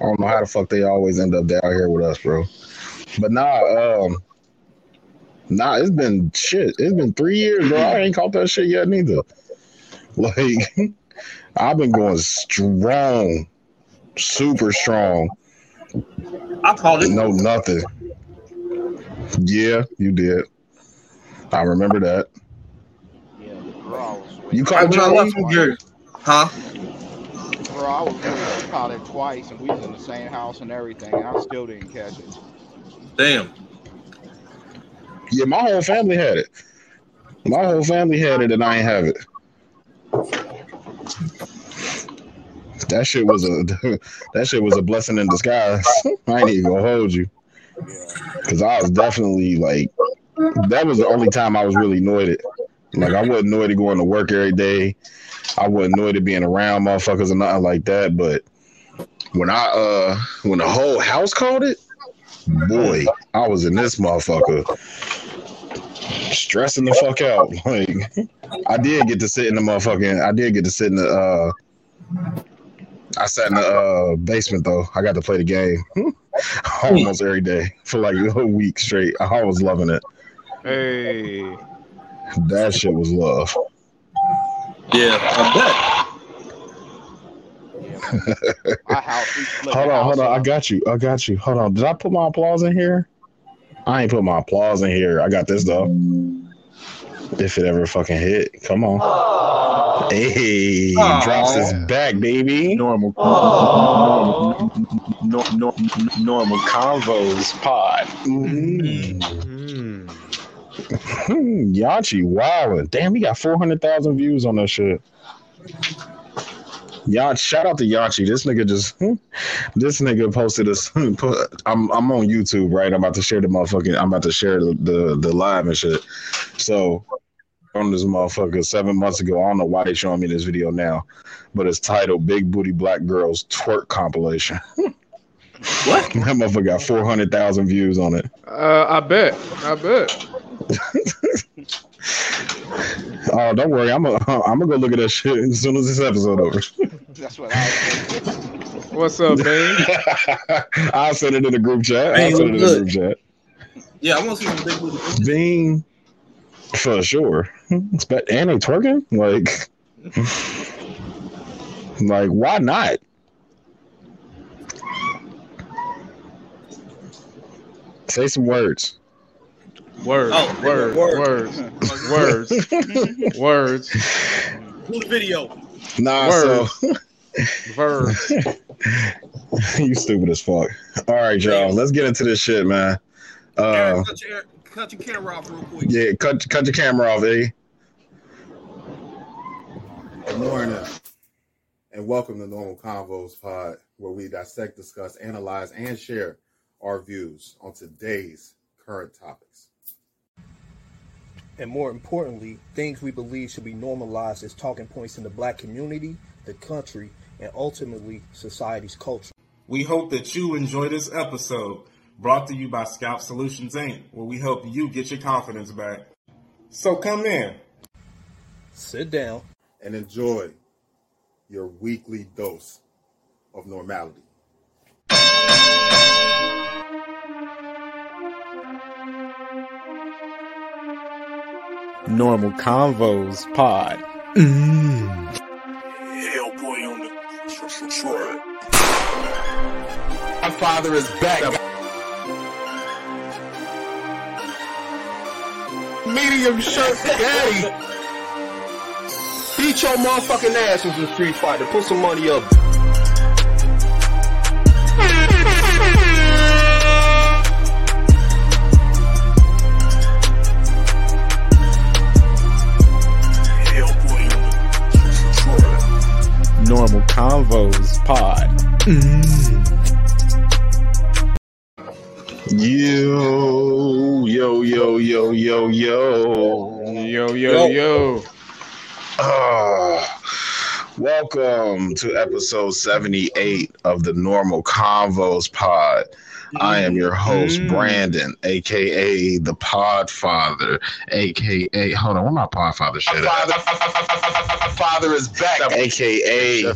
I don't know how the fuck they always end up down here with us, bro. But nah, um, nah, it's been shit. It's been three years, bro. I ain't caught that shit yet neither. Like, I've been going strong, super strong. I called it. No, nothing. Yeah, you did. I remember that. Yeah, bro, I was You with called When left Johnny? Huh? Bro, I was with she caught it twice, and we was in the same house and everything, and I still didn't catch it. Damn. Yeah, my whole family had it. My whole family had it, and I ain't have it. That shit was a that shit was a blessing in disguise. I ain't even gonna hold you, cause I was definitely like, that was the only time I was really annoyed. At. Like I wasn't annoyed at going to work every day. I wasn't annoyed at being around motherfuckers or nothing like that. But when I uh when the whole house called it, boy, I was in this motherfucker stressing the fuck out. Like I did get to sit in the motherfucking I did get to sit in the uh I sat in the uh basement though. I got to play the game almost every day for like a week straight. I was loving it. Hey, That shit was love. Yeah, I yeah. Our house, Hold on, house hold on. I got you. I got you. Hold on. Did I put my applause in here? I ain't put my applause in here. I got this though. If it ever fucking hit, come on. Hey, Aw. drops his back, baby. normal, normal, normal, normal, normal convos pod. Mm. mm. Hmm, Yachi, wow. Damn, he got 400,000 views on that shit. Yacht, shout out to Yachi. This nigga just, this nigga posted this. Put, I'm I'm on YouTube, right? I'm about to share the motherfucking, I'm about to share the, the, the live and shit. So, on this motherfucker seven months ago, I don't know why they showing me this video now, but it's titled Big Booty Black Girls Twerk Compilation. What? that motherfucker got 400,000 views on it. Uh, I bet. I bet. Oh, don't worry. I'm gonna I'm gonna go look at that shit as soon as this episode over. That's what I was. What's up, man? I'll send it in the group chat. Hey, I'll send it in the group chat. Yeah, I want to see some big booty. Being for sure. But and they twerking? Like like why not? Say some words. Words, Oh, words, word. words, words, words, Who's video? Nah, Words. so verbs. you stupid as fuck. All right, y'all. Let's get into this shit, man. Uh Aaron, cut, your, cut your camera off real quick. yeah, cut cut your camera off, eh? Good morning, and welcome to Normal Convos Pod, where we dissect, discuss, analyze, and share our views on today's current topics. And more importantly, things we believe should be normalized as talking points in the black community, the country, and ultimately society's culture. We hope that you enjoy this episode brought to you by Scalp Solutions Inc., where we help you get your confidence back. So come in. Sit down. And enjoy your weekly dose of normality. Normal convos pod. Mm. Hellboy on the My father is back. Medium shirt daddy. Beat your motherfucking ass in some street fighter. Put some money up. Yo, yo, yo, yo, yo, yo. Yo, yo, yo. Ah, Welcome to episode 78 of the Normal Convos Pod. I am your host, Mm. Brandon, aka the Pod Father, aka hold on, where my Pod Father shit at? Father is back. aka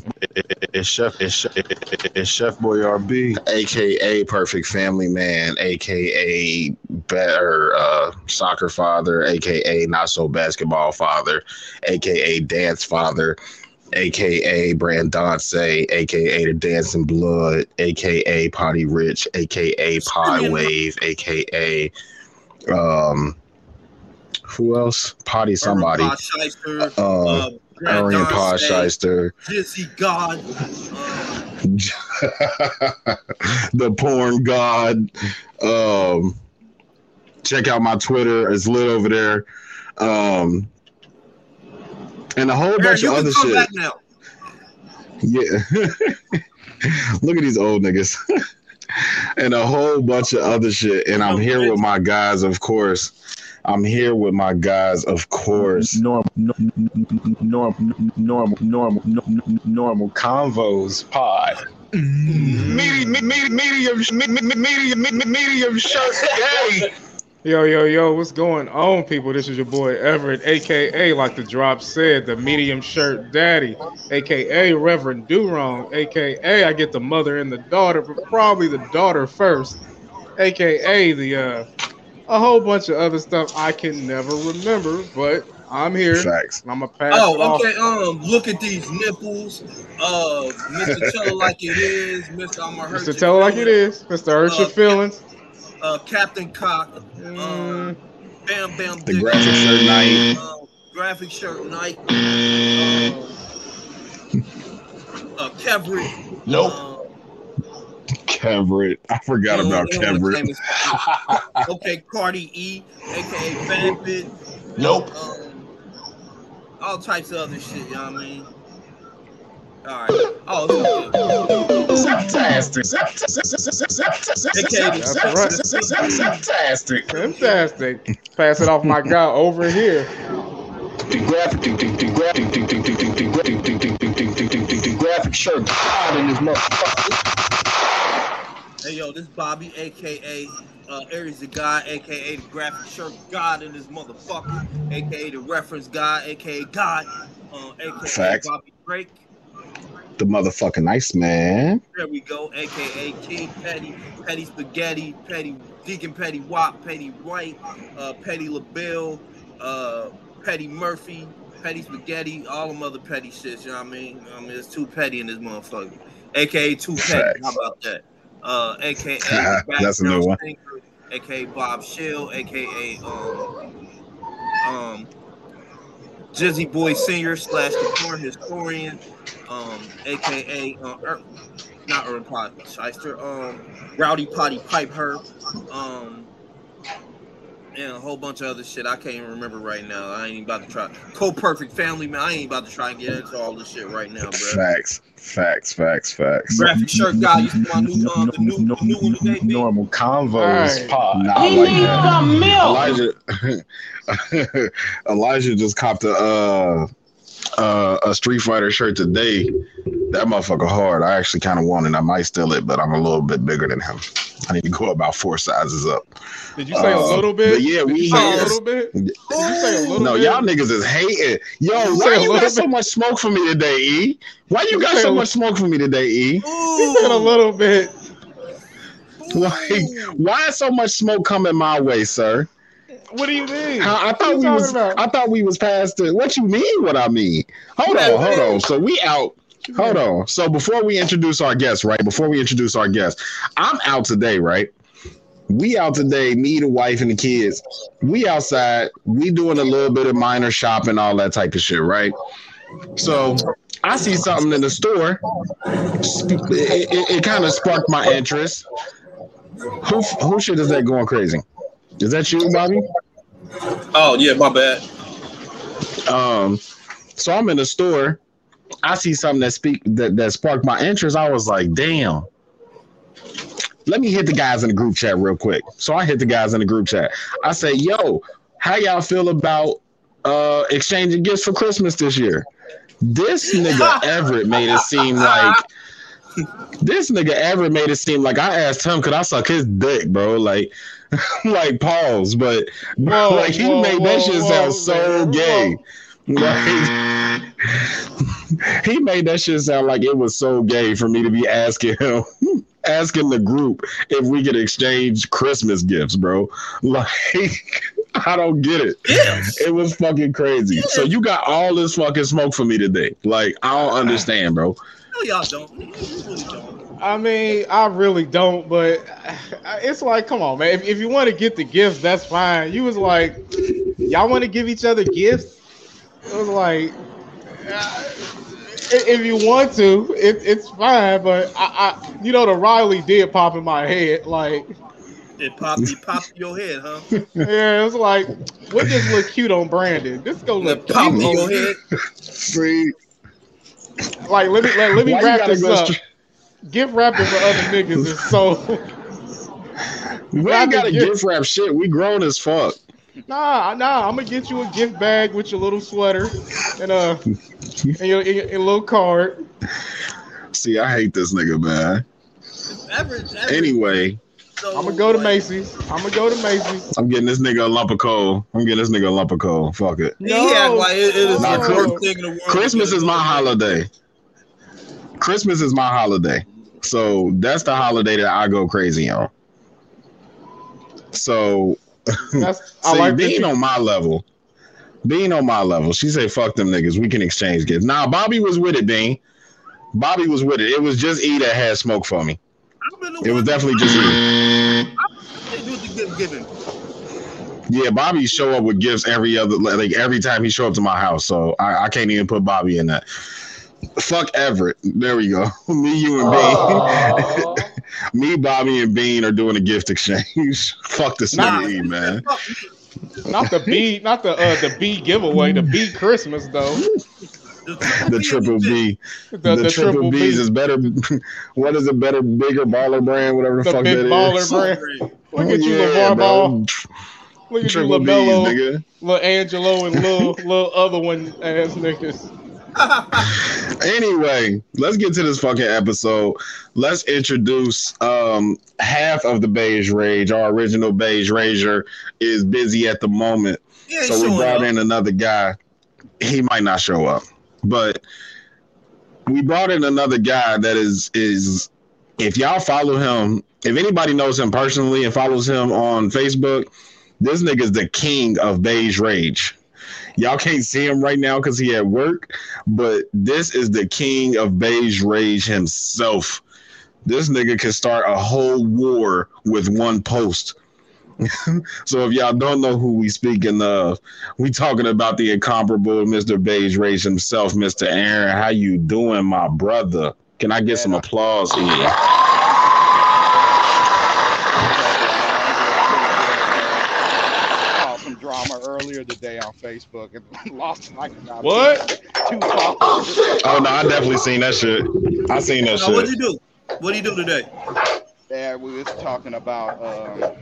it's Chef it's Chef, it's Chef Boyardee, aka Perfect Family Man, aka better uh, soccer father, aka not so basketball father, aka dance father, aka Brandonce, aka the Dancing Blood, aka Potty Rich, aka Pie Wave, aka um who else? Potty somebody. Podshyster, Uh, uh, Arian Don Podshyster. Jizzy God. Uh, the porn god. Um, check out my Twitter; it's lit over there. Um, and a whole Aaron, bunch you of can other come shit. back now. Yeah. Look at these old niggas. and a whole bunch of other shit. And I'm here with my guys, of course. I'm here with my guys, of course. Normal, normal, normal, normal, normal convos pod. Medium, medium, medium, medium, medium, medium shirt daddy. Yo, yo, yo, what's going on, people? This is your boy Everett, aka, like the drop said, the medium shirt daddy, aka Reverend Durong, aka I get the mother and the daughter, but probably the daughter first, aka the uh, a whole bunch of other stuff I can never remember, but I'm here. Facts. I'm gonna pass. Oh, off. okay. Um, look at these nipples. Uh, Mr. Tell It Like It Is. Mr. I'm gonna hurt Mr. Tell it like it is. Mr. Hurt your Uh, feelings. Uh, Captain Cock. Um, Bam Bam. The Dick, graphic shirt night. Uh, graphic shirt night. Uh, uh, Kevrit. Nope. Uh, Kevrit. I forgot about you know what Kevrit. his name is. okay, Cardi E, aka Bandit. Nope. Um, all types of other shit, you know what I mean? Oh, fantastic! Fantastic! Fantastic! Pass it off, my guy over here. Graphic shirt hot in this motherfucker. Hey yo, this Bobby, aka uh, Aries the guy aka the graphic shirt God in this motherfucker, aka the reference guy aka God, uh, aka Facts. Bobby Drake. The motherfucking nice man. There we go, aka King Petty, Petty Spaghetti, Petty Deacon Petty Wop, Petty White, uh, Petty LaBelle, uh, Petty Murphy, Petty Spaghetti, all them other petty shits. You know what I mean? I mean, it's too petty in this motherfucker. AKA too petty. How about that? Uh, AKA That's a new one. AKA Bob Shill, AKA um, um, Jizzy Boy Senior slash the porn historian, um, AKA uh, Ur- not Urban Potty Shyster, um, Rowdy Potty Pipe Her, um, and a whole bunch of other shit I can't even remember right now. I ain't even about to try. Co Perfect Family Man. I ain't about to try and get into all this shit right now, bro. Facts. Facts. Facts. Facts. Graphic shirt guy. You see my new, um, the new, the new one today, Normal convos Alright. pod. Nah, I like that. Elijah Elijah just copped a uh, uh, a Street Fighter shirt today. That motherfucker hard. I actually kind of want it. I might steal it, but I'm a little bit bigger than him. I need to go about four sizes up. Did you say a Uh, little bit? but yeah, we a little bit. Did you say a little No, bit? y'all niggas is hating. Yo, You why you got so much smoke for me today, E? Why you You got so a- much smoke for me today, E? He said a little bit. Like, why is so much smoke coming my way, sir? What do you mean? How- I thought we was. about? I thought we was past the. What you mean? What I mean? Hold on, hold on. So we out. Hold on. So before we introduce our guest, right? Before we introduce our guest, I'm out today, right? We out today, me, the wife, and the kids. We outside. We doing a little bit of minor shopping, all that type of shit, right? So I see something in the store. It, it, it kind of sparked my interest. Who who shit is that going crazy? Is that you, Bobby? Oh yeah, my bad. Um, so I'm in the store. I see something that speak that, that sparked my interest. I was like, damn. Let me hit the guys in the group chat real quick. So I hit the guys in the group chat. I say, yo, how y'all feel about uh exchanging gifts for Christmas this year? This nigga Everett made it seem like this nigga Everett made it seem like I asked him could I suck his dick, bro? Like, like pause, but bro, Whoa, like he whoa, made whoa, that shit sound so gay. Like, he made that shit sound like it was so gay for me to be asking him, asking the group if we could exchange Christmas gifts, bro. Like, I don't get it. Yes. It was fucking crazy. So you got all this fucking smoke for me today. Like, I don't understand, bro. No, y'all don't. You really don't. I mean, I really don't, but it's like, come on, man. If, if you want to get the gifts, that's fine. You was like, y'all want to give each other gifts? It was like, uh, if you want to, it, it's fine. But I, I, you know, the Riley did pop in my head. Like, It popped, it popped in your head, huh? yeah, it was like, what this look cute on Brandon? This go look It cute in your on head. See, Like, let me let, let me Why you wrap this up. str- Gift wrapping for other niggas is so. we Wrap ain't got to the gift- gift wrap shit. We grown as fuck. Nah, nah, I'm gonna get you a gift bag with your little sweater and uh and your, and your, and little card. See, I hate this nigga, man. Average, average. Anyway, So, I'm gonna go to like, Macy's. I'm gonna go to Macy's. I'm getting this nigga a lump of coal. I'm getting this nigga a lump of coal. Fuck it. He act like it, it is Nah, the thing in the world. Christmas is my holiday. Christmas is my holiday. So that's the holiday that I go crazy on. So That's I like being on my level, being on my level, she said, "Fuck them niggas. We can exchange gifts." Now, Bobby was with it, Bean. Bobby was with it. It was just E that had smoke for me. I've It was one- definitely just. They do the gift giving. Yeah, Bobby show up with gifts every other, like every time he show up to my house. So I, I can't even put Bobby in that. Fuck Everett. There we go. Me, you, and Bean. Me, Bobby, and Bean are doing a gift exchange. Fuck this Nah. nigga, man. Not the B, not the uh the B giveaway, the B Christmas though. The triple B. The, the, the triple, B's is better. what is a better, bigger baller brand? Whatever the, the fuck big that baller is. brand. Look at you, Yeah, LaVar bro. Ball. Look at you, Triple B's, LaMelo, nigga. Angelo, and little little other one ass niggas. Anyway, let's get to this fucking episode. Let's introduce um half of the beige rage. Our original beige rager is busy at the moment, He ain't so we brought up. in another guy. He might not show up, but we brought in another guy that is is if y'all follow him, if anybody knows him personally and follows him on Facebook, this nigga's the king of beige rage. Y'all can't see him right now because he at work, but this is the king of beige rage himself. This nigga can start a whole war with one post. so if y'all don't know who we speaking of, we talking about the incomparable Mr. Beige Rage himself, Mr. Aaron. How you doing, my brother? Can I get some applause here? Caused some drama earlier today on Facebook and lost like about What? two followers. Oh no, I definitely seen that shit. I seen that Now, what'd shit. you do? What'd you do today? There we was talking about um,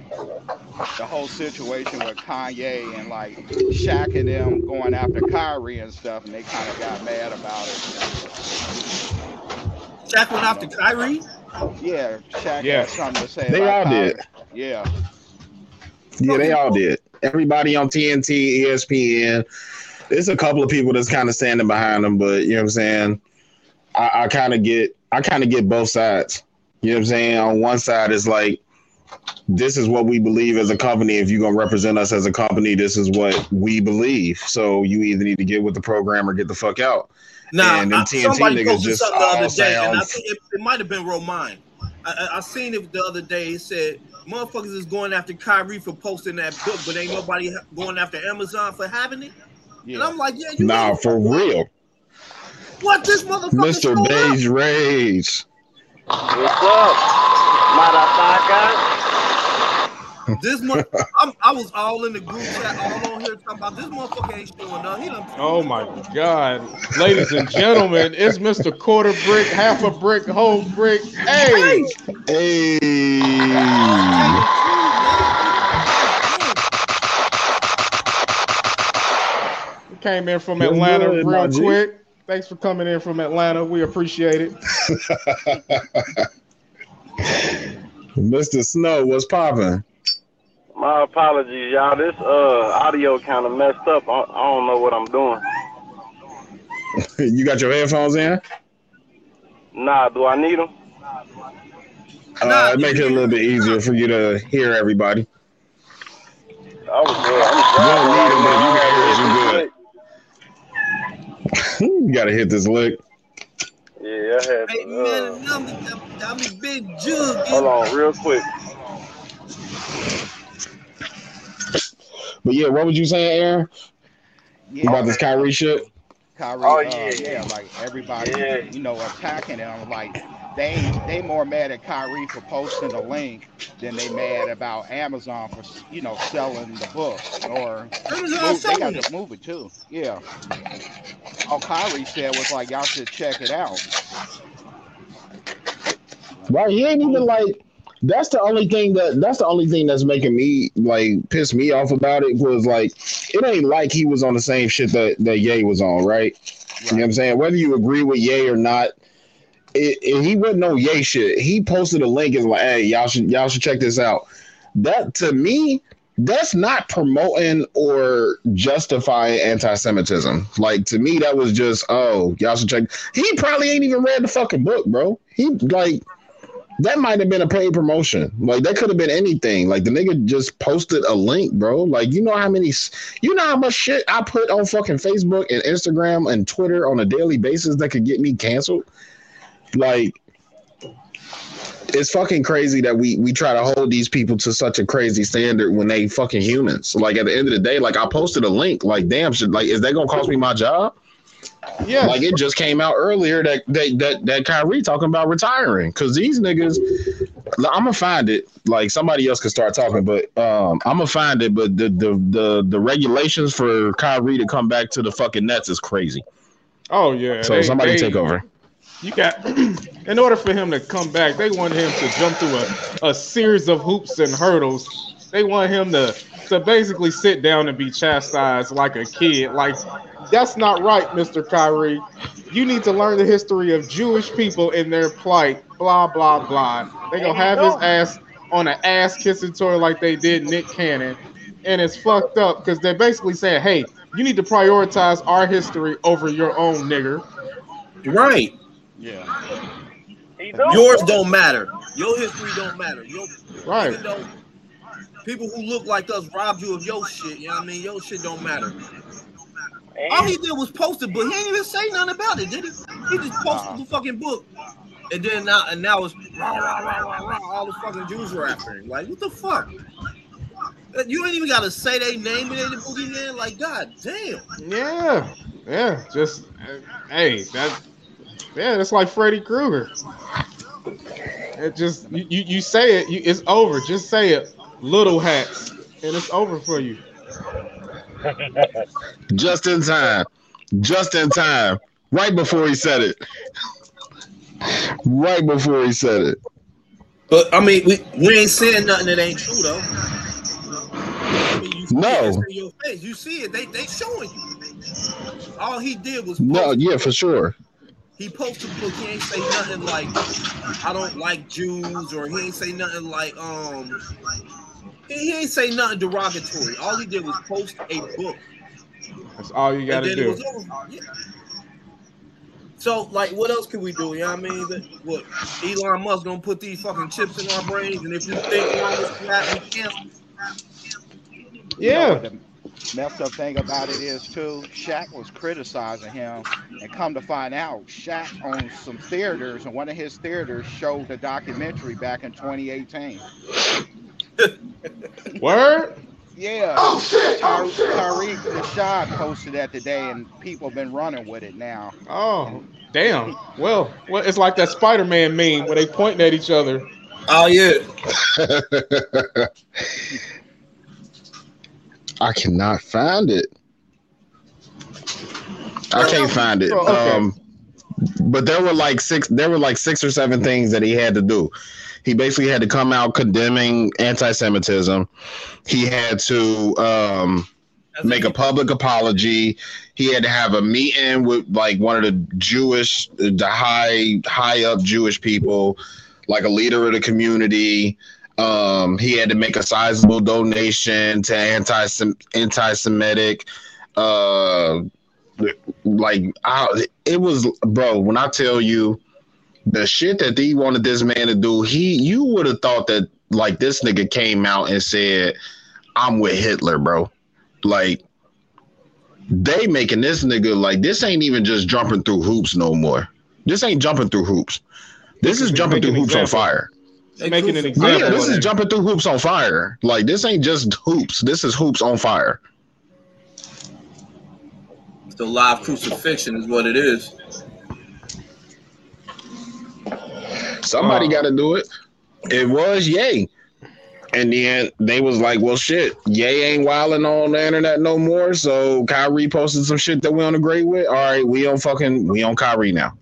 the whole situation with Kanye and like Shaq and them going after Kyrie and stuff, and they kind of got mad about it. Shaq went after Kyrie. Yeah, Shaq Yeah. had something to say. They about all Kyrie. did. Yeah, Yeah, they all did. Everybody on TNT, ESPN. There's a couple of people that's kind of standing behind them, but you know what I'm saying. I, I kind of get, I kind of get both sides. You know what I'm saying. On one side, it's like this is what we believe as a company. If you're gonna represent us as a company, this is what we believe. So you either need to get with the program or get the fuck out. Nah, And them I, TNT somebody niggas just something the all other day, and I think it, it might have been Romine. I, I, I seen it the other day. It said motherfuckers is going after Kyrie for posting that book, but ain't nobody going after Amazon for having it. And. I'm like, yeah, you Nah, for real, What this motherfucker? Mr. Beige Rage. What's up, motherfucker? This month, I'm, I was all in the group chat, all on here talking about this motherfucker ain't showing up. He done. Oh my God, ladies and gentlemen, it's Mr. Quarter Brick, half a brick, whole brick. Hey, Hey. came in from Atlanta real quick. Thanks for coming in from Atlanta. We appreciate it. Mr. Snow, what's popping? My apologies, y'all. This uh audio kind of messed up. I, I don't know what I'm doing. you got your headphones in? Nah, do I need them? Uh, it make it a little bit easier for you to hear everybody. I was good. I'm You don't need them, but you got yours, you good. You gotta hit this lick. Yeah, I had. Hey, to, man, uh, I'm, a big jug. hold on, real quick. But yeah, what was you saying, Aaron? Yeah, About this Kyrie shit? Kyrie, Oh, uh, yeah, yeah, yeah. like everybody, Yeah. you know, attacking it. I'm Like they they more mad at Kyrie for posting the link than they mad about Amazon for you know selling the book or Amazon move, they got it. the movie too. Yeah. All Kyrie said was like, y'all should check it out. Right? He ain't even like. That's the only thing that that's the only thing that's making me like piss me off about it was like it ain't like he was on the same shit that that Ye was on, right? You know what I'm saying? Whether you agree with Ye or not, it, he wasn't no Ye shit. He posted a link and like, "Hey, y'all should y'all should check this out." That to me, that's not promoting or justifying anti-Semitism. Like to me, that was just, oh, y'all should check. He probably ain't even read the fucking book, bro. He like that might have been a paid promotion. Like that could have been anything. Like the nigga just posted a link, bro. Like you know how many, you know how much shit I put on fucking Facebook and Instagram and Twitter on a daily basis that could get me canceled. Like it's fucking crazy that we we try to hold these people to such a crazy standard when they fucking humans. Like at the end of the day, like I posted a link. Like damn, shit. Like is that gonna cost me my job? Yeah. Like it just came out earlier that that that, that Kyrie talking about retiring because these niggas. I'm gonna find it. Like somebody else could start talking, but um, I'm gonna find it. But the the the the regulations for Kyrie to come back to the fucking Nets is crazy. Oh yeah. So they- somebody they- take over. You got, in order for him to come back, they want him to jump through a, a series of hoops and hurdles. They want him to to basically sit down and be chastised like a kid. Like that's not right, Mister Kyrie. You need to learn the history of Jewish people and their plight. Blah blah blah. They gonna have his ass on an ass kissing tour like they did Nick Cannon, and it's fucked up because they're basically saying, "Hey, you need to prioritize our history over your own nigger." Right. Yeah. Yours don't matter. Your history don't matter. Your, Right. Even though people who look like us robbed you of your shit, you know what I mean? Your shit don't matter. All he did was post it, but he didn't even say nothing about it, did he? He just posted the fucking book. And then now and now it's rah, rah, rah, rah, rah, all the fucking Jews are after him. Like, what the fuck? Uh, You ain't even gotta say they name it in the boogeyman. Like, god damn. Yeah, yeah. Just uh, hey, that yeah, that's like Freddy Krueger. It just you, you, you say it, you, it's over. Just say it, little hats, and it's over for you. Just in time. Just in time. Right before he said it. Right before he said it. But I mean, we, we ain't saying nothing that ain't true though. I mean, you No. it, it's in your face. You see it. They they showing you. All he did was No, yeah, for sure. He posted the book. He ain't say nothing like I don't like Jews or he ain't say nothing like um he, he ain't say nothing derogatory. All he did was post a book. That's all you got and to then it do. was over. Yeah. So like what else can we do? You know what I mean? That, what Elon Musk gonna put these fucking chips in our brains and if you think wrong is flat, we can't You know Yeah. what the messed up thing about it is too, Shaq was criticizing him, and come to find out, Shaq owns some theaters, and one of his theaters showed the documentary back in 2018. Word. Yeah. Oh shit! Oh, Ty- Tariq Rashad posted that today, and people have been running with it now. Oh, damn. Well, well, it's like that Spider-Man meme where they pointing at each other. Oh yeah. I cannot find it. I can't find it. Oh. Um, but there were like six. There were like six or seven things that he had to do. He basically had to come out condemning anti-Semitism. He had to. Um, make a public apology. He had to have a meeting with like one of the Jewish, the high high up Jewish people, like a leader of the community. Um, he had to make a sizable donation to anti anti Semitic. Uh, like I, it was, bro. When I tell you the shit that he wanted this man to do, he you would have thought that like this nigga came out and said, "I'm with Hitler, bro." Like they making this nigga like this ain't even just jumping through hoops no more. This ain't jumping through hoops. This is jumping through hoops on fire. Making an example. Yeah, this is jumping through hoops on fire. Like this ain't just hoops. This is hoops on fire. The live crucifixion is what it is. Somebody Uh. got to do it. It was Yay. And then they was like, well, shit, Yay ain't wilding on the internet no more. So Kyrie posted some shit that we on agree with. All right, we on fucking, we on Kyrie now.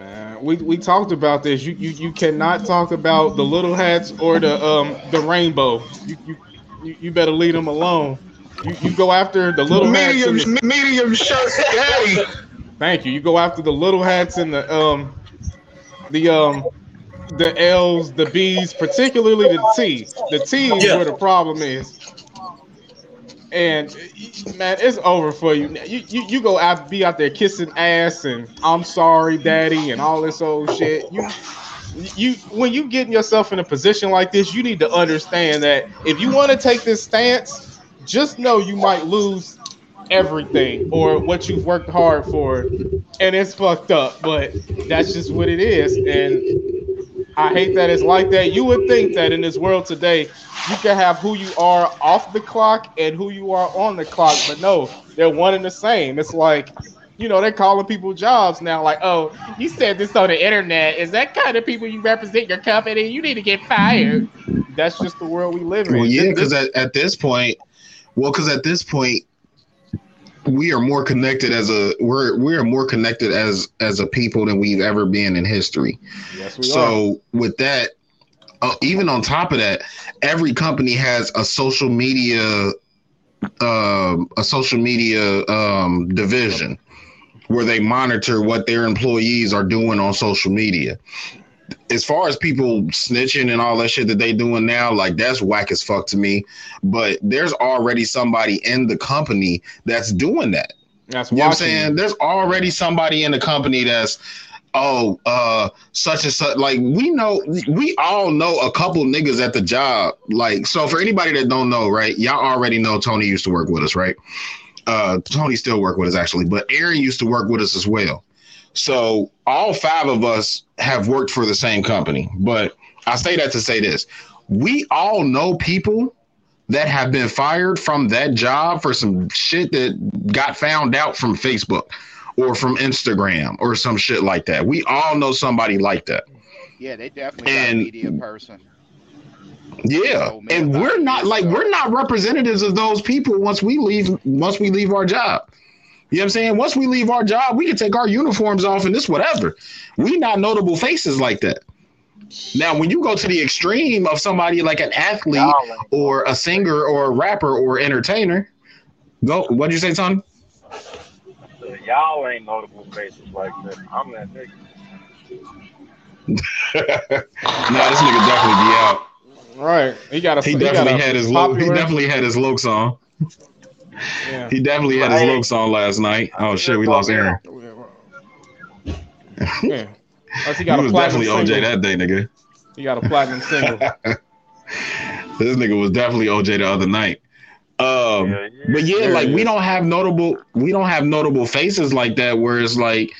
Man, we, we talked about this. You, you you cannot talk about the little hats or the um the rainbow. You you, you, you better leave them alone. You, you go after the little hats. and the- medium shirt, daddy. Thank you. You go after the little hats and the um the um the L's, the B's, particularly the T. The T is Yeah. where the problem is. And man, it's over for you. You you, you go out be out there kissing ass and I'm sorry, daddy, and all this old shit. You you when you getting yourself in a position like this, you need to understand that if you want to take this stance, just know you might lose everything or what you've worked hard for and it's fucked up but that's just what it is and i hate that it's like that. You would think that in this world today you can have who you are off the clock and who you are on the clock but no they're one and the same. It's like you know they're calling people jobs now like oh you said this on the internet. Is that kind of people you represent your company? You need to get fired. That's just the world we live in. Well, yeah, because at, at this point, well, because at this point, we are more connected as a we're we're more connected as as a people than we've ever been in history. yes, we are. So with that, uh, even on top of that, every company has a social media, um, a social media um, division where they monitor what their employees are doing on social media. As far as people snitching and all that shit that they doing now, like that's whack as fuck to me. But there's already somebody in the company that's doing that. that's You know what I'm saying? There's already somebody in the company that's, oh, uh, such and such. Like we know, we all know a couple niggas at the job. Like, so for anybody that don't know, right? Y'all already know Tony used to work with us, right? Uh, Tony still work with us actually, but Aaron used to work with us as well. So all five of us have worked for the same company. But I say that to say this: we all know people that have been fired from that job for some shit that got found out from Facebook or from Instagram or some shit like that. We all know somebody like that. Yeah, they definitely And- a media person. Yeah. Oh, man, And we're not like we're not representatives of those people once we leave once we leave our job. You know what I'm saying? Once we leave our job, we can take our uniforms off and this whatever. We not notable faces like that. Now, when you go to the extreme of somebody like an athlete Y'all or a singer or a rapper or entertainer, go. What'd you say, Tony? Y'all ain't notable faces like that. I'm that nigga. no, this nigga definitely be out. Right. He got a He got definitely a had his look. He definitely had his looks on. Yeah. He definitely had his looks on last night. Oh shit, we lost Aaron. Yeah. Plus he He got a was definitely OJ single. that day, nigga. He got a platinum single. This nigga was definitely OJ the other night. Um, Yeah, yeah. but yeah, There like he we don't have notable, we don't have notable faces like that. Where it's like,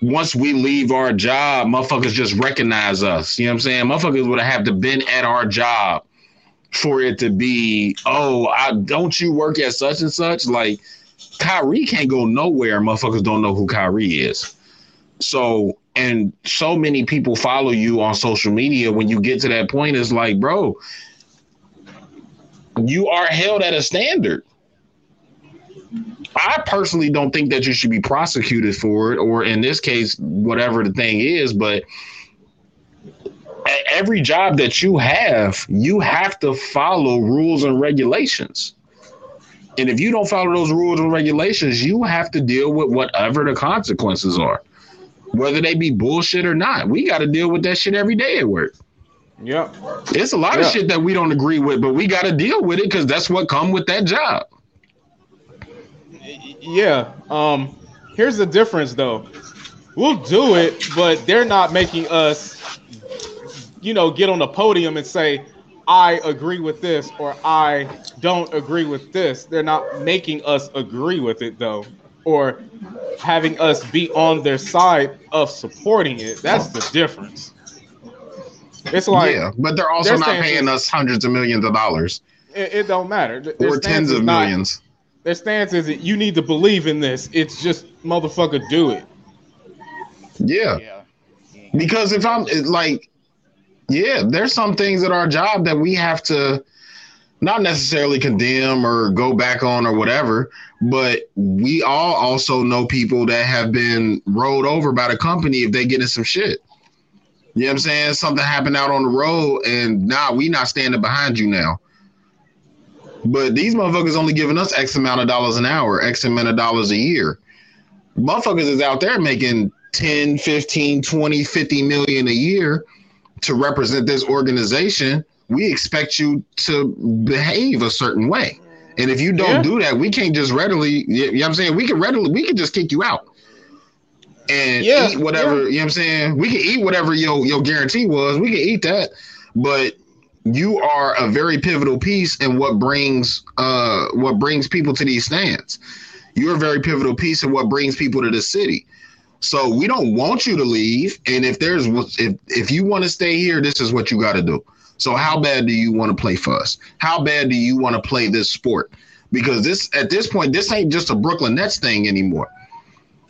once we leave our job, motherfuckers just recognize us. You know what I'm saying? Motherfuckers would have to been at our job for it to be. Oh, I don't you work at such and such? Like Kyrie can't go nowhere. Motherfuckers don't know who Kyrie is. So and so many people follow you on social media. When you get to that point, it's like, bro, you are held at a standard. I personally don't think that you should be prosecuted for it, or in this case, whatever the thing is. But at every job that you have, you have to follow rules and regulations. And if you don't follow those rules and regulations, you have to deal with whatever the consequences are, whether they be bullshit or not. We got to deal with that shit every day at work. Yep. It's a lot Yeah. of shit that we don't agree with, but we got to deal with it because that's what come with that job. Yeah. Um. Here's the difference, though. We'll do it, but they're not making us, you know, get on the podium and say, "I agree with this" or "I don't agree with this." They're not making us agree with it, though, or having us be on their side of supporting it. That's the difference. It's like yeah, but they're also their not stance paying us hundreds of millions of dollars it, it don't matter. Their or tens of not- millions. Their stance is that you need to believe in this. It's just motherfucker, do it. Yeah. Yeah. Because if I'm like, yeah, there's some things at our job that we have to not necessarily condemn or go back on or whatever, but we all also know people that have been rolled over by the company if they get in some shit. You know what I'm saying? Something happened out on the road and nah, we not standing behind you now. But these motherfuckers only giving us X amount of dollars an hour, X amount of dollars a year. Motherfuckers is out there making 10, 15, 20, 50 million a year to represent this organization. We expect you to behave a certain way. And if you don't Yeah. do that, we can't just readily, you know what I'm saying? We can readily, we can just kick you out and Yeah, eat whatever, yeah. you know what I'm saying? We can eat whatever your, your guarantee was. We can eat that. But you are a very pivotal piece in what brings uh what brings people to these stands. You're a very pivotal piece in what brings people to the city. So we don't want you to leave. And if there's if if you want to stay here, this is what you got to do. So how bad do you want to play for us? How bad do you want to play this sport? Because this at this point, this ain't just a Brooklyn Nets thing anymore.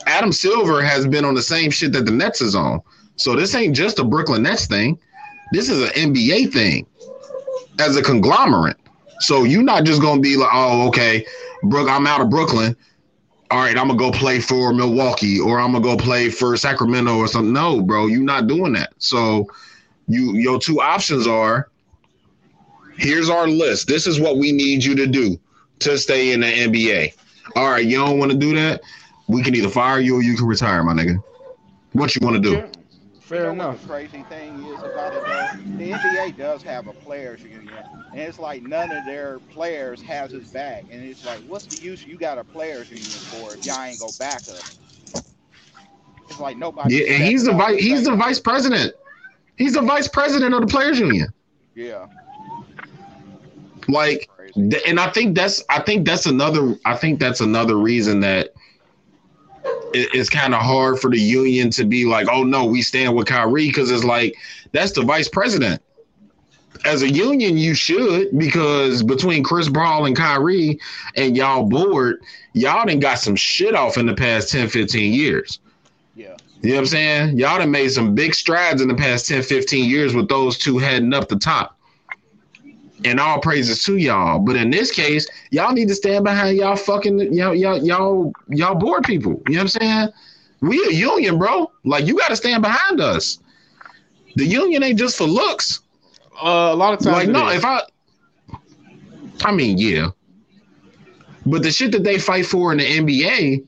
Adam Silver has been on the same shit that the Nets is on. So this ain't just a Brooklyn Nets thing. This is an NBA thing as a conglomerate. So you're not just gonna be like, oh, okay, Brook, I'm out of Brooklyn. All right, I'm gonna go play for Milwaukee or I'm gonna go play for Sacramento or something. No, bro, you're not doing that. So you your two options are here's our list. This is what we need you to do to stay in the NBA. All right, you don't want to do that. We can either fire you or you can retire, my nigga. What you want to do? Fair you know enough. What the crazy thing is about it though, the NBA does have a players union, and it's like none of their players has his back, and it's like, what's the use you got a players union for if y'all ain't go back up? It's like nobody. Yeah, and he's the vice. He's the vice president. He's the vice president of the players union. Yeah, Like, th- and I think that's. I think that's another. I think that's another reason that it- it's kind of hard for the union to be like, oh no, we stand with Kyrie because it's like that's the vice president. As a union, you should because between Chris Paul and Kyrie and y'all board, y'all done got some shit off in the past 10, 15 years. Yeah, You know what I'm saying? Y'all done made some big strides in the past 10, 15 years with those two heading up the top. And all praises to y'all. But in this case, y'all need to stand behind y'all fucking y'all y'all y'all y'all board people. You know what I'm saying? We a union, bro. Like you gotta stand behind us. The union ain't just for looks. Uh, a lot of times, Like, no, is. if I I mean, yeah. But the shit that they fight for in the NBA,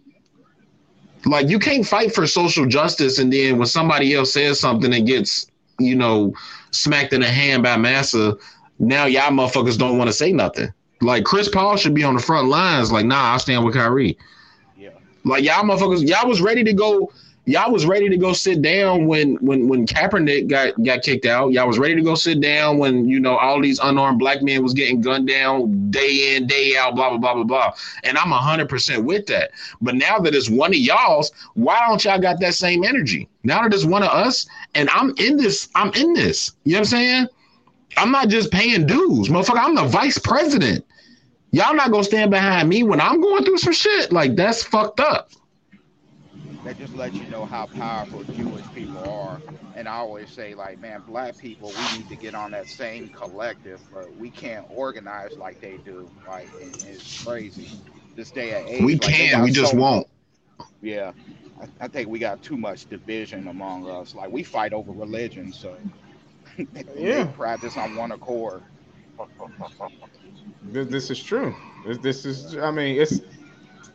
like you can't fight for social justice and then when somebody else says something and gets, you know, smacked in the hand by Massa, now y'all motherfuckers don't want to say nothing. Like Chris Paul should be on the front lines, like, nah, I'll stand with Kyrie. yeah, Like y'all motherfuckers, y'all was ready to go. Y'all was ready to go sit down when when when Kaepernick got got kicked out. Y'all was ready to go sit down when you know all these unarmed black men was getting gunned down day in day out. Blah blah blah blah blah. And I'm hundred percent with that. But now that it's one of y'all's, why don't y'all got that same energy? Now that it's one of us, and I'm in this. I'm in this. You know what I'm saying? I'm not just paying dues, motherfucker. I'm the vice president. Y'all not gonna stand behind me when I'm going through some shit. Like that's fucked up. that just lets you know how powerful Jewish people are. And I always say, like, man, black people, we need to get on that same collective, but we can't organize like they do. Like, it's crazy. This day and age, We like, can, we just so- won't. Yeah, I, I think we got too much division among us. Like, we fight over religion, so Yeah. they practice on one accord. This, this is true. This, this is. I mean, it's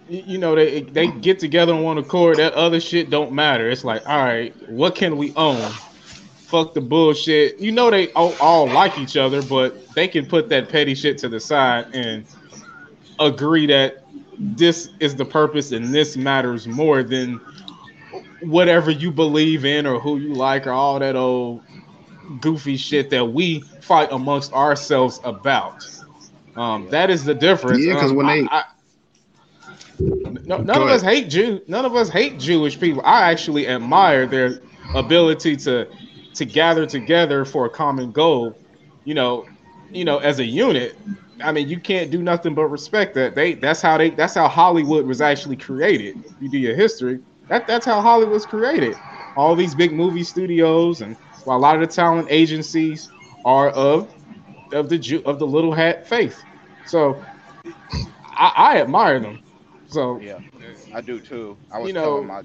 you know, they they get together on one accord. That other shit don't matter. It's like, all right, what can we own? Fuck the bullshit. You know, they all, all like each other, but they can put that petty shit to the side and agree that this is the purpose and this matters more than whatever you believe in or who you like or all that old goofy shit that we fight amongst ourselves about. Um, that is the difference. Yeah, 'cause Um, when I- they- I- no, none of us hate Jew. None of us hate Jewish people. I actually admire their ability to to gather together for a common goal. You know, you know, as a unit. I mean, you can't do nothing but respect that. They that's how they that's how Hollywood was actually created. If you do your history, that that's how Hollywood was created. All these big movie studios and well, a lot of the talent agencies are of of the Jew of the little hat faith. So I, I admire them. So Yeah, I do too. I was You know- telling my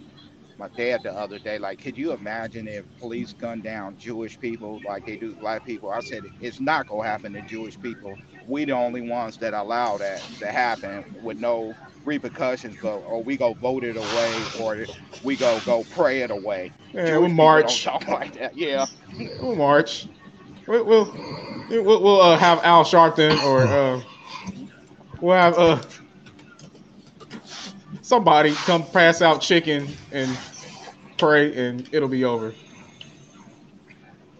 my dad the other day, like, could you imagine if police gunned down Jewish people like they do black people? I said it's not gonna happen to Jewish people. We the only ones that allow that to happen with no repercussions. Go or we go vote it away, or we go go pray it away. Yeah, Jewish we'll march. Like that. Yeah. We'll march. We'll we'll, we'll, we'll uh, have Al Sharpton or uh, we'll have uh, somebody come pass out chicken and pray, and it'll be over.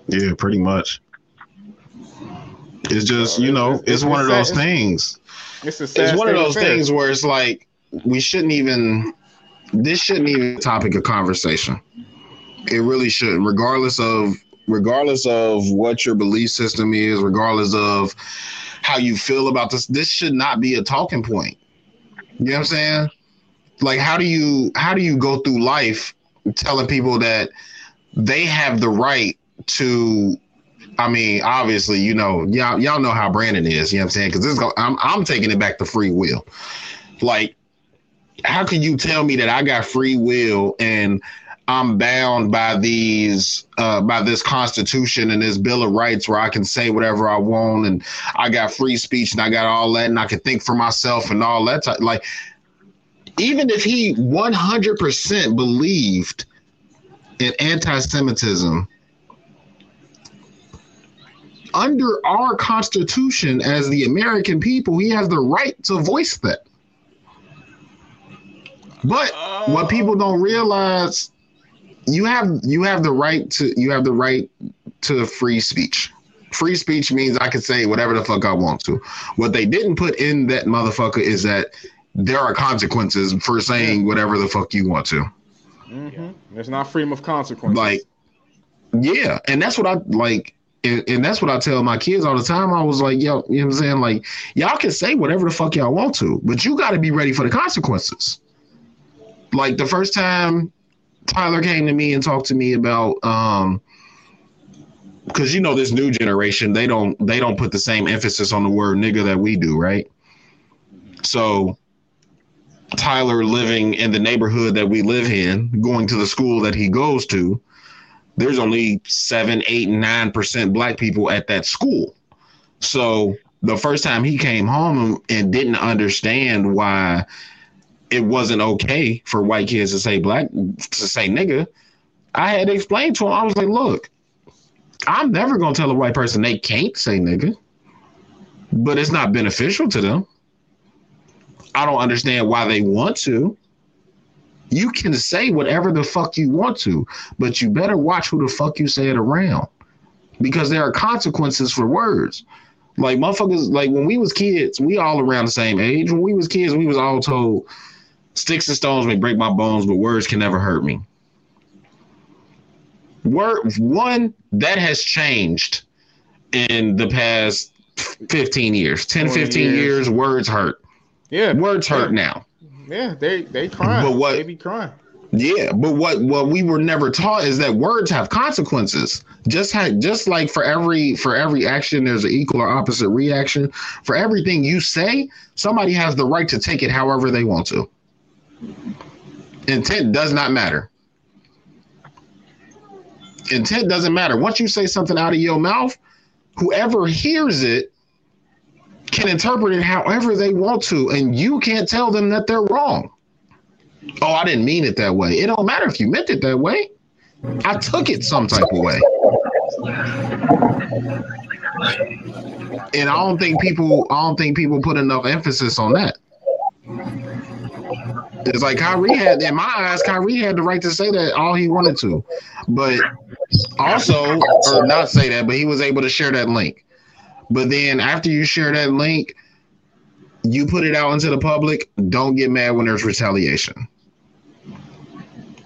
Yeah, pretty much. It's just uh, you know, It's- it's it's one of those things. It's a sad It's one of those things where it's like we shouldn't even. This shouldn't even be a topic of conversation. It really shouldn't, regardless of regardless of what your belief system is, regardless of how you feel about this. This should not be a talking point. You know what I'm saying? Like, how do you how do you go through life telling people that they have the right to I mean, obviously, you know, y'all y'all know how Brandon is. You know what I'm saying? Because this, go- I'm I'm taking it back to free will. Like, how can you tell me that I got free will and I'm bound by these uh, by this Constitution and this Bill of Rights where I can say whatever I want and I got free speech and I got all that and I can think for myself and all that. Type, like, even if he 100% believed in anti-Semitism under our constitution as the American people, he has the right to voice that. But what people don't realize, you have you have the right to you have the right to free speech. Free speech means I can say whatever the fuck I want to. What they didn't put in that motherfucker is that there are consequences for saying whatever the fuck you want to. hmm There's not freedom of consequence. Like, yeah, and that's what I like, and, and that's what I tell my kids all the time. I was like, yo, you know what I'm saying? Like, y'all can say whatever the fuck y'all want to, but you got to be ready for the consequences. Like the first time Tyler came to me and talked to me about, um, because you know this new generation, they don't they don't put the same emphasis on the word nigga that we do, right? So Tyler living in the neighborhood that we live in, going to the school that he goes to, there's only seven, eight, nine percent black people at that school. So the first time he came home and didn't understand why it wasn't okay for white kids to say black to say nigga, I had to explain to him. I was like, look, I'm never gonna tell a white person they can't say nigga, but it's not beneficial to them. I don't understand why they want to. You can say whatever the fuck you want to, but you better watch who the fuck you say it around. Because there are consequences for words. Like motherfuckers, like when we was kids, we all around the same age. When we was kids, we was all told sticks and stones may break my bones, but words can never hurt me. Word one, that has changed in the past 15 years. 10, 15 years. years, words hurt. Yeah, Words hurt Yeah. now. yeah, they they crying. But what- They be crying. Yeah, but what what we were never taught is that words have consequences. Just had just like for every for every action, there's an equal or opposite reaction. For everything you say, somebody has the right to take it however they want to. Intent does not matter. Intent doesn't matter. Once you say something out of your mouth, whoever hears it can interpret it however they want to, and you can't tell them that they're wrong. Oh, I didn't mean it that way. It don't matter if you meant it that way. I took it some type of way. And I don't think people I don't think people put enough emphasis on that. It's like Kyrie had in my eyes, Kyrie had the right to say that all he wanted to. But also, or not say that, but he was able to share that link. But then after you share that link, you put it out into the public, don't get mad when there's retaliation.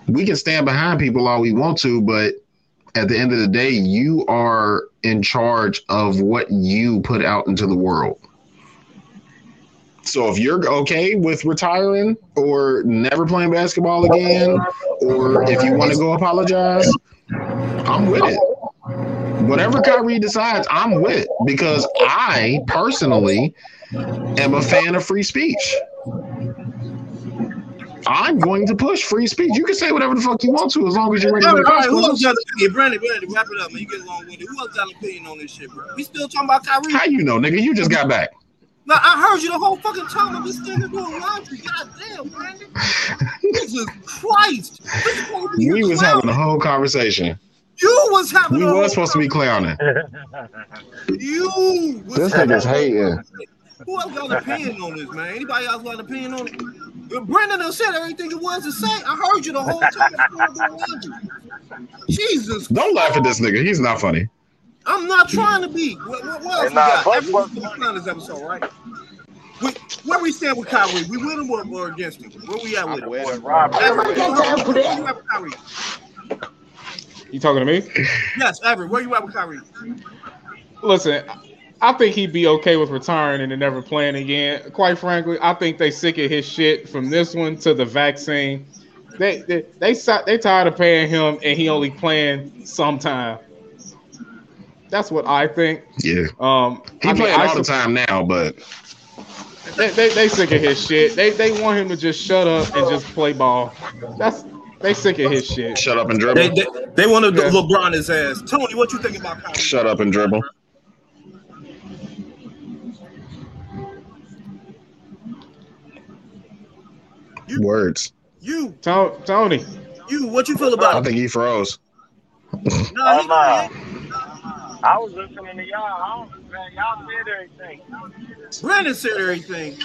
We can stand behind people all we want to, but at the end of the day, you are in charge of what you put out into the world. So if you're okay with retiring or never playing basketball again, or if you want to go apologize, I'm with it. Whatever mm-hmm. Kyrie decides, I'm with because I personally am a fan of free speech. I'm going to push free speech. You can say whatever the fuck you want to as long as you're ready All right, all right, who else got opinion? Brandon, Brandon, wrap it up, man. You get long winded. Who else got an opinion on this shit, bro? We still talking about Kyrie? How you know, nigga? You just got back. No, I heard you the whole fucking time. I'm just standing doing laundry. Goddamn, Brandon. Jesus Christ. This is supposed to be We was having a whole conversation. You was having We a was supposed to be clowning. You was This having nigga's a hating. Who else got an opinion on this, man? Anybody else got an opinion on it? If Brandon done said everything it was to say. I heard you the whole time. I'm doing laundry. Jesus, Don't laugh at this nigga. He's not funny. I'm not trying to be. What, what, what else we nah, got? but- Everyone's on this episode, right? We, where we stand with Kyrie? We with him or, or against him? Where we at with I'm him? with him. Everett, where you at with Kyrie? You talking to me? Yes, Everett, where you at with Kyrie? Listen, I think he'd be okay with retiring and then never playing again. Quite frankly, I think they sick of his shit from this one to the vaccine. They they they, si- they tired of paying him and he only playing sometime. That's what I think. Yeah. Um, He I mean, playing I all the sup- time now, but They, they, they sick of his shit. They they want him to just shut up and just play ball. That's they sick of his shit. shut up and dribble. they, they want to Yeah. LeBron his ass. Tony, what you think about Kyrie? Shut up and dribble. Words. You, To- Tony, you, what you feel I about it? think he froze. Nah, he, Oh, no. I was listening to y'all. I don't, man, y'all said everything. Brandon said everything.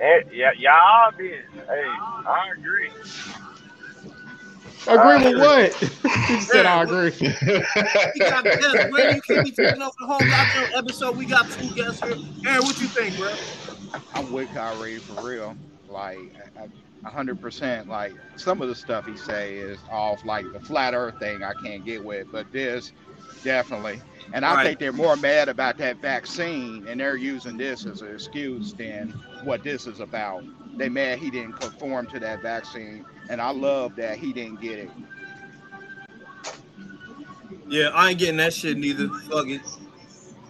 Eh, yeah, y'all did. Hey, I agree. Agree with what? he said I agree. We got guests. Brandon, you can't be taking over the whole goddamn episode. We got two guests here. Aaron, what you think, bro? I'm with Kyrie for real. Like hundred percent. Like some of the stuff he say is off. Like the flat Earth thing, I can't get with, but this definitely. And I Right. think they're more mad about that vaccine, and they're using this as an excuse than what this is about. They mad he didn't conform to that vaccine, and I love that he didn't get it. Yeah, I ain't getting that shit neither. Fuck it.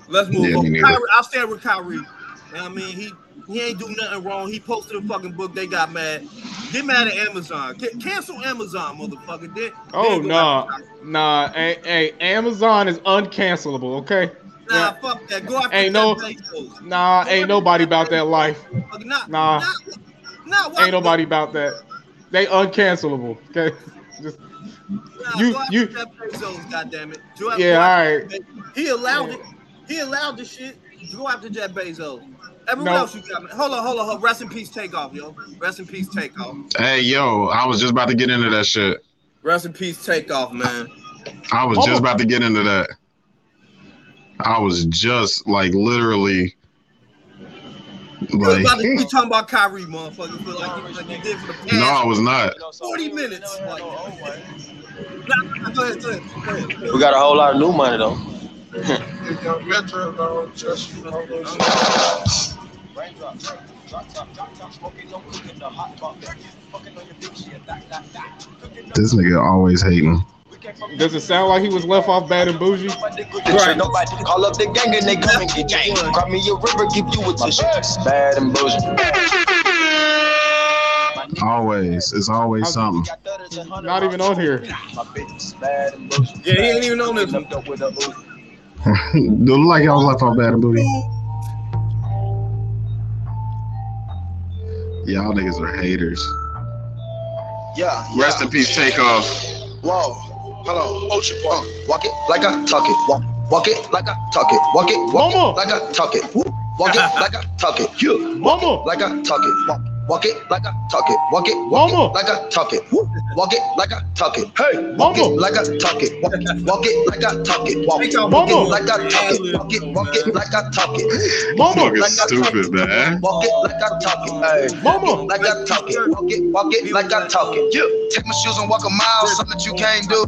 Let's move Yeah, on. Kyrie, I'll stand with Kyrie. You know what I mean, he he ain't do nothing wrong. He posted a fucking book. They got mad. Get mad at Amazon. Ca- cancel Amazon, motherfucker. They, Oh they go nah, nah. Hey, hey, Amazon is uncancelable. Okay. Nah, fuck that. Go after Ain't no- Bezos. Nah, ain't nobody about that life. Fuck, Nah, Nah. nah, nah, Ain't nobody about that. They uncancelable. Okay. Just Nah, you- you- Jeff Bezos, goddammit. Go after- Yeah, go all after right. Jeff Bezos. He allowed it. He allowed the shit. Go after Jeff Bezos. Everyone No. else you got, man. Hold on, hold on, hold on. Rest in peace, take off, yo. Rest in peace, take off. Hey, yo, I was just about to get into that shit. Rest in peace, take off, man. I was just about to get into that. I was just like literally You was like about to be talking about Kyrie, motherfucker. Feel like you, like you did for the past no, I was not. 40 minutes. Like, go ahead, go ahead. We got a whole lot of new money though. This nigga always hating. Does it sound like he was left off bad and bougie? Right. Call up the gang and they come and get you. Grab me a river, give you a tissue. Bad and bougie. Always, it's always I'm, something. Not even on here. Yeah, he ain't even on this. Don't Look like y'all left off bad and bougie. Y'all niggas are haters. Yeah. Rest yeah. in peace, take off. Whoa. Hold on. Ocean. Uh, walk it like I talk it. Walk, walk it like I talk it. Walk it, walk Mama. it like I talk it. Walk it like I talk it. You. Mama. Like I talk it. Walk, walk it like I talk it. Walk it, walk Mama. it like I talk it. Walk it like I talk it. Hey. Walk Mama. it like I talk it. Walk, walk it like I talk it. Walk, Take walk it Mama. like I talk it. Walk it, walk it like I talk it. Mama. Fucking Like I talk stupid, it. man. Walk it like I talk it. Hey. Mama. Like I talk it. Walk it, walk it like I talk it. Yeah. Take my shoes and walk a mile, something that you can't do.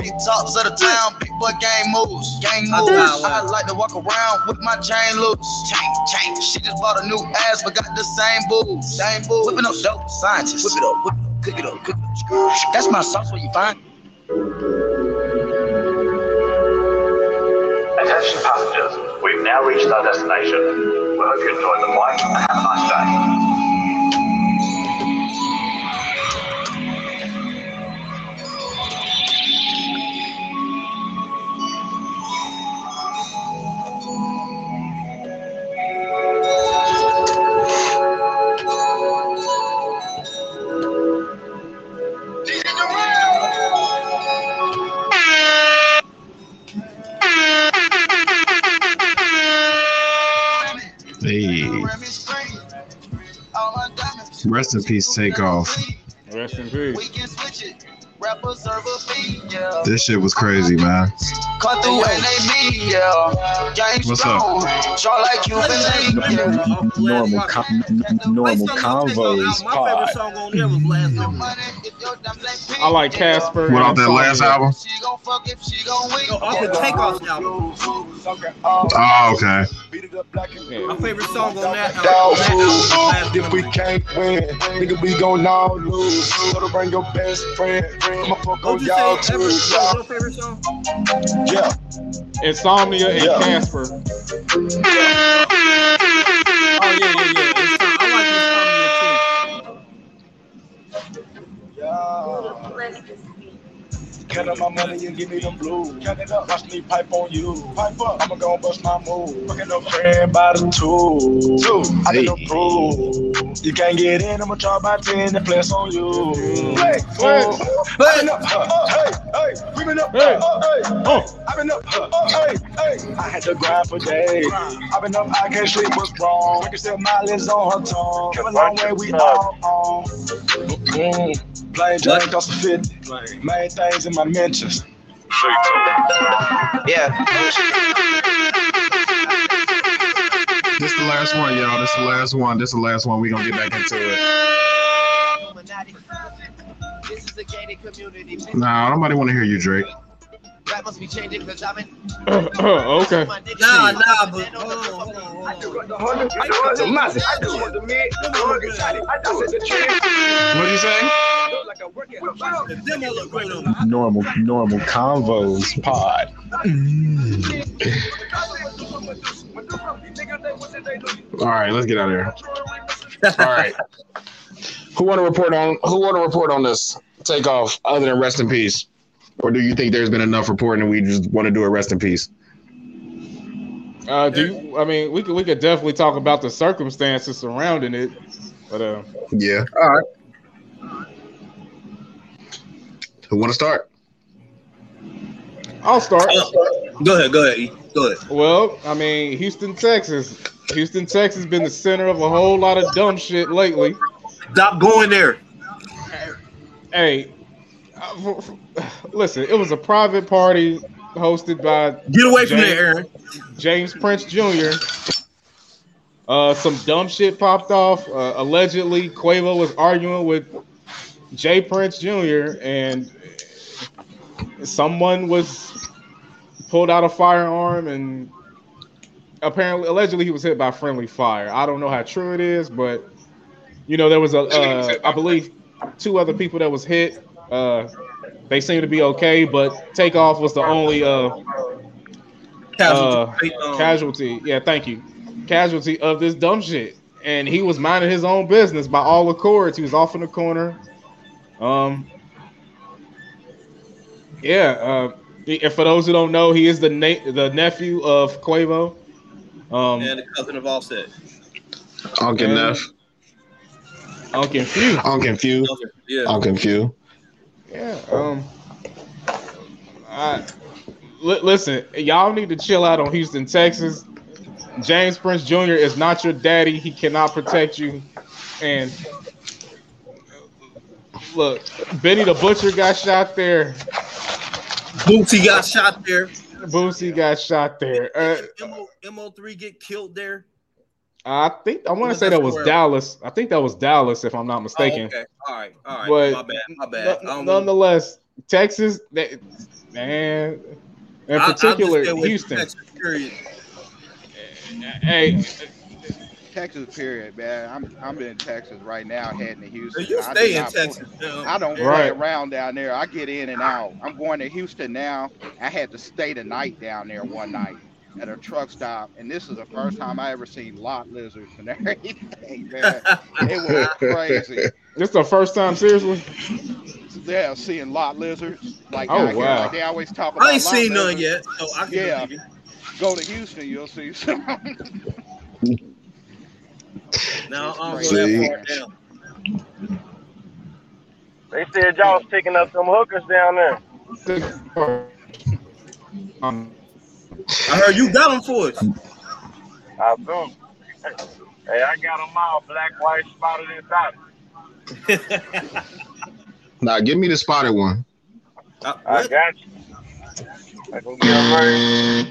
Big talks of the town, big boy gang moves. Gang moves. I I like to walk around with my chain loose. Chain, chain. She just bought a new ass, but got the same Whipping up dope, scientists. Whip it up, whip it up, cook it up, cook it up. That's my sauce where you find. Attention passengers, we've now reached our destination. We hope you enjoyed the flight and have a nice day. Rest in peace, take off. Rest in peace. We can switch it. Rapper serve a beat, yeah. This shit was crazy, man. Cut through and they me, yeah. Gang What's up? strong. Short like Cuban link. Normal, con- normal convos My favorite song on there was Last mm. Lemonade. I like Casper. What off and that last Insomnia. album? She gon' fuck if she gon' win. No, off the Takeoff album. Oh, okay. My favorite song on that uh, album. If we can't win, nigga, we gon' all lose. Gotta bring your best friend. I'ma fuck you y'all say too. your favorite song? Yeah. Insomnia and Yeah. Casper. Oh yeah, yeah, yeah. It's, I like Count up my money and give me them blues. Count it up, watch me pipe on you. Pipe up, I'ma go and bust my move. Fucking up friend by the two. Two, I Hey. can prove. You can't get in, I'ma drop my 10 and flex on you. Hey, Flex. I've been up, huh, hey, hey, we been up, uh, uh, Hey. huh, hey, Oh. I've been up, huh, hey, hey. I had to grind for days. I've been up, I can't sleep, what's wrong? I can still mileage on her tongue. Come a long way, we all on. Mm. Plain Jane cost a 50. Main things in my mentions. Yeah. This the last one, y'all. This the last one. This the last one. We gonna get back into it. This is a gated. Nah, nobody want to hear you, Drake. Rap must be changing because I'm in. okay. Nah, nah, but hold on, hold on, hold on. What'd you say? The demo look great on it. Normal, normal convos pod. All right, let's get out of here. All right. Who want to report on? Who want to report on this takeoff? Other than rest in peace, or do you think there's been enough reporting and we just want to do a rest in peace? Uh, do you, I mean we could we could definitely talk about the circumstances surrounding it, but uh, Yeah. All right. Who want to start? I'll start. Go ahead, go ahead, go ahead. Well, I mean Houston, Texas. Houston, Texas, been the center of a whole lot of dumb shit lately. Stop going there. Hey, f- f- listen, it was a private party hosted by Get away from James- there, Aaron. James Prince Jr. Uh, some dumb shit popped off. Uh, allegedly, Quavo was arguing with Jay Prince Jr. and someone was pulled out a firearm and apparently, allegedly, he was hit by friendly fire. I don't know how true it is, but you know, there was a, uh, I believe, two other people that was hit. Uh, they seem to be okay, but Takeoff was the only uh, Casualty. uh, casualty. Yeah, thank you. Casualty of this dumb shit. And he was minding his own business by all accords. He was off in the corner. Um, yeah. Uh, and for those who don't know, he is the na- the nephew of Quavo. Um, and the cousin of Offset. Uncle and- Neff. I'm confused. I'm confused. Yeah. I'm confused. Yeah. Um. I, li- listen, y'all need to chill out on Houston, Texas. James Prince Jr. is not your daddy. He cannot protect you. And look, Benny the Butcher got shot there. Bootsy got shot there. Boosie got shot there. Uh, Mo Mo3 get killed there. I think I want to say that that was somewhere? Dallas. I think that was Dallas, if I'm not Oh, mistaken. okay. All right. All right. But my bad. My bad. I None- don't nonetheless, Texas, they, man, in I- I'll just particular, stay away from Houston. Texas, period. Hey, Texas, period, man. I'm I'm in Texas right now, heading to Houston. You I do stay in not- Texas. man. I don't Right. play around down there. I get in and out. I'm going to Houston now. I had to stay the night down there one night at a truck stop, and this is the first time I ever seen lot lizards and everything, man. It was crazy. this the first time, seriously. Yeah, seeing lot lizards like Oh, out here, wow. like they always talk about. I ain't lot seen none yet, so I can Yeah, go to Houston, you'll see some. Now I'm It's See? that far down. They said y'all was picking up some hookers down there. Um, I heard you got them for us. I do. Hey, I got them all black, white, spotted, and dotted. Now give me the spotted one. Uh, I got you. I can get them right.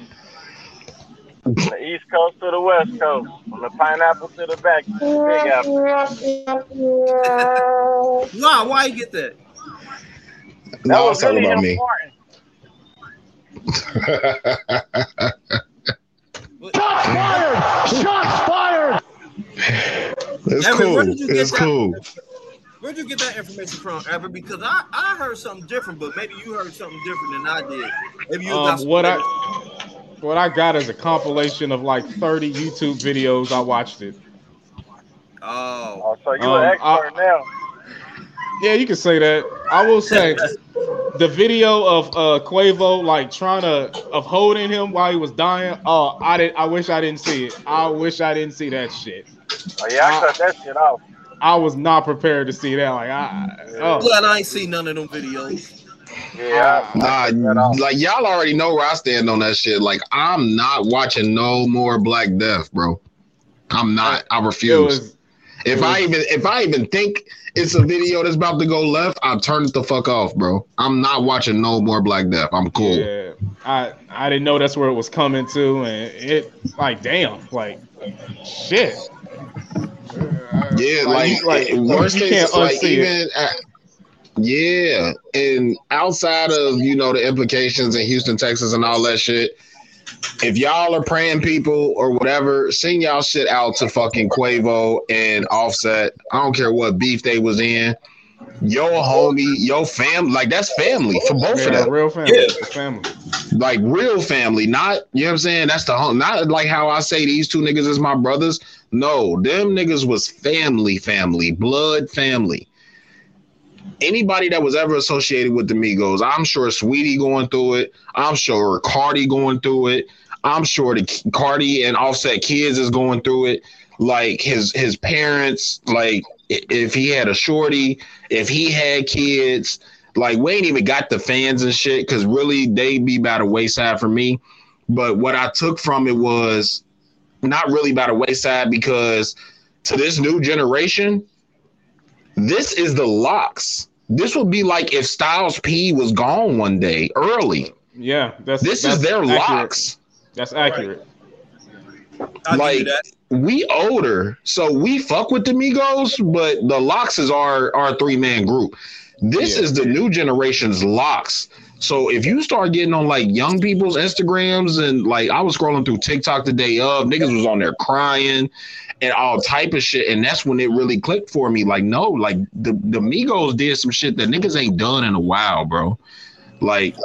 From the East Coast to the West Coast, from the pineapple to the back, big apple. Nah, why you get that? No, I was was talking really about me. Shots fired! Shots fired! It's Evan, cool. did you get It's that? cool. Where'd you get that information from, Ever? Because I, I heard something different, but maybe you heard something different than I did. Maybe you got um, what I what I got is a compilation of like 30 YouTube videos. I watched it. Oh, so you Um, an expert now. Yeah, you can say that. I will say the video of uh Quavo like trying to of holding him while he was dying. Oh, I did. I wish I didn't see it. I wish I didn't see that shit. Oh yeah, I cut that shit off. I was not prepared to see that. Like I, oh. glad I ain't seen none of them videos. Yeah. Nah, like y'all already know where I stand on that shit. Like I'm not watching no more Black Death, bro. I'm not. I refuse. If I mm. even if I even think it's a video that's about to go left, I'll turn it the fuck off, bro. I'm not watching no more Black Death. I'm cool. Yeah, I I didn't know that's where it was coming to, and it like damn, like shit. Yeah, Like, like, like, worst case, like even at, uh, yeah, and outside of you know the implications in Houston, Texas, and all that shit. If y'all are praying people or whatever, send y'all shit out to fucking Quavo and Offset. I don't care what beef they was in. Yo, homie, yo, fam, like that's family for both Yeah, of them. real family, family. like real family, not you know what I'm saying. That's the home, not like how I say these two niggas is my brothers. No, them niggas was family, family, blood family. Anybody that was ever associated with the Migos, I'm sure Sweetie going through it. I'm sure Cardi going through it. I'm sure the Cardi and Offset kids is going through it. Like his his parents, like if he had a shorty, if he had kids, like we ain't even got the fans and shit because really they be by the wayside for me. But what I took from it was not really by the wayside because to this new generation, this is the LOX. This would be like if Styles P was gone one day early. Yeah, that's This that's is their accurate. LOX. That's accurate. like we older, so we fuck with the Migos, but the LOX is our our three man group. This is the new generation's LOX. So if you start getting on like young people's Instagrams and like I was scrolling through TikTok the day of, niggas was on there crying and all type of shit, and that's when it really clicked for me. Like, no, like the the Migos did some shit that niggas ain't done in a while, bro. Like,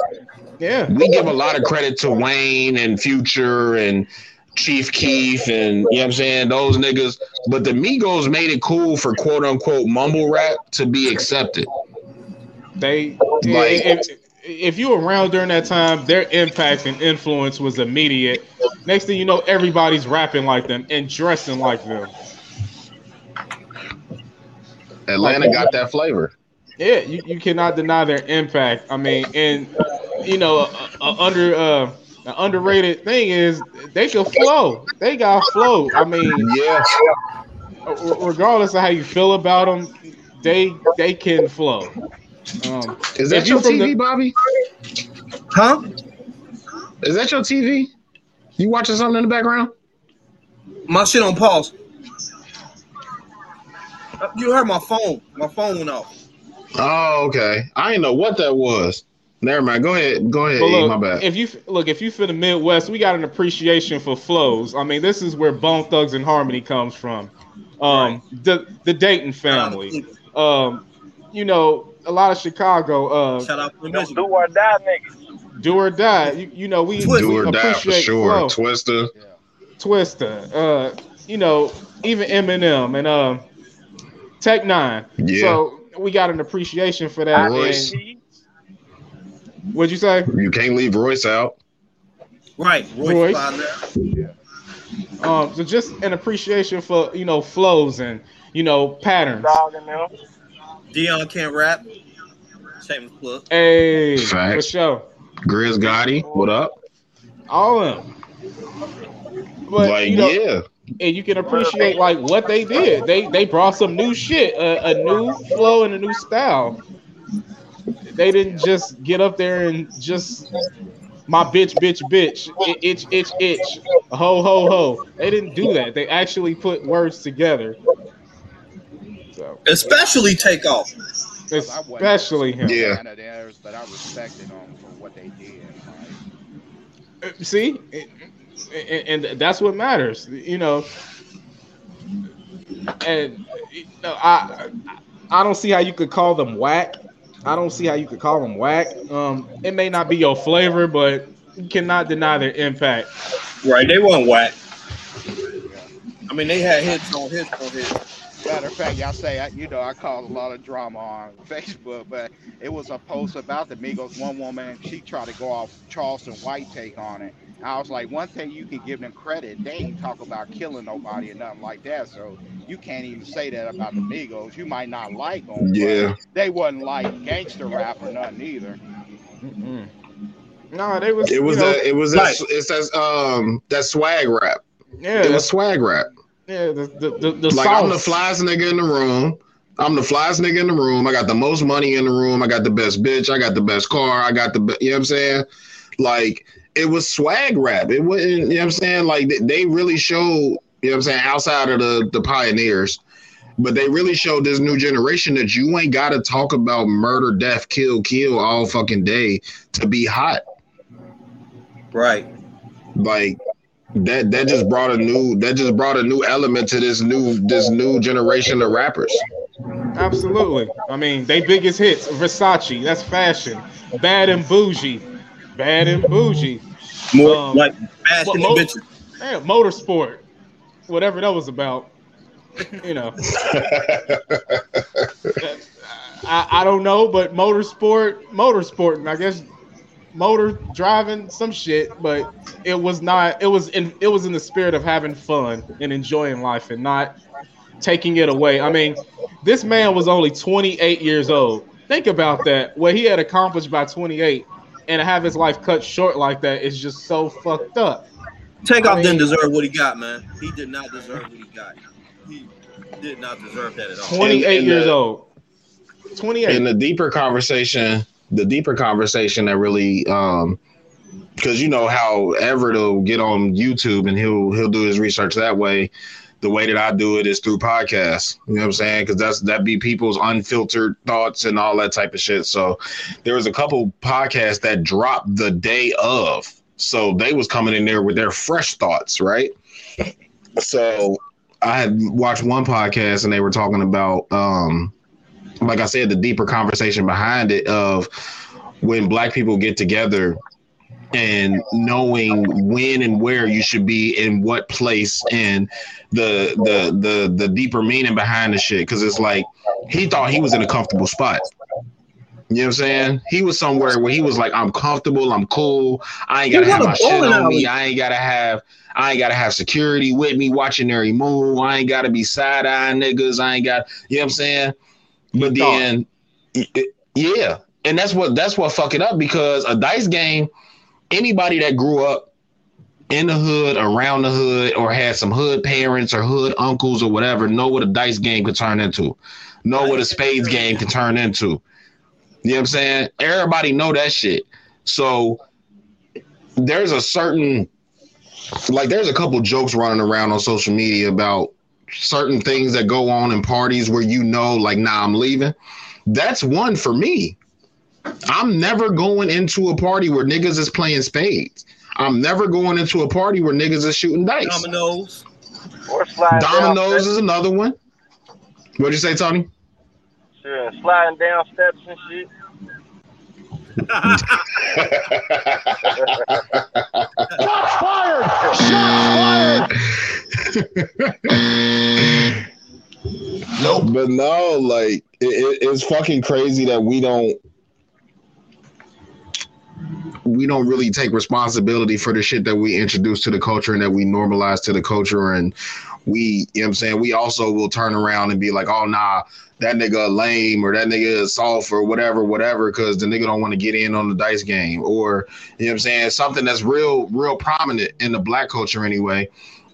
yeah, we give a lot of credit to Wayne and Future and Chief Keef and you know what I'm saying those niggas, but the Migos made it cool for quote unquote mumble rap to be accepted. They Like- if, if you were around during that time, their impact and influence was immediate. Next thing you know, everybody's rapping like them and dressing like them. Atlanta got that flavor. Yeah, you, you cannot deny their impact. I mean, and you know, a, a under uh, an underrated thing is they can flow. They got flow. I mean, yeah. Regardless of how you feel about them, they they can flow. Um, Is that if your TV, the- Bobby? Huh? Is that your TV? You watching something in the background? My shit on pause. You heard my phone. My phone went off. Oh, okay. I didn't know what that was. Never mind. Go ahead. Go ahead. But E, look, my bad. if you look, if you for the Midwest, we got an appreciation for flows. I mean, this is where Bone Thugs and Harmony comes from. Um, the the Dayton family. Um, you know, a lot of Chicago. Uh, Shout out to Them do or die niggas. do or die. You, you know, we, Do we or die for sure. flow. Twista. Twista, uh, you know, even Eminem and um, Tech N9ne. Yeah. So we got an appreciation for that. Royce. What'd you say? You can't leave Royce out. Right. Royce, Royce. Five now. Um, so just an appreciation for you know flows and you know patterns. Dog in them. Dion can't rap. Shameless plug. Hey, for Facts. sure, Grizz Gotti. What up? all of them. But like, you know, yeah. and you can appreciate like what they did. They they brought some new shit, a, a new flow and a new style. They didn't just get up there and just my bitch, bitch, bitch, I- itch, itch, itch, ho, ho, ho. They didn't do that. They actually put words together. So Especially take off. especially him. Yeah. Of theirs, but I respected them for what they did. Like, See, and, and that's what matters, you know. And you know, I I don't see how you could call them whack. I don't see how you could call them whack. Um, it may not be your flavor, but you cannot deny their impact. Right. They weren't whack. I mean, they had hits on hits on hits. Matter of fact, y'all say, I- you know, I caused a lot of drama on Facebook, but it was a post about the Migos. One woman, she tried to go off Charleston White take on it. I was like, one thing you can give them credit, they ain't talk about killing nobody or nothing like that. So you can't even say that about the Migos. You might not like them. Yeah. They wasn't like gangster rap or nothing either. No, they was. It was you know, that. It was that. It's that. Um, that swag rap. Yeah, It was swag rap. Yeah. The the the, the Like I'm the flyest nigga in the room. I'm the flyest nigga in the room. I got the most money in the room. I got the best bitch. I got the best car. I got the. be- You know what I'm saying? Like it was swag rap. It wasn't. You know what I'm saying? Like they- they really showed. You know what I'm saying? Outside of the the pioneers. But they really showed this new generation that you ain't got to talk about murder, death, kill, kill all fucking day to be hot. Right. like that that just brought a new that just brought a new element to this new this new generation of rappers. Absolutely. I mean, they biggest hits: Versace. That's fashion. Bad and bougie. Bad and bougie. More Um, like fashion mo- and bitches. Man, motorsport, whatever that was about. You know, I, I don't know, but motorsport, motorsporting, I guess, motor driving, some shit. But it was not. It was in. It was in the spirit of having fun and enjoying life, and not taking it away. I mean, this man was only 28 years old. Think about that. What he had accomplished by 28, and to have his life cut short like that is just so fucked up. Takeoff I mean- didn't deserve what he got, man. He did not deserve what he got. He did not deserve that at all. 28 And- and years the- old. 28. In the deeper conversation, the deeper conversation that really um because you know how Everett will get on YouTube and he'll he'll do his research that way. The way that I do it is through podcasts. You know what I'm saying? Because that's that be people's unfiltered thoughts and all that type of shit. So there was a couple podcasts that dropped the day of. So they was coming in there with their fresh thoughts, right? So I had watched one podcast and they were talking about um like I said, the deeper conversation behind it of when black people get together and knowing when and where you should be in what place and the the the the deeper meaning behind the shit because it's like he thought he was in a comfortable spot you know what I'm saying? He was somewhere where he was like, I'm comfortable, I'm cool, I ain't gotta have my shit on me. I ain't gotta have I ain't gotta have security with me watching every move, I ain't gotta be side eyeing niggas, I ain't got you know what I'm saying? But then, yeah, and that's what that's what fuck it up because a dice game. Anybody that grew up in the hood, around the hood, or had some hood parents or hood uncles or whatever, know what a dice game could turn into. Know what a spades game can turn into. You know what I'm saying? Everybody know that shit. So there's a certain like there's a couple jokes running around on social media about certain things that go on in parties where you know like nah I'm leaving. That's one for me. I'm never going into a party where niggas is playing spades. I'm never going into a party where niggas is shooting dice. Dominoes. Or sliding Dominoes steps. is another one. What'd you say, Tony? Sure, sliding down steps and shit. Shots fired! Shots fired! Nope. But no, like it, it- it's fucking crazy that we don't we don't really take responsibility for the shit that we introduce to the culture and that we normalize to the culture and we you know what I'm saying we also will turn around and be like, oh nah, that nigga lame or that nigga is soft or whatever, whatever, because the nigga don't want to get in on the dice game. Or you know what I'm saying, something that's real, real prominent in the black culture anyway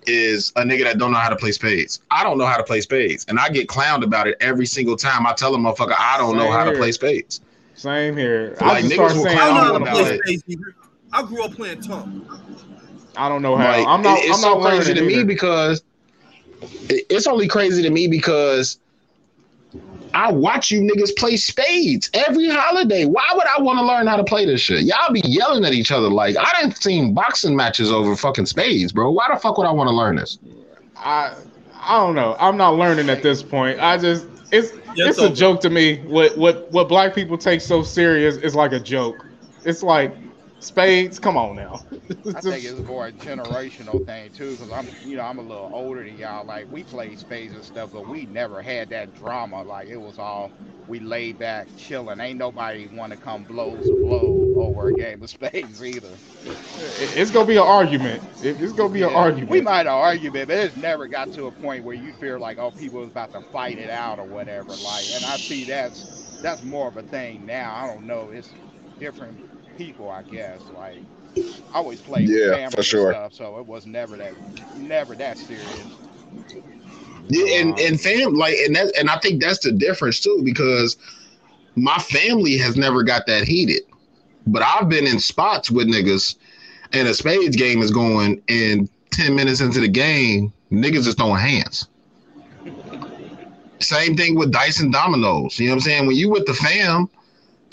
is a nigga that don't know how to play spades. I don't know how to play spades, and I get clowned about it every single time I tell a motherfucker I don't know Same how to play spades. Same here. Like, I just niggas start will saying clown I I don't don't know how to to play. play spades. I grew up playing Tonk. I don't know how. Like, I'm not. it- it's I'm so not crazy to me because it- it's only crazy to me because I watch you niggas play spades every holiday. Why would I want to learn how to play this shit? Y'all be yelling at each other like I didn't seen boxing matches over fucking spades, bro. Why the fuck would I want to learn this? I I don't know. I'm not learning at this point. I just it's Yeah, it's it's a joke to me. What what what black people take so serious is like a joke. It's like spades. Come on now. I think it's more a generational thing too, because I'm, you know, I'm a little older than y'all. Like we played spades and stuff, but we never had that drama. Like it was all we laid back, chilling. Ain't nobody want to come blows or blow over a game of spades either. It's gonna be an argument. It's gonna be an argument. We might have argued, but it's never got to a point where you feel like, oh, people was about to fight it out or whatever. Like, and I see that's that's more of a thing now. I don't know. It's different people, I guess. Like, I always played with Yeah, family for and sure. stuff, so it was never that, never that serious. Yeah, and um, and fam like and that and I think that's the difference too because my family has never got that heated, but I've been in spots with niggas, and a spades game is going, and ten minutes into the game, niggas is throwing hands. Same thing with dice and dominoes. You know what I'm saying? When you with the fam,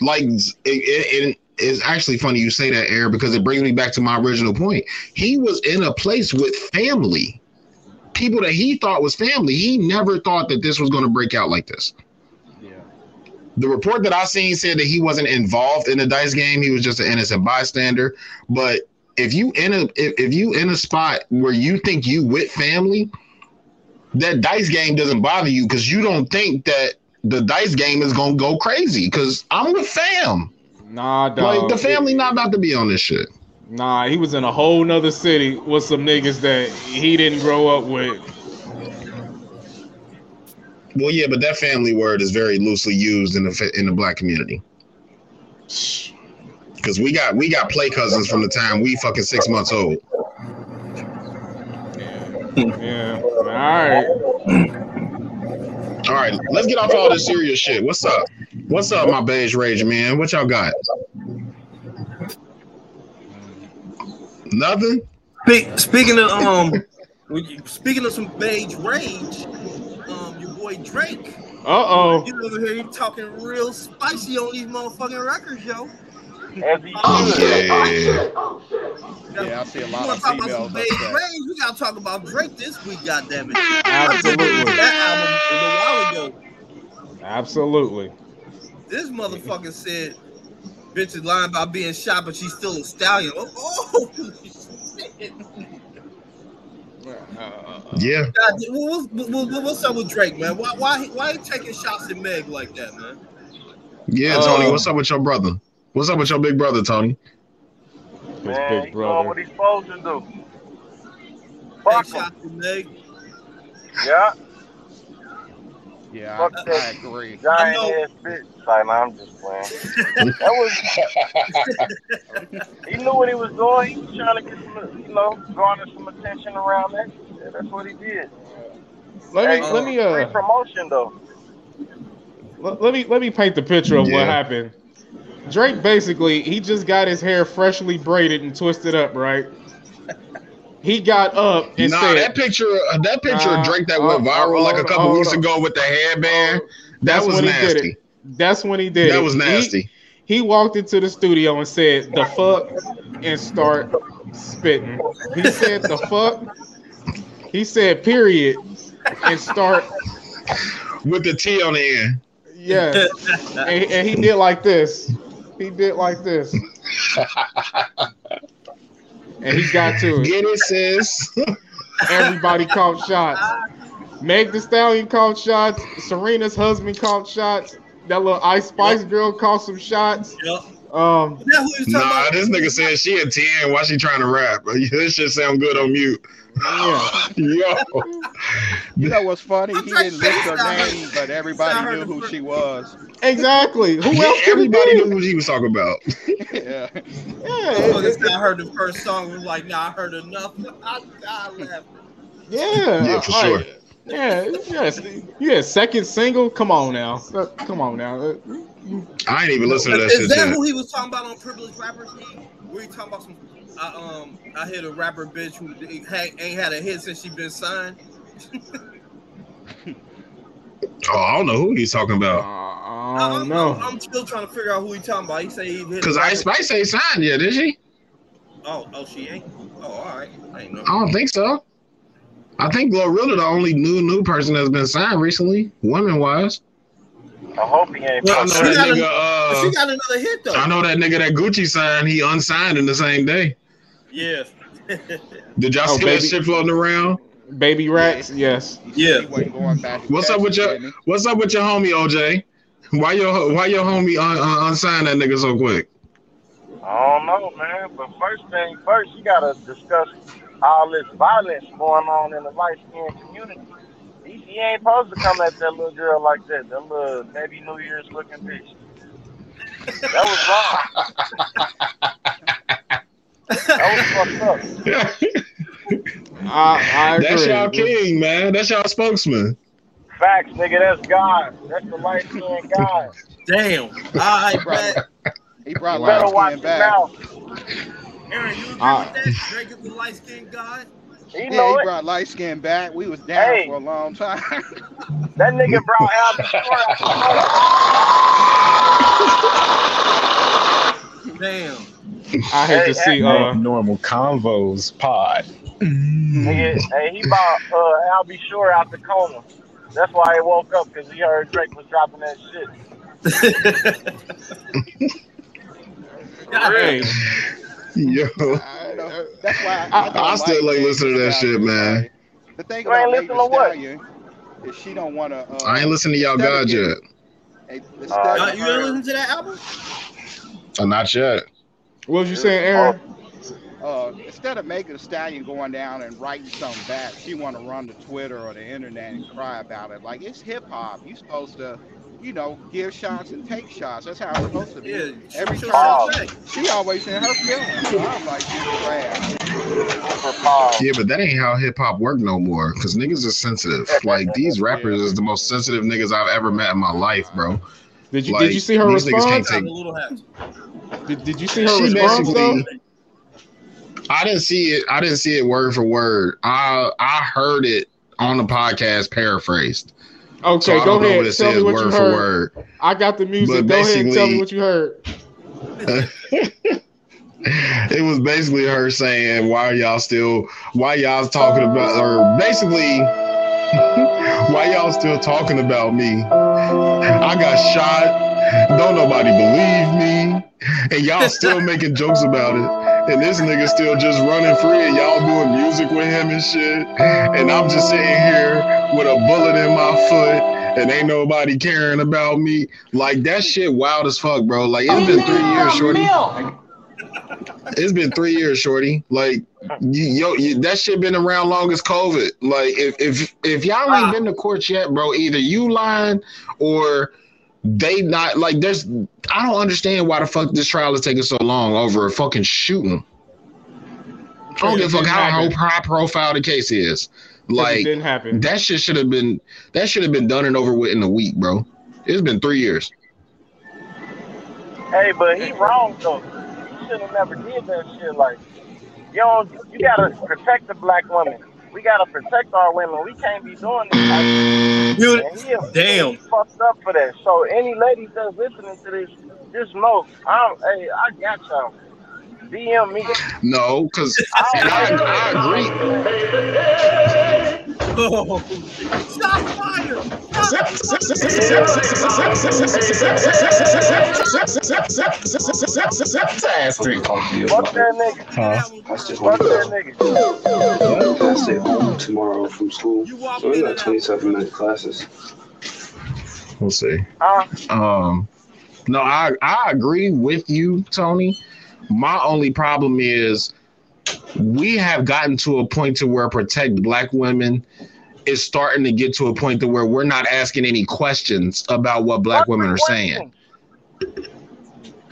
like it it's actually funny you say that, Air, because it brings me back to my original point. He was in a place with family people that he thought was family. He never thought that this was going to break out like this. The report that I seen said that he wasn't involved in the dice game. He was just an innocent bystander. But if you in a if, if you in a spot where you think you with family, that dice game doesn't bother you because you don't think that the dice game is gonna go crazy. Because I'm with fam. Nah, dog. Like the family not about to be on this shit. Nah, he was in a whole nother city with some niggas that he didn't grow up with. Well, yeah, but that family word is very loosely used in the in the black community. Because we got we got play cousins from the time we fucking six months old. Yeah. Yeah. All right. All right, let's get off all this serious shit. What's up? What's up, my beige rage man? What y'all got? Nothing. Speak, speaking of um, speaking of some beige rage, um, your boy Drake. Uh oh. You over here you talking real spicy on these motherfucking records, yo. As he Yeah. Yeah, I see a lot want of to talk about some females beige upset. We gotta talk about Drake this week, goddammit. Absolutely. That album a while ago. Absolutely. This motherfucker said, "Bitch is lying about being shot, but she's still a stallion." Oh, oh shit. Yeah. God, what- what- what- what's up with Drake, man? Why, why, why he taking shots at Meg like that, man? Yeah, Tony. Uh, what's up with your brother? What's up with your big brother, Tony? His Man, big he doing brother. what he's supposed to do. Fuck him. shots at Meg. Yeah. Yeah, Fuck I, that I agree. giant ass bitch. Like, nah, I'm just playing. that was. he knew what he was doing. He was trying to get some, you know, garner some attention around that. shit. That's what he did. Let me Hey, let me uh promotion though. let, let me let me paint the picture of what happened. Drake basically he just got his hair freshly braided and twisted up, right? He got up and nah, said, that picture, uh, that picture Nah, of Drake that uh, went viral uh, like a couple weeks ago with the headband. That was he nasty. That's when he did it. That was He- nasty. He, walked into the studio and said, "The fuck," and start spitting. He said, "The fuck." He said, "Period," and start. With the T on the end. Yes, and, and he did like this. He did like this, and he got to it. Get it, sis. Everybody caught shots. Meg the Stallion caught shots. Serena's husband caught shots. That little Ice Spice girl caught some shots. Um, Nah, this nigga said she a 10 while she trying to rap. This shit sound good on mute. Yeah. Yo. You know what's funny? He didn't list her name, but everybody knew who she was. Exactly. Who else? could everybody knew what he was talking about. yeah. Yeah, this guy heard the first song and was like, nah, I heard enough. I, I left. Yeah, Yeah, for sure. right. Yeah, yes. Yeah, second single. Come on now. Uh, Come on now. Uh, I ain't even listen to that Is shit that yet. who he was talking about on Privileged Rappers? Were you talking about some? I, um, I hit a rapper bitch who ain't had a hit since she been signed. Oh, I don't know who he's talking about. I I'm, don't know. I'm, I'm still trying to figure out who he's talking about. He say he Because Ice Spice ain't signed yet, did she? Oh, oh, she ain't. Oh, all right. I ain't know. I don't think so. I think GloRilla the only new new person that's been signed recently, women wise. I hope he ain't. I know she that got nigga. a- Uh, she got another hit though. I know that nigga that Gucci signed. He unsigned in the same day. Yeah. Did y'all Oh, see baby. that shit floating around? Baby rats. Yes. Yeah. He wasn't going back. to What's up with your What's up with your homie OJ? Why your Why your homie un, un, unsigned that nigga so quick? I don't know, man. But first thing first, you gotta discuss all this violence going on in the light skinned community. He, he ain't supposed to come at that little girl like that. That little baby New Year's looking bitch. That was wrong. that was fucked up. I, I agree. That's y'all king, man. That's y'all spokesman. Facts, nigga. That's God. That's the light skin God. Damn. All right, bet. He brought You better light watch skin your back. mouth. Aaron, you agree Uh, with that? Drake is the light skinned guy. He Yeah, he it. brought light skin back. We was down Hey. for a long time. That nigga brought Albie out the Damn. I hate Hey, to see. Uh, Normal convos pod. Nigga, hey, he bought uh, Albie Shore out the coma. That's why he woke up because he heard Drake was dropping that shit. hey, Yo, I know. That's why I, don't I still like Meg listening to that shit, man. The thing You ain't about Meg listen to what? Stallion is she don't want to. Uh, I ain't listening to y'all instead God getting- yet. hey, Uh, Y'all- of you listen to that album? Uh, not yet. what was you saying, Aaron? Uh, instead of making a stallion going down and writing something back, she want to run to Twitter or the internet and cry about it. Like it's hip hop. You supposed to, you know, give shots and take shots. That's how it's supposed to be. Yeah. Every shoot time she always in her feelings. So I'm like, you trash. For Paul. Yeah, but that ain't how hip hop work no more. Cause niggas are sensitive. Like these rappers is the most sensitive niggas I've ever met in my life, bro. Did you Like, Did you see her these niggas can't response? take- The little hats. Did, did you see her She response though? basically- I didn't see it. I didn't see it word for word. I I heard it on the podcast paraphrased. Okay, So I go don't know ahead. what it Tell me says what word you for heard. word. I got the music. But Go ahead and tell me what you heard. it was basically her saying, "Why are y'all still? Why y'all talking about? Or basically, why y'all still talking about me? I got shot. Don't nobody believe me, and y'all still making jokes about it. And this nigga still just running free, and y'all doing music with him and shit. And I'm just sitting here with a bullet in my foot." And ain't nobody caring about me. Like that shit wild as fuck, bro. Like it's been three years, shorty. It's been three years, shorty. Like, yo, you, that shit been around long as COVID. Like, if if if y'all ain't been to court yet, bro, either you lying or they not. Like, there's. I don't understand why the fuck this trial is taking so long over a fucking shooting. I don't give a fuck how happen. high profile the case is. it Like, didn't happen. that shit should have been that should have been done and over with in a week, bro. It's been three years. Hey, but he wrong though. He should have never did that shit. Like, you know, you gotta protect the black woman. We gotta protect our women. We can't be doing this. Dude, and he damn. he fucked up for that. So any ladies that's listening to this, just know, I'm, hey, I got y'all. DM me. No, because I, I agree. Oh, shot fired! Fantastic. Fuck that nigga. That's just Fuck one that nigga. I stay home tomorrow from school. So we got 27 minute classes. We'll see. Huh? Um, no, I I agree with you, Tony. My only problem is we have gotten to a point to where protect black women is starting to get to a point to where we're not asking any questions about what black women are saying.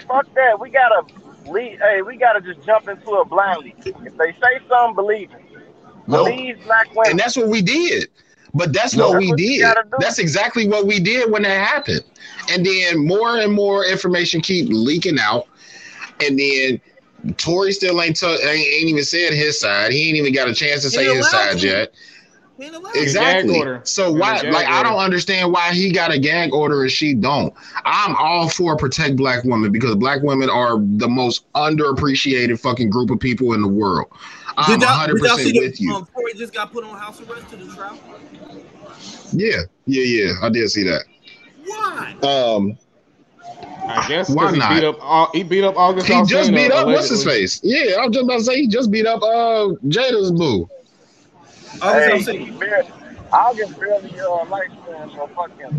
Fuck that. We gotta lead. Hey, we gotta just jump into it blindly. If they say something, believe it. Believe black women. And that's what we did. But that's No. what we what did. That's exactly what we did when that happened. And then more and more information keep leaking out. And then Tory still ain't, t- ain't ain't even said his side. He ain't even got a chance to say his side to. yet. He ain't allowed. Exactly. So There's why? gag Like I don't understand why he got a gag order and she don't. I'm all for protect black women because black women are the most underappreciated fucking group of people in the world. I'm y'all, 100 did y'all percent with the, you. um, Tory just got put on house arrest to the trial? Yeah, yeah, yeah. I did see that. Why? Um, I guess Why 'cause he not? beat up all, he beat up August. he just beat up what's his face? Yeah, I was just about to say he just beat up uh Jada's boo. I was Hey, gonna say, he barely, I'll get barely uh, light skin, so fuck him.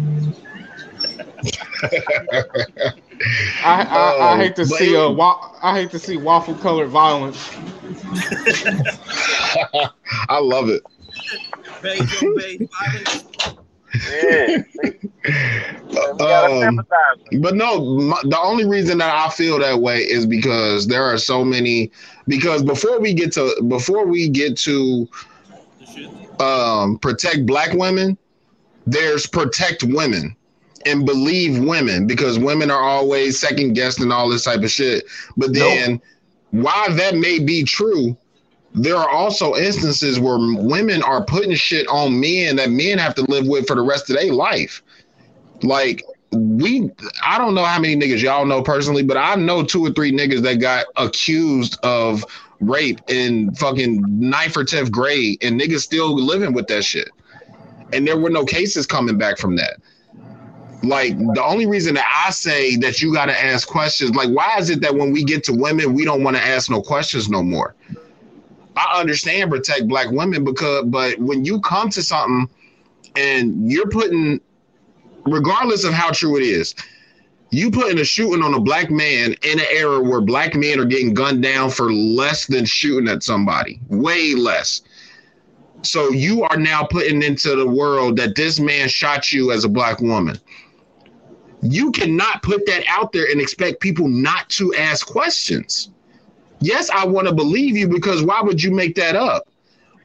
I, I, I Um, hate to but see it- uh, wa- I hate to see waffle colored violence. I love it. beige on beige violence. Yeah. We Um. But no, my, the only reason that I feel that way is because there are so many. Because before we get to before we get to um, protect black women, there's protect women and believe women because women are always second guessed and all this type of shit. But then, while that may be true, there are also instances where women are putting shit on men that men have to live with for the rest of their life. Like we, I don't know how many niggas y'all know personally, but I know two or three niggas that got accused of rape in fucking ninth or tenth grade, and niggas still living with that shit, and there were no cases coming back from that. Like the only reason that I say that you got to ask questions, like why is it that when we get to women, we don't want to ask no questions no more? I understand protect black women because, but when you come to something and you're putting, regardless of how true it is, you putting a shooting on a black man in an era where black men are getting gunned down for less than shooting at somebody, way less. So you are now putting into the world that this man shot you as a black woman. You cannot put that out there and expect people not to ask questions. Yes, I want to believe you because why would you make that up?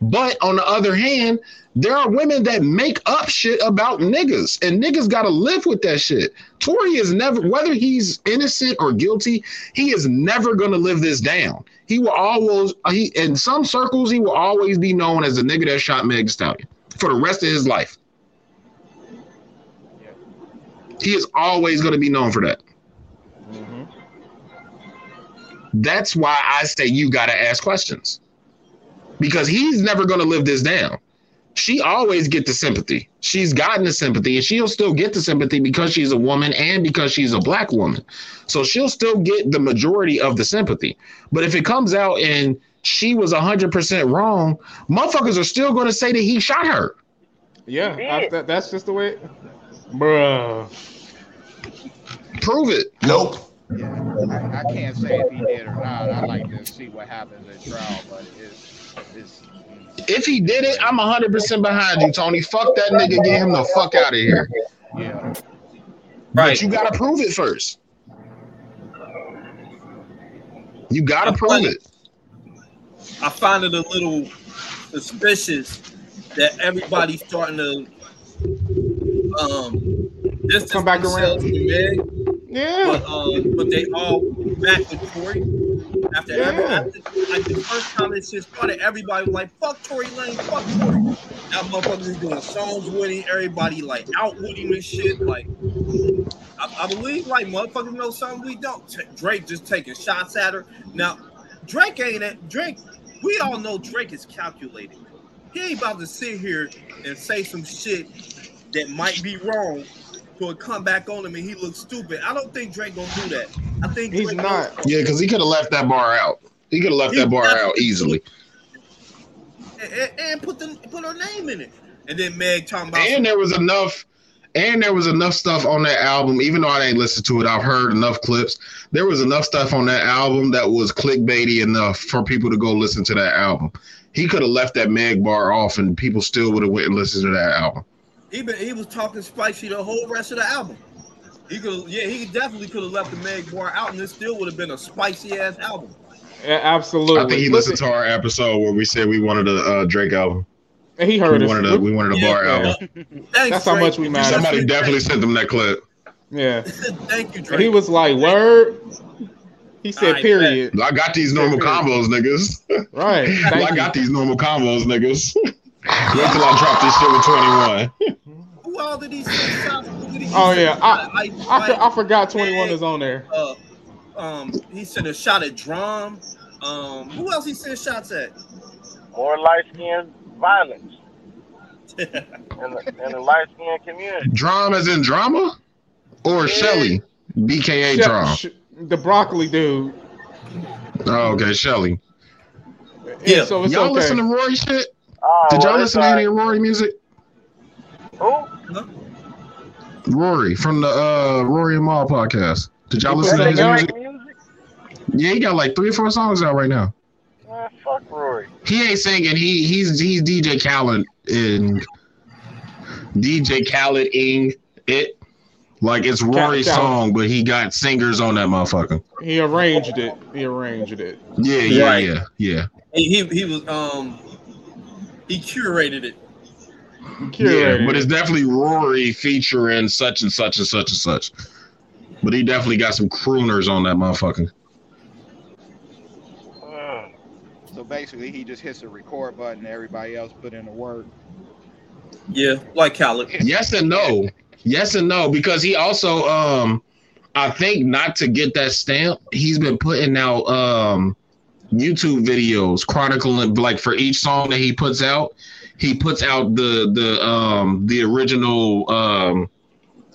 But on the other hand, there are women that make up shit about niggas, and niggas got to live with that shit. Tory is never, whether he's innocent or guilty, he is never to live this down. He will always, he in some circles, he will always be known as the nigga that shot Meg Stallion for the rest of his life. He is always to be known for that. That's why I say you got to ask questions because he's never going to live this down. She always get the sympathy. She's gotten the sympathy and she'll still get the sympathy because she's a woman and because she's a black woman. So she'll still get the majority of the sympathy. But if it comes out and she was 100% wrong, motherfuckers are still going to say that he shot her. Yeah, I, that, that's just the way. Bruh. Prove it. Nope. I, I can't say if he did or not. I like to see what happens at trial, but it's it's If he did it, I'm 100 percent behind you, Tony. Fuck that nigga. Get him the fuck out of here. yeah. Right. But you gotta prove it first. You gotta prove it. I find it a little suspicious that everybody's starting to um distance Come back around. themselves from Meg, Yeah. but um, but they all back with Tory. After every Yeah. after, like the first time this shit started, everybody was like, "Fuck Tory Lanez, fuck Tory." That motherfucker was doing songs with him. Everybody like out with him and shit. Like, I, I believe like motherfuckers know something we don't. T- Drake just taking shots at her. Now, Drake ain't it. Drake. We all know Drake is calculated. He ain't about to sit here and say some shit that might be wrong to come back on him and he looks stupid. I don't think Drake gonna do that. I think He's Drake not. Yeah, because he could have left that bar out. He could have left that bar out easily. and, and- and put the put her name in it. And then Meg talking about And there was enough, and there was enough stuff on that album. Even though I ain't listened to it, I've heard enough clips. There was enough stuff on that album that was clickbaity enough for people to go listen to that album. He could have left that Meg bar off, and people still would have went and listened to that album. He been he was talking spicy the whole rest of the album. He could yeah, he definitely could have left the Meg bar out and it still would have been a spicy ass album. Yeah, absolutely. I think he Listen, listened to our episode where we said we wanted a uh, Drake album. and he heard we us. wanted a we wanted a bar Yeah, album. Thanks, That's how Drake. much we matter. Somebody definitely sent them that clip. Yeah. Thank you, And he was like, "Word." He said, I "Period." I got these normal combos, niggas. Right. I Thank you. got these normal combos, niggas. Wait till I drop this shit with 21. Who all did he send shots? Did he Oh yeah, I like, I, like, I forgot Twenty One is on there. uh, um, he sent a shot at DRAM. Um, who else he sent shots at? More light skinned violence in the, in the light skinned community. Drama as in drama? Or Shelly? BKA Shep- DRAM. Sh- the broccoli dude. Oh, okay, Shelly. Yeah, so it's Y'all okay. listen to Rory shit? Oh, Did y'all well, listen to any like- Rory music? Who? Rory from the uh Rory and Mal podcast. Did y'all listen to They his music? music? Yeah, he got like three or four songs out right now. Man, fuck Rory. He ain't singing. He he's he's DJ Khaled in DJ Khaled ing it. Like it's Rory's Khaled. song, but he got singers on that motherfucker. He arranged it. He arranged it. Yeah, yeah, Right. yeah, yeah. He, he he was um he curated it. Yeah, Curated but it's definitely Rory featuring such and such and such and such. But he definitely got some crooners on that motherfucker. So basically, he just hits the record button. Everybody else put in the work. Yeah, like Khaled. Yes and no. Yes and no, because he also um I think not to get that stamp, he's been putting out um YouTube videos chronicling like for each song that he puts out, he puts out the the um the original um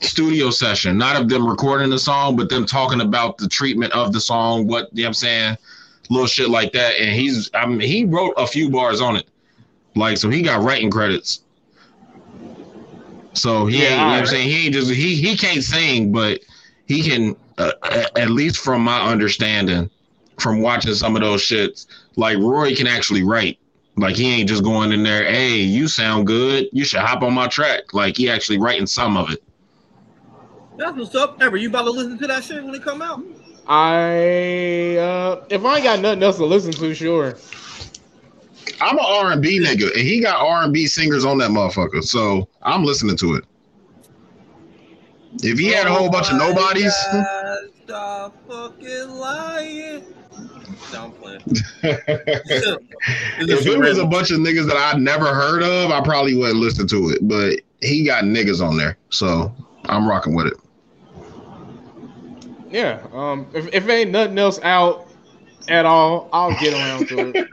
studio session, not of them recording the song, but them talking about the treatment of the song, what you know what I'm saying, little shit like that. And he's I mean he wrote a few bars on it. Like so he got writing credits. So he, Yeah, ain't, you know what I'm saying he ain't just he he can't sing, but he can uh, at least from my understanding, from watching some of those shits, like Roy can actually write. Like he ain't just going in there, hey, you sound good, you should hop on my track. Like he actually writing some of it. That's what's up. Ever you about to listen to that shit when it come out? I uh if I ain't got nothing else to listen to, sure. I'm an R and B nigga, and he got R and B singers on that motherfucker. So I'm listening to it. If he had a whole bunch of nobodies, Stop fucking lying. No, I'm playing. if it was a bunch of niggas that I'd never heard of, I probably wouldn't listen to it. But he got niggas on there, so I'm rocking with it. Yeah. Um if, if ain't nothing else out at all, I'll get around to it.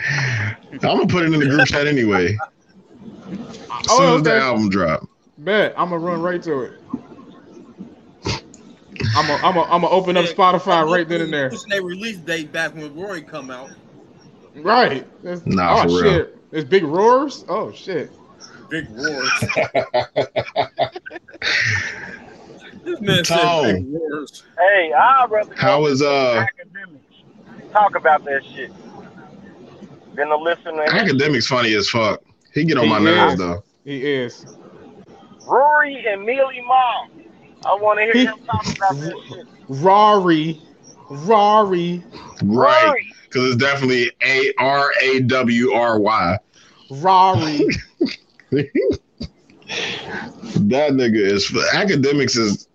I'm gonna put it in the group chat anyway. As soon Oh, as the album drop. Bet I'm gonna run right to it. I'm gonna I'm gonna I'm gonna open up Spotify right then and there. Pushing their release date back when Rory come out. Right. It's- Nah, oh for real. shit. It's big roars. Oh shit. Big roars. This man said Tone. fake. Hey, I'd rather How go uh, Akademiks talk about that shit than to listen to. Akademiks funny as fuck. He get on my He nerves though. He is. Rory and Mealy Mom. I want to hear He- him talk about that shit. Rory. Rory. Right. Because it's definitely A R A W R Y. Rory. That nigga is Akademiks is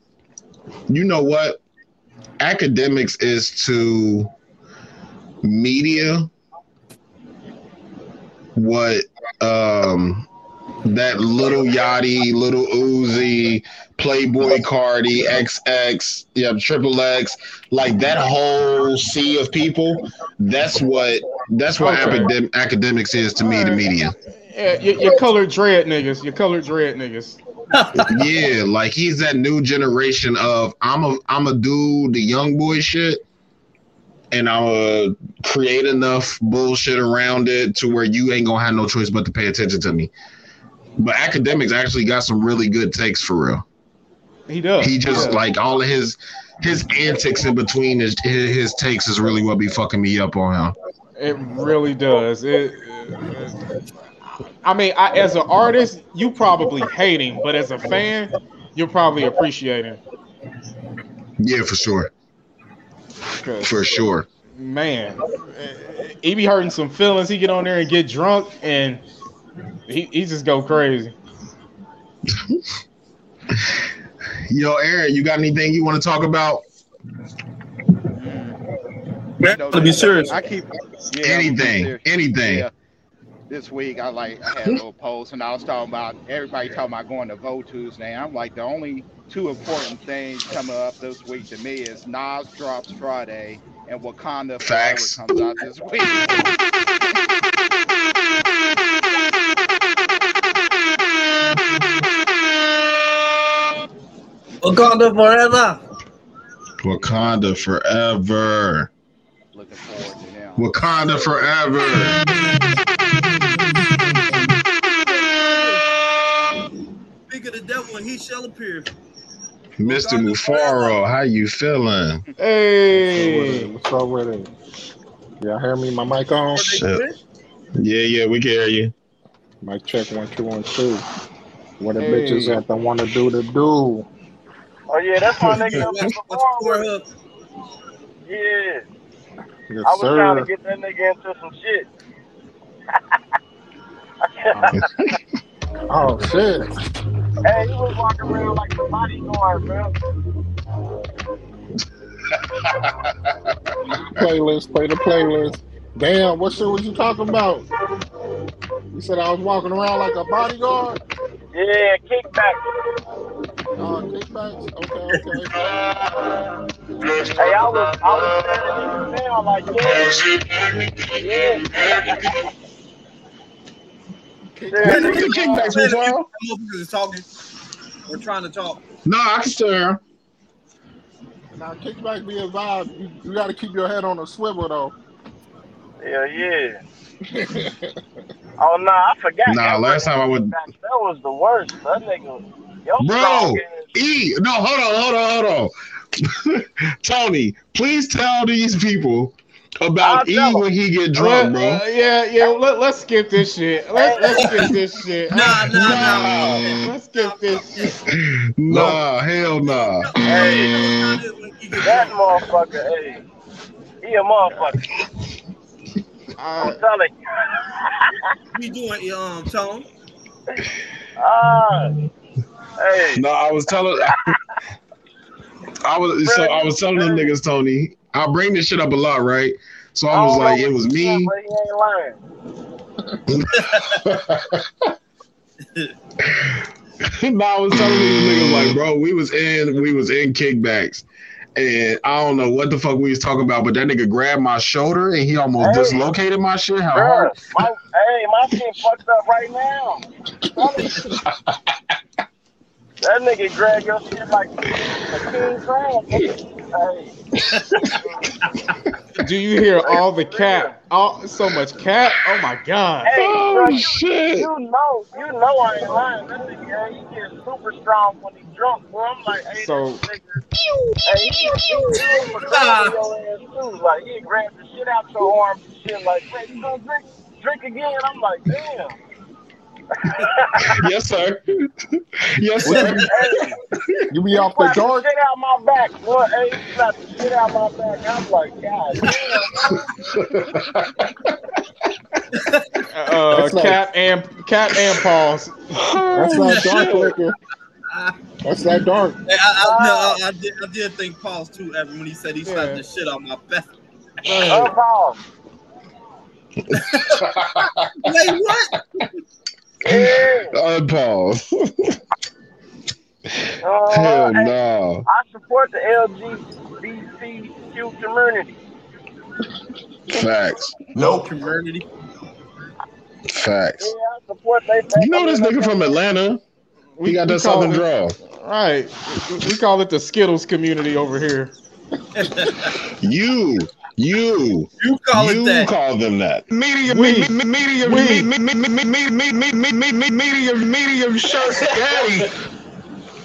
you know what? Akademiks is to media what um that little Yachty, little Uzi, Playboi Carti, XX, yeah, Triple X, like that whole sea of people. That's what that's what Okay. academ- Akademiks is to me, the media. Yeah, your, your colored dread niggas. Your colored dread niggas. yeah, like he's that new generation of I'm a I'm a dude, the young boy shit, and I'm a create enough bullshit around it to where you ain't gonna have no choice but to pay attention to me. But Akademiks actually got some really good takes for real. He does. He just does. like all of his his antics in between his his, his takes is really what be fucking me up on him. It really does. It, I mean, I, as an artist, you probably hate him, but as a fan, you'll probably appreciate him. Yeah, for sure. For sure. man, he be hurting some feelings. He get on there and get drunk, and he, he just go crazy. Yo, Aaron, you got anything you want to talk about? You know, to be serious. I keep yeah, I'm gonna be Anything, anything. Yeah. This week, I like I had a little post, and I was talking about everybody talking about going to Vote Tuesday. I'm like, the only two important things coming up this week to me is Nas drops Friday, and Wakanda Facts. Forever comes out this week. Wakanda forever. Wakanda forever. Looking forward to them. Wakanda forever. Speak of the devil, and he shall appear. Mr. Mufaro, how you feeling? Hey, What's up with it? Y'all hear me? My mic on? Shit. Yeah, yeah, we can hear you. Mic check one two one two. What the Hey. bitches at that want to do the do? Oh yeah, that's my nigga. Watch, watch Pornhub. Yeah, Yes, I was trying to get that nigga into some shit. Oh shit! hey, he was walking around like a bodyguard, bro. Playlist, play the playlist. Damn, what shit was you talking about? You said I was walking around like a bodyguard. Yeah, kickback. Okay, okay. Hey, I was, I was standing down like, yeah, yeah. Man, look at kickbacks, Mufaro. Motherfuckers is talking. We're trying to talk. No, I can still hear him. Now kickback be a vibe. You, you got to keep your head on a swivel though. Hell yeah. Oh no, I forgot. Nah, that last time I went, That was the worst. That nigga, yo, bro. E, no, hold on, hold on, hold on. Tony, please tell these people about E when he get drunk, bro. Uh, yeah, yeah. Let, let's skip this shit. Let, let's skip this shit. Nah, nah, nah. Let's skip this shit. Nah, hell nah. Hey, that motherfucker, hey, he a motherfucker. Uh, I'm telling you. We doing um tone. Ah, hey, No, I was telling. I was so I was telling them niggas, Tony. I bring this shit up a lot, right? So I was don't like, it was me. said, but ain't lying. no, I was telling these niggas like, bro, we was in we was in kickbacks. And I don't know what the fuck we was talking about, but that nigga grabbed my shoulder and he almost Hey. dislocated my shit. How Bruh, hard? my, hey, my shit fucked up right now. that nigga drag your shit like a king crab. Hey, do you hear all the cat? All so much cat. Oh my god. hey, Oh bro, you, shit. you know, you know I ain't lying. That nigga, yeah, he gets super strong when he drunk, bro. I'm like, hey, So- this nigga, hey, he, he, he, he was grabbing your ass too. Like, he grab the shit out your arms and shit. Like, hey, you gonna drink, drink again? I'm like, damn. Yes, sir. Yes, sir. You be off the Slap the dark. shit out my back. boy. Hey, he slapped the shit out my back. I'm like, God damn. Uh, That's like- and cap and pause. That's that dark liquor. That's that dark. Hey, I, I, no, I, I did, I did think pause too, Evan, when he said he slapped the shit out my back. Unpause. Wait, what? Unpause. Uh, Hell hey, no. I support the LGBTQ community. Facts. No community. Facts. Yeah, I support they. You know this nigga from Atlanta? We got that southern it- draw. Right. We- We call it the Skittles community over here. You, you, You call you it that. You call them that. Medium, We. me- me- medium, We. me- me- me- me- me- me- me- me- me- me- me- medium, medium shirt daddy.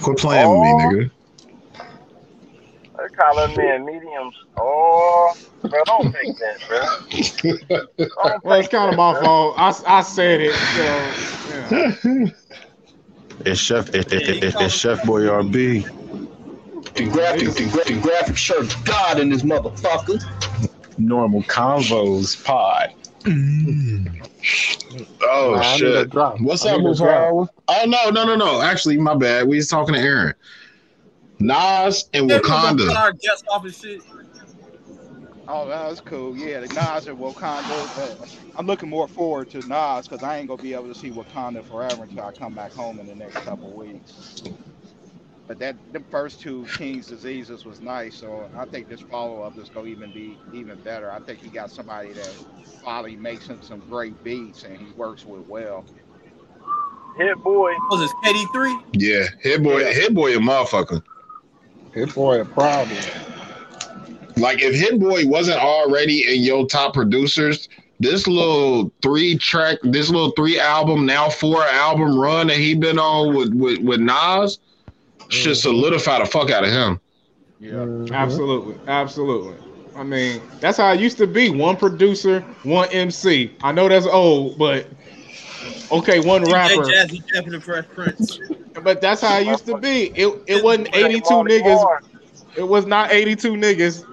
Quit playing with me, nigga. They call them men mediums. Oh, bro, don't take that, bro. Don't Well, it's take kind of my bro. fault. I, I said it. So, yeah. It's Chef, it, it, it, it's Chef Boy RB. The graphic, the, gra- graphic shirt God in this motherfucker. Normal Convos Pod. Mm. Oh Nah, I shit! What's I up, need a Oh no, no, no, no. Actually, my bad. We was talking to Aaron. Nas and Yeah, we gonna Wakanda. our guests off and shit. Oh, that was cool. Yeah, the Nas and Wakanda. I'm looking more forward to Nas because I ain't gonna be able to see Wakanda forever until I come back home in the next couple weeks. But that the first two King's Diseases was nice, so I think this follow up is gonna even be even better. I think he got somebody that probably makes him some great beats and he works with well. Hit boy. Was this KD3? Yeah, Hit Boy, Hit Boy, a motherfucker. Hit boy a problem. Like if Hit Boy wasn't already in your top producers, this little three track, this little three album, now four album run that he been on with with, with Nas should solidify the fuck out of him. Yeah. Mm-hmm. Absolutely, absolutely. I mean, that's how it used to be. One producer, one MC. I know that's old, but okay, one rapper. Jazzy Jeff Fresh Prince. But that's how it used to be. It it wasn't 82 niggas. It was not 82 niggas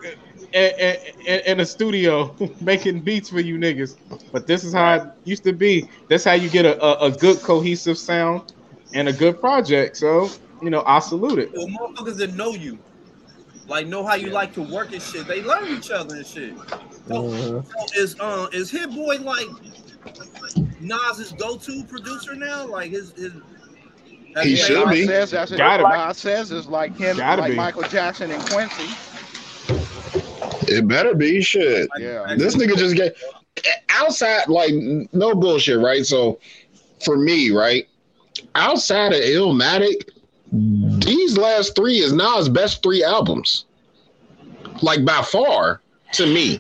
in, in, in a studio making beats for you niggas. But this is how it used to be. That's how you get a, a, a good cohesive sound and a good project. So, you know, I salute it. Well, motherfuckers that know you, like know how you like to work and shit. They learn each other and shit. So, Mhm. so is uh is Hit Boy like Nas's go-to producer now? Like his his. He made- should be. says that's it. Gotta be. Nas says it's like him, Gotta like be. Michael Jackson and Quincy. It better be shit. Yeah. This nigga just get outside, like no bullshit, right? So for me, right, outside of Illmatic, these last three is Nas' best three albums, like by far to me.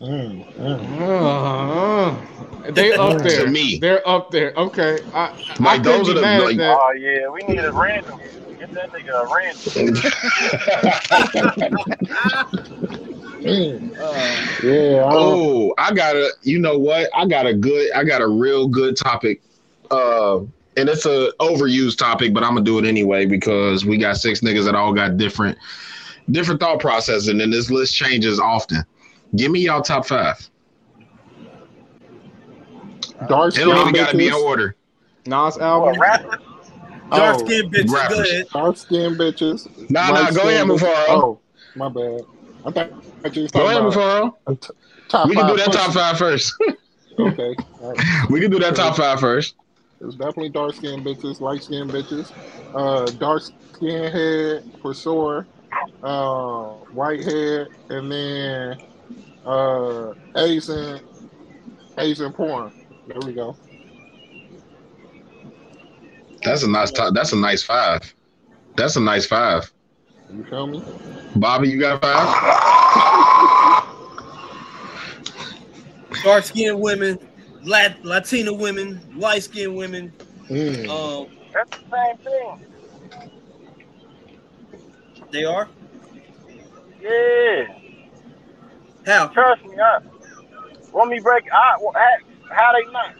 Mm, mm. Uh, they up there. to me, they're up there. Okay. I, I Like, couldn't those are the- mad like- Oh yeah, we need a random. Get that nigga a random. Mm. Uh, Yeah. I oh, I got a. You know what? I got a good. I got a real good topic. Uh, and it's a overused topic, but I'm gonna do it anyway because we got six niggas that all got different, different thought processes, and this list changes often. Give me y'all top five. Dark It skin only gotta be in order. Nas What album. rapper? Oh. Dark Oh, skin bitches. Go rappers. ahead. Dark skin bitches. Nah, nah, go ahead, skin. Mufaro. Oh, my bad. I thought you was Go ahead, about Mufaro. t- We can do five that top five first. Okay. All right. we can do that top five first. It's definitely dark skinned bitches, light skinned bitches. Uh, dark skin head for sure. Uh, white head, and then uh, Asian, Asian porn. There we go. That's a nice top. That's a nice five. That's a nice five. You feel me? Bobby, you got five? Dark skinned women, Lat- Latina women, light skinned women. Mm. Um, That's the same thing. they are. Yeah. How? Trust me. I, want me break? I, how, how they not?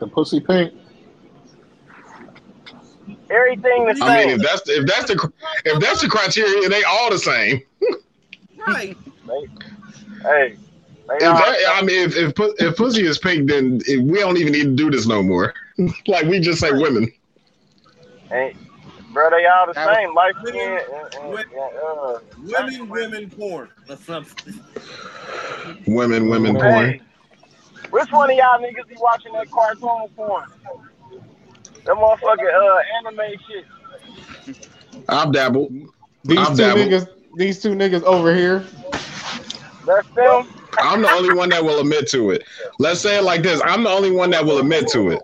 The pussy pink. Everything the same. I mean, if that's if that's the if that's the criteria, they all the same. Right. hey. If that, I mean, if if, if pussy is pink, then it, we don't even need to do this no more. like we just say women. Hey, bro, they all the That was- same. Light skin and, and, and uh, Women, women, porn. Or something. Women, women, porn. Which one of y'all niggas be watching that cartoon porn? That motherfucking uh, anime shit. I've dabbled. These I've two dabbled. niggas, these two niggas over here. That's them. I'm the only one that will admit to it. Let's say it like this: I'm the only one that will admit to it.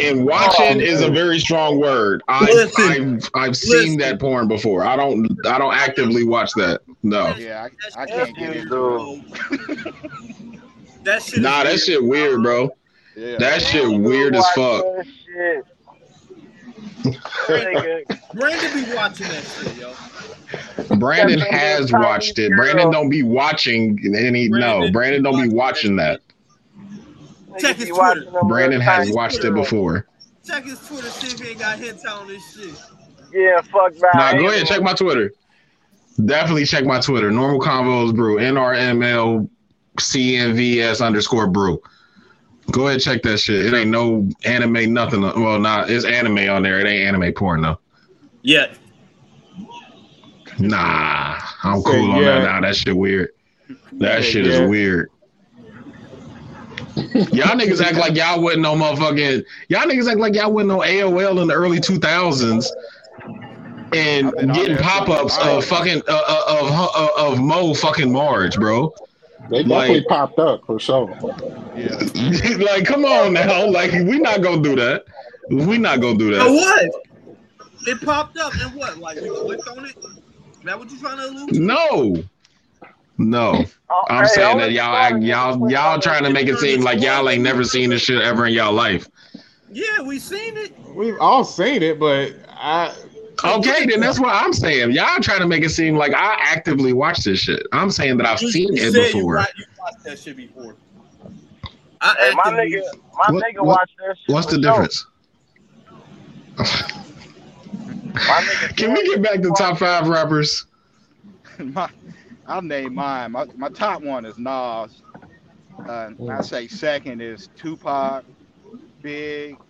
And watching oh, is a very strong word. I've Listen. I've, I've seen that porn before. I don't I don't actively watch that. No. Yeah, I, I can't get you into. That shit. Nah, that shit weird, bro. Yeah. That shit weird as fuck. That Brandon be watching that shit, yo. Brandon has watched it. Brandon don't be watching any. No, Brandon don't be watching that. Check his Twitter. Brandon has tiny watched it before. Check his Twitter. See if he ain't got hints on this shit. Yeah, fuck that. Nah, go ahead, check my Twitter. Definitely check my Twitter. Normal Convos Brew. NRML CNVS underscore brew. Go ahead, check that shit. It ain't no anime, nothing. Well, not it's anime on there. It ain't anime porn though. Yeah. Nah, I'm Say cool on yeah. that. Nah, that shit weird. That Say shit yeah. is weird. Y'all niggas act like y'all wasn't no motherfucking. Y'all niggas act like y'all wasn't no AOL in the early 2000s and been getting there pop ups of fucking uh, uh, of of of Mo fucking Marge, bro. They definitely Like- popped up for sure. Yeah. like, come on now. Like, we not gonna do that. We not gonna do So that. what? It popped up and what? Like you clicked on it? Is that what you trying to allude to? No. No. Oh, I'm hey, saying that y'all act, y'all y'all trying to make it seem like y'all ain't never seen this shit ever in y'all life. Yeah, we seen it. We've all seen it, but I Okay, then that's what I'm saying. Y'all trying to make it seem like I actively watch this shit. I'm saying that I've You- seen it said You before. watched, you watched that shit before. I Hey, my nigga, my What- nigga what- watch that shit. What's the sure. difference? My nigga Can we get back to top five rappers? my, I'll name mine. My, my top one is Nas. Uh, I say second is Tupac, Big,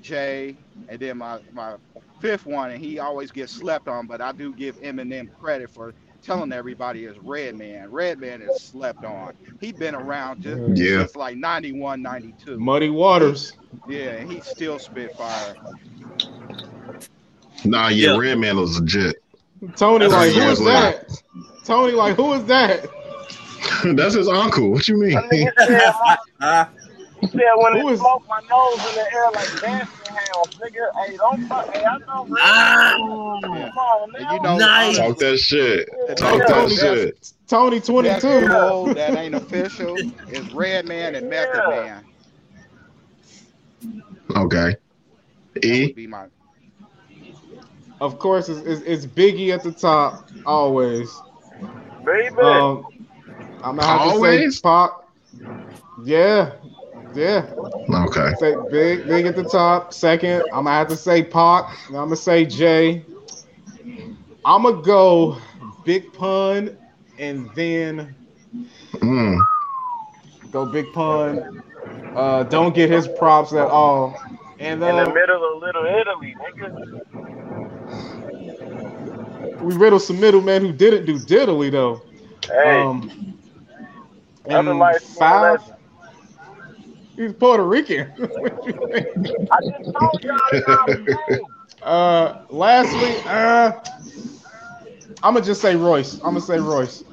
Jay, and then my, my fifth one, and he always gets slept on, but I do give Eminem credit for telling everybody is Redman. Redman is slept on. He been around just Yeah. since like 91, 92. Muddy Waters. Yeah, and he still spit fire. Nah, yeah, Yeah. Redman was legit. Tony, That's like, his who is translation. that? Tony, like, who is that? That's his uncle. What you mean? That nigga said, my, Ah, he said when Who it is- smoke my nose in the air like dancing hounds, nigga. Hey, don't fuck. Hey, I know. Ah. Come on, And man. you know, Nice. Talk that shit. Talk best- that shit. Tony 22. duo that ain't official is Redman and Method Man. Okay. E. Would be my Of course, it's, it's, it's Biggie at the top, always. Baby. Um, I'm gonna have Always? to say Pac. Yeah, yeah. Okay. Say Big, Big at the top. Second, I'm gonna have to say Pac. I'm gonna say Jay. I'm gonna go Big Pun, and then Mm. go Big Pun. Uh, don't get his props at all. And in the uh, middle of Little Italy, nigga. We riddled some middlemen who didn't do diddly though. Hey, Um, other and life five, he's Puerto Rican. I just told y'all that I was saying. uh, lastly, uh, I'm gonna just say Royce. I'm gonna say Royce.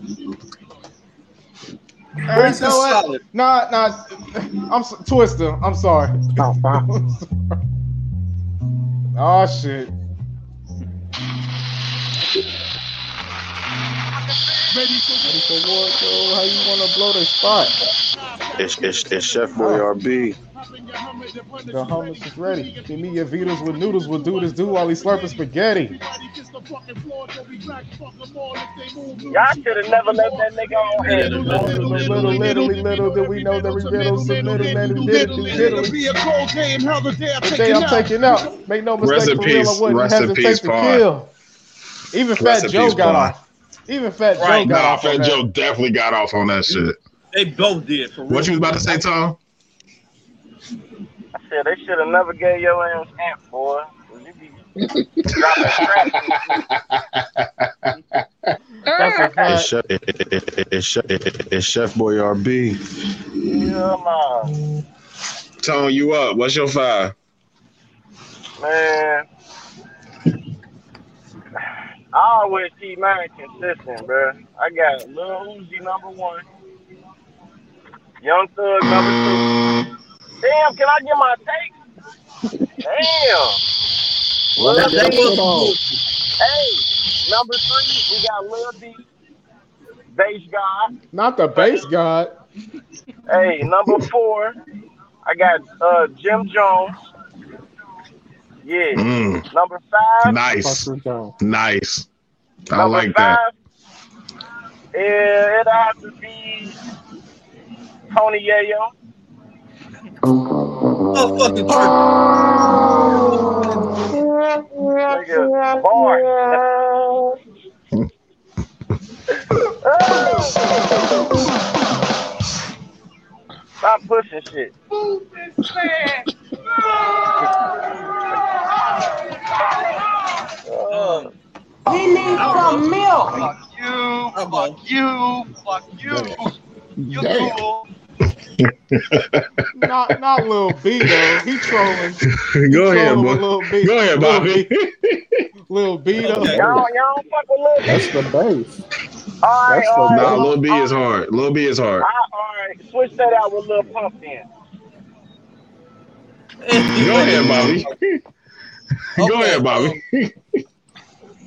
Uh, Royce is you know what? solid. Nah, nah. I'm s- Twista. I'm sorry. oh shit. Ready for what, though? How you wanna blow the spot? It's, it's, it's Chef Boyardee. The hummus is ready. Give me your Vitas with noodles. We'll do this do while he's slurping spaghetti. Y'all should have never let that nigga on air. Little, little, literally, little did we know that we riddle some little man who did it, do diddly. Be a cold game, hell the day I'm The day I'm taking out. Make no Rest mistake, in for real, peace. I wouldn't Rest in hesitate peace, to Paul. kill. Even Rest Fat Joe got off. Even Fat Joe got Nah, off. on Fat that. Joe definitely got off on that shit. They both did for real. What you was about to say, Tom? I said they should have never gave your ass amp, boy. You be dropping That's a It's. Chef, it, it, it, it's Chef, it, it, it's Chef Boyardee. Yeah, man. Tone, you up? What's your five? Man. I always keep mine consistent, bro. I got Lil Uzi number one, Young Thug number two. Damn, can I get my take? Damn. Well, that- that was- Hey, number three, we got Lil B, Bass God. Not the bass god. Hey, number four, I got uh, Jim Jones. Yeah. Mm, Number five. nice. Nice. I Number like that. five, eh, it'll have to be Tony Yayo. Oh, fucking Nigga, bars. Stop pushing shit. Um, He needs some milk. Fuck you, fuck you, fuck you. You Damn. cool. Not not Lil B though. He trolling. Go ahead, trolling boy. Lil B. Go ahead, Lil Bobby. B. Lil B though. Okay. Y'all, y'all fuck with Lil That's the base. All right, that's the all right. Nah, all Lil B is hard. Lil B is hard. right, all right. Switch that out with Lil Pump then. Go ahead, Bobby. Go Okay, ahead, Bobby.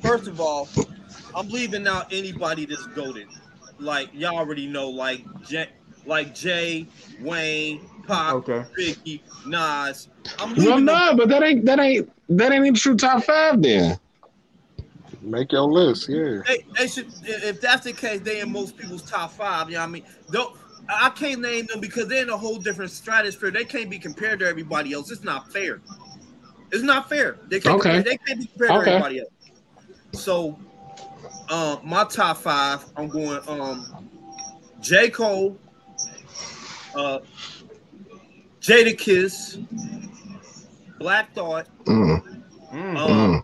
First of all, I'm leaving out anybody that's goaded. Like y'all already know, like J, like Jay, Wayne, Pop, Okay. Biggie, Nas. I'm Well, leaving them. but that ain't that ain't that ain't even true top five then. Make your list, yeah. They, they should, if that's the case, they in most people's top five. You know what I mean? Don't I can't name them because they're in a whole different stratosphere. They can't be compared to everybody else. It's not fair. It's not fair. They can't. Okay. They can't be compared Okay. to everybody else. So, um, my top five, I'm going um, J Cole, uh, Jadakiss, Black Thought. Mm, Mm. Um, mm.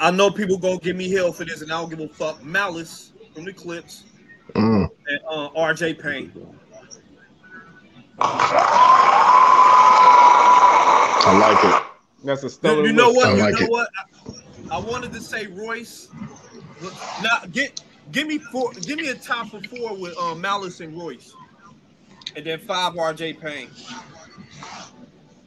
I know people gonna give me hell for this, and I don't give a fuck. Malice from the Clipse Mm. and uh, R.J. Payne. I like it. That's a You, stellar. you know what? I You like know it. what? I, I wanted to say Royce. Now get give me four. Give me a top for four with um, Malice and Royce, and then five R.J. Payne.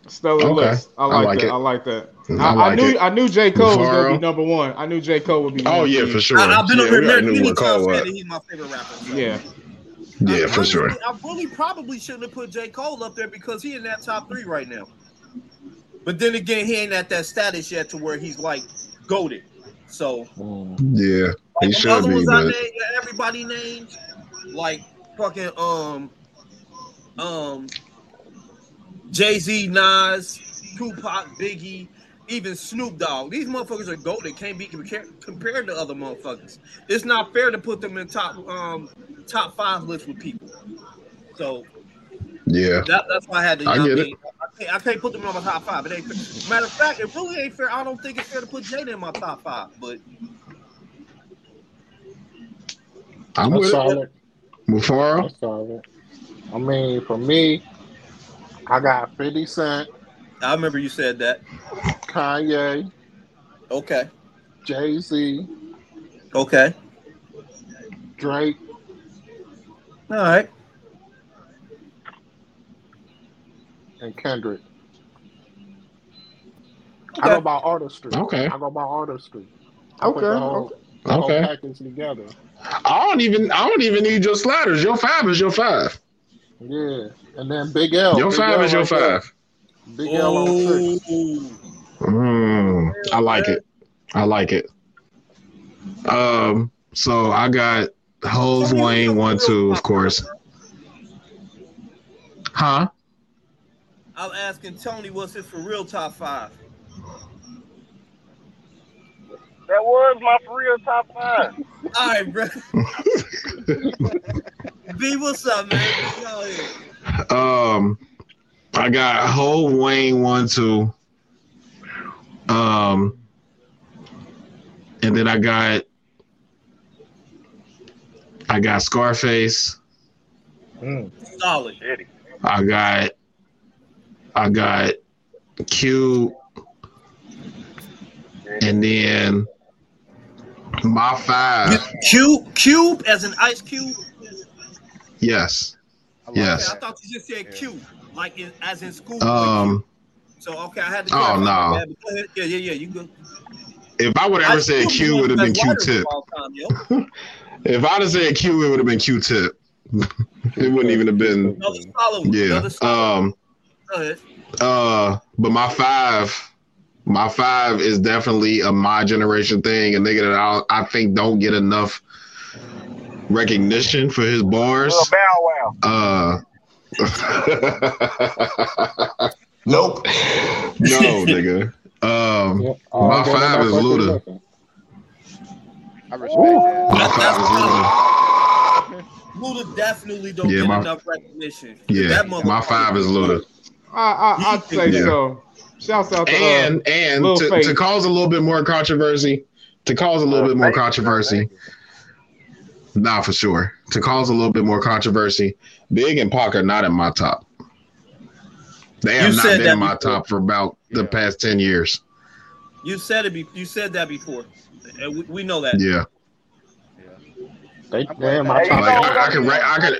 Stellar Okay. list. I I like, like that. it. I like that. I I, I knew it. I knew J Cole was gonna be number one. I knew J Cole would be. Oh number yeah, for sure. I, I've been yeah, on we here many, knew many what Cole times saying was. he's my favorite rapper. so. Yeah. Yeah, I, for sure. I really probably shouldn't have put J. Cole up there because he in that top three right now. But then again, he ain't at that status yet to where he's like goaded. So Yeah, like he the should other be, ones I but named, everybody named, like fucking um um Jay Z, Nas, Tupac, Biggie, even Snoop Dogg. These motherfuckers are goaded. Can't be compared compared to other motherfuckers. It's not fair to put them in top um top five list with people. So yeah, that, that's why I had to. I you know get what it. I can't, I can't put them in my top five. It ain't fair. Matter of fact, it really ain't fair. I don't think it's fair to put Jada in my top five. But I'm That's with it. solid. Mufaro. That's solid. I mean, for me, I got 50 Cent, I remember you said that. Kanye, Okay. Jay Z, Okay. Drake, All right. and Kendrick. I go by artistry. Okay. I go by artistry. I put Okay, the whole, The whole Okay. package together. I don't even I don't even need your sliders. Your five is your five. Yeah. And then Big L. Your Big five L is your right there. Five. Big L on six. Mm, I like it. I like it. Um, so I got Hov Wayne one two, of course. Huh? I was asking Tony what's his for real top five. That was my for real top five. All right, bro. B, what's up, man? Get out here. Um, I got Hov Wayne one two. Um, and then I got I got Scarface. Solid. I got I got Q and then my five. Cube, cube as an ice cube. Yes. Okay, Yes. I thought you just said cube, like in, as in school. Um so okay, I had to. Oh, no. that, but go ahead. Yeah, yeah, yeah. You go. if I would have ever Ice said Q, was would have been Q best tip. writers of all time. If I'd have said Q, it would have been Q tip. it wouldn't even have been Another solid one. Yeah. Um Go ahead. Uh, but my five, my five is definitely a my generation thing, a nigga that I, I think don't get enough recognition for his bars. Lil Bow Wow. Uh, nope, no, nigga. Um, Oh, my I'm five is Luda. I respect that. My five is Luda. Luda definitely don't Yeah, get my- enough recognition. Yeah, That my motherfucker- five is Luda. I, I, I'd say Yeah. so. Shouts out to and uh, and to, to cause a little bit more controversy, to cause a little bit more controversy. Nah, for sure. To cause a little bit more controversy, Big and Pac are not in my top. They have You not been in my before. top for about the past ten years. You said it. Be, you said that before. And we, we know that. Yeah, They, they in my like. I, I can, re- I can,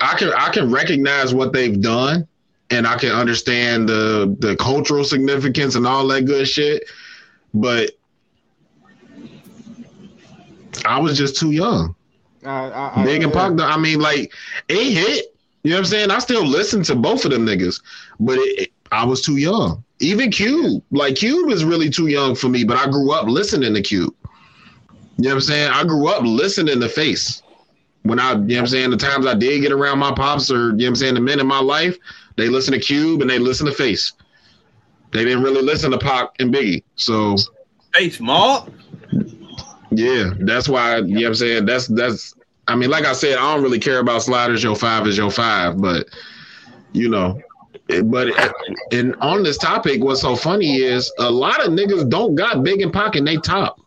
I can, I can recognize what they've done, and I can understand the the cultural significance and all that good shit. But I was just too young. I, I, I, and yeah. Pac, I mean, like it hit. You know what I'm saying? I still listen to both of them niggas, but it, it- I was too young. Even Cube, like Cube is really too young for me, but I grew up listening to Cube. You know what I'm saying? I grew up listening to Face. When I, you know what I'm saying, the times I did get around my pops or, you know what I'm saying, the men in my life, they listen to Cube and they listen to Face. They didn't really listen to Pac and Biggie. So, Face Mob. Yeah, that's why, you know what I'm saying? That's, that's, I mean, like I said, I don't really care about sliders. Your five is your five, but, you know, but and on this topic, what's so funny is a lot of niggas don't got big and pocket. they top.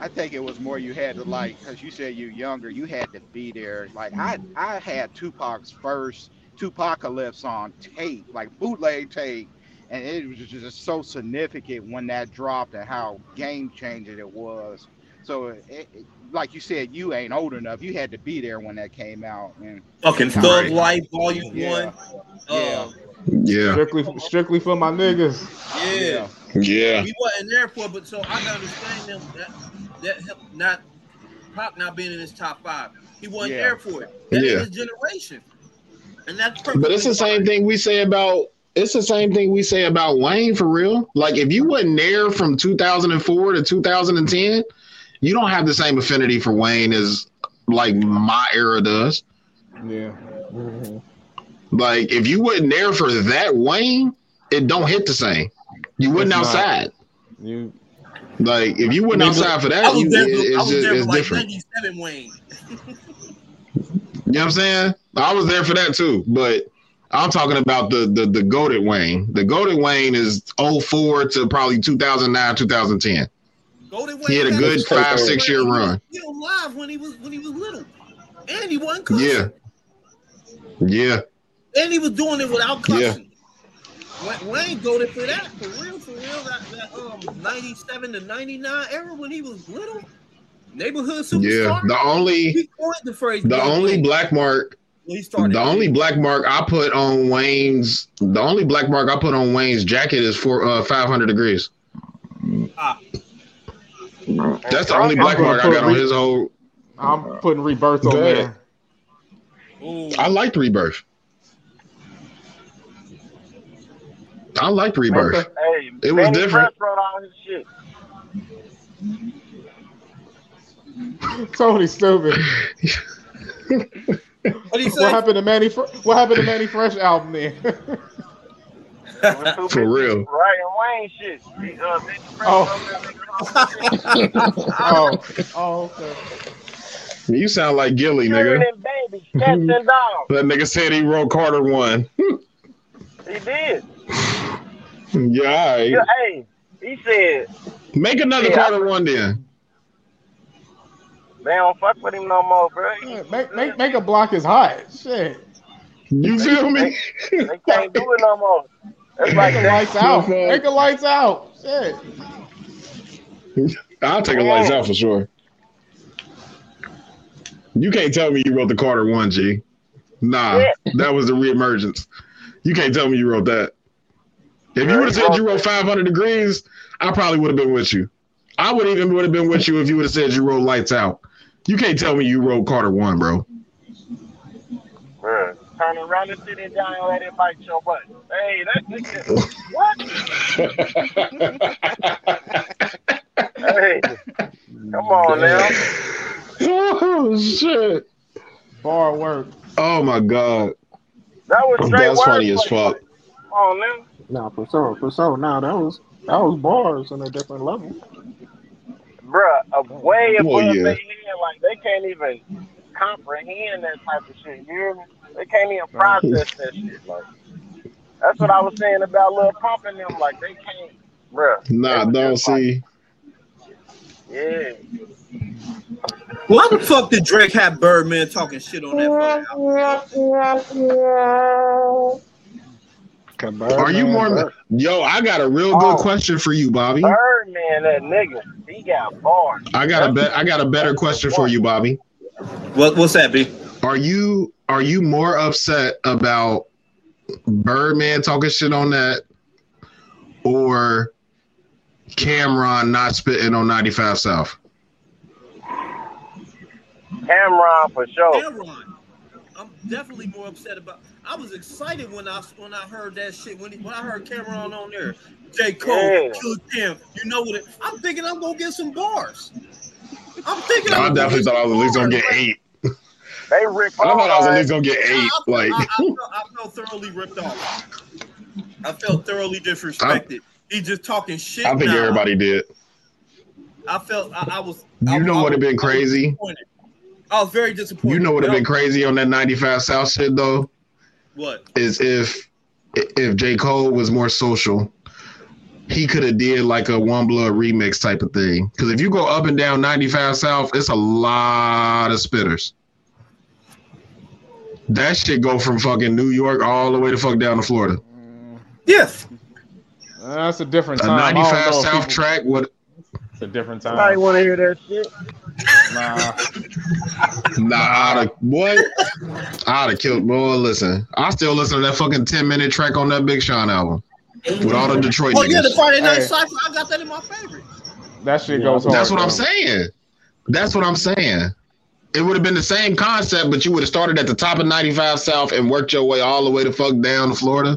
I think it was more you had to like, because you said you younger, you had to be there. Like I, I had Tupac's first Tupacalypse on tape, like bootleg tape, and it was just so significant when that dropped and how game changing it was. So, it, it, like you said, you ain't old enough. You had to be there when that came out. And Fucking Thug Right. Life Volume Yeah. One. Uh, Yeah, Strictly, strictly for my niggas. yeah. yeah, We wasn't there for, it, but so I can understand them that that him not Pac not being in his top five. He wasn't Yeah. there for it. That Yeah. is his generation, and that's perfect. but it's the same thing we say about. It's the same thing we say about Wayne for real. Like if you wasn't there from 2004 to 2010, you don't have the same affinity for Wayne as like my era does. Yeah. Like if you wasn't there for that Wayne, it don't hit the same. You wasn't It's not. outside. You Like if you wasn't I mean, outside for that, you, there. it- it's just it's like different. '97 Wayne. You know what I'm saying? I was there for that too, but I'm talking about the the the goaded Wayne. The goaded Wayne is 04 to probably 2009, 2010. Golden Wayne He had a good five six year run. Still alive when he was when he was little, and he wasn't cussing. Yeah. Yeah. And he was doing it without Yeah. cussing. Wayne, Wayne goaded for that, for real, for real. That, that um 97 to 99 era when he was little. Neighborhood superstar. Yeah. The only the the only black mark he started. the only black mark I put on Wayne's the only black mark I put on Wayne's jacket is for uh 500 degrees. Ah, That's the only black I'm mark I got put on his whole. I'm putting rebirth on there. I liked rebirth. I liked rebirth. Hey, It was Mannie different. Fresh wrote all his shit. Tony stupid. What do you What happened to Mannie? Fre- What happened to Mannie Fresh album then? For real. Ryan Wayne shit. Uh, Oh. oh, oh, okay. You sound like Gillie, Curing nigga. and babies, cats and dogs. That nigga said he wrote Carter one. He did. yeah, all right. Yeah, hey, he said Make another Yeah. Carter one then. They don't fuck with him no more, bro. Yeah, make make make a block is hot. Shit. You feel me? They can't do it no more. That's like Make a lights out. Make a lights out. Shit. I'll take a lights out for sure. You can't tell me you wrote the Carter one, G. Nah, that was the reemergence. You can't tell me you wrote that. If you would have said you wrote 500 degrees, I probably would have been with you. I would even would have been with you if you would have said you wrote lights out. You can't tell me you wrote Carter one, bro. Bruh, turn around and sit it down and let it bite your butt. Hey, that's what? hey, come on now. Oh shit! Bar work. Oh my god, That was straight that's funny as fuck. Come on now. Nah, for sure, for sure. Nah, that was that was bars on a different level. Bruh, a oh, way above Well, yeah. their head, like they can't even comprehend that type of shit. You hear me? They can't even process that shit. Like that's what I was saying about Lil Pump and them. Like they can't, bruh. Nah, don't see. Yeah. Why the fuck did Drake have Birdman talking shit on that fucking album? Are you more? Yo, I got a real good question for you, Bobby. Birdman, that nigga, he got bars. I got a bet. I got a better question for you, Bobby. What What's that, B? Are you Are you more upset about Birdman talking shit on that, or Cam'ron not spitting on 95 South? Cam'ron for sure. Cam'ron. I'm definitely more upset about. I was excited when I when I heard that shit when he, when I heard Cam'ron on there. J Cole, Yeah. Killer Cam. You know what? It, I'm thinking I'm gonna get some bars. I'm thinking. I I'm definitely thought I was at least gonna get eight. They Rick I thought I was at least gonna get eight. Like, I, I, felt, I felt thoroughly ripped off. I felt thoroughly disrespected. he just talking shit. I think now. everybody did. I felt I, I was. I, You know what would have been crazy? I was very disappointed. You know what would have been crazy on that 95 South shit though? What? is if if J Cole was more social, he could have did like a One Blood remix type of thing. Because if you go up and down 95 South, it's a lot of spitters. That shit go from fucking New York all the way to fuck down to Florida. Yes. Uh, That's a different A time. I don't 95 South people- track would It's a different Somebody time. want to hear that shit? Nah. nah I'd have what? I'd have killed boy. Listen, I still listen to that fucking 10 minute track on that Big Sean album. With all the Detroit Oh yeah, the. Friday Night Hey. Cypher. I got that in my favorite. That shit goes hard. That's what I'm saying. That's what I'm saying. It would have been the same concept, but you would have started at the top of 95 South and worked your way all the way to fuck down to Florida.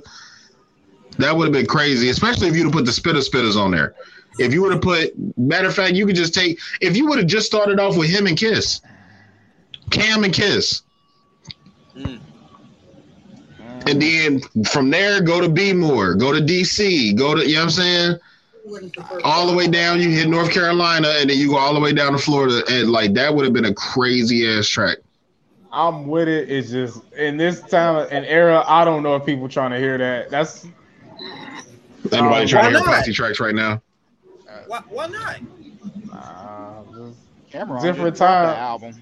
That would have been crazy, especially if you'd have put the spitter spitters on there. If you would have put, matter of fact, you could just take, if you would have just started off with him and Kiss, Cam and Kiss. And then from there, go to B More, go to DC, go to, you know what I'm saying? all the way down. You hit North Carolina, and then you go all the way down to Florida, and like that would have been a crazy ass track. I'm with it. It's just in this time and era, I don't know if people trying to hear that. That's Anybody Um, trying to hear? Plastic tracks right now? Why, why not? uh, just- Cam'ron Different time. the album.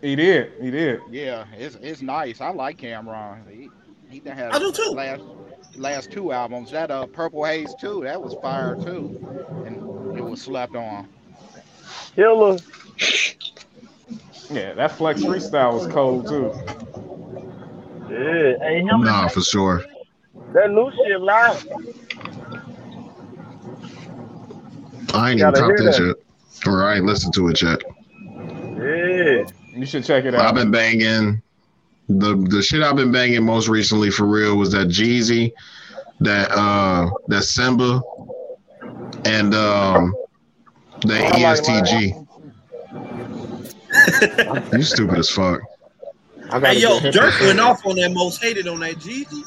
he did. He did. Yeah, it's it's nice. I like Cam'ron. He, he done had I do too. last last two albums. That uh Purple Haze too. That was fire too, and it was slapped on. Killer. Yeah, that flex freestyle was cold too. Yeah. Hey, him Nah, for sure. that new shit live. I ain't even Gotta caught hear that that. shit. Or I ain't listened to it yet. Yeah. You should check it out. I've been banging the the shit I've been banging most recently for real was that Jeezy, that uh that Simba, and um that I ESTG. you stupid as fuck. Hey yo, Durk went off on that most hated on that Jeezy.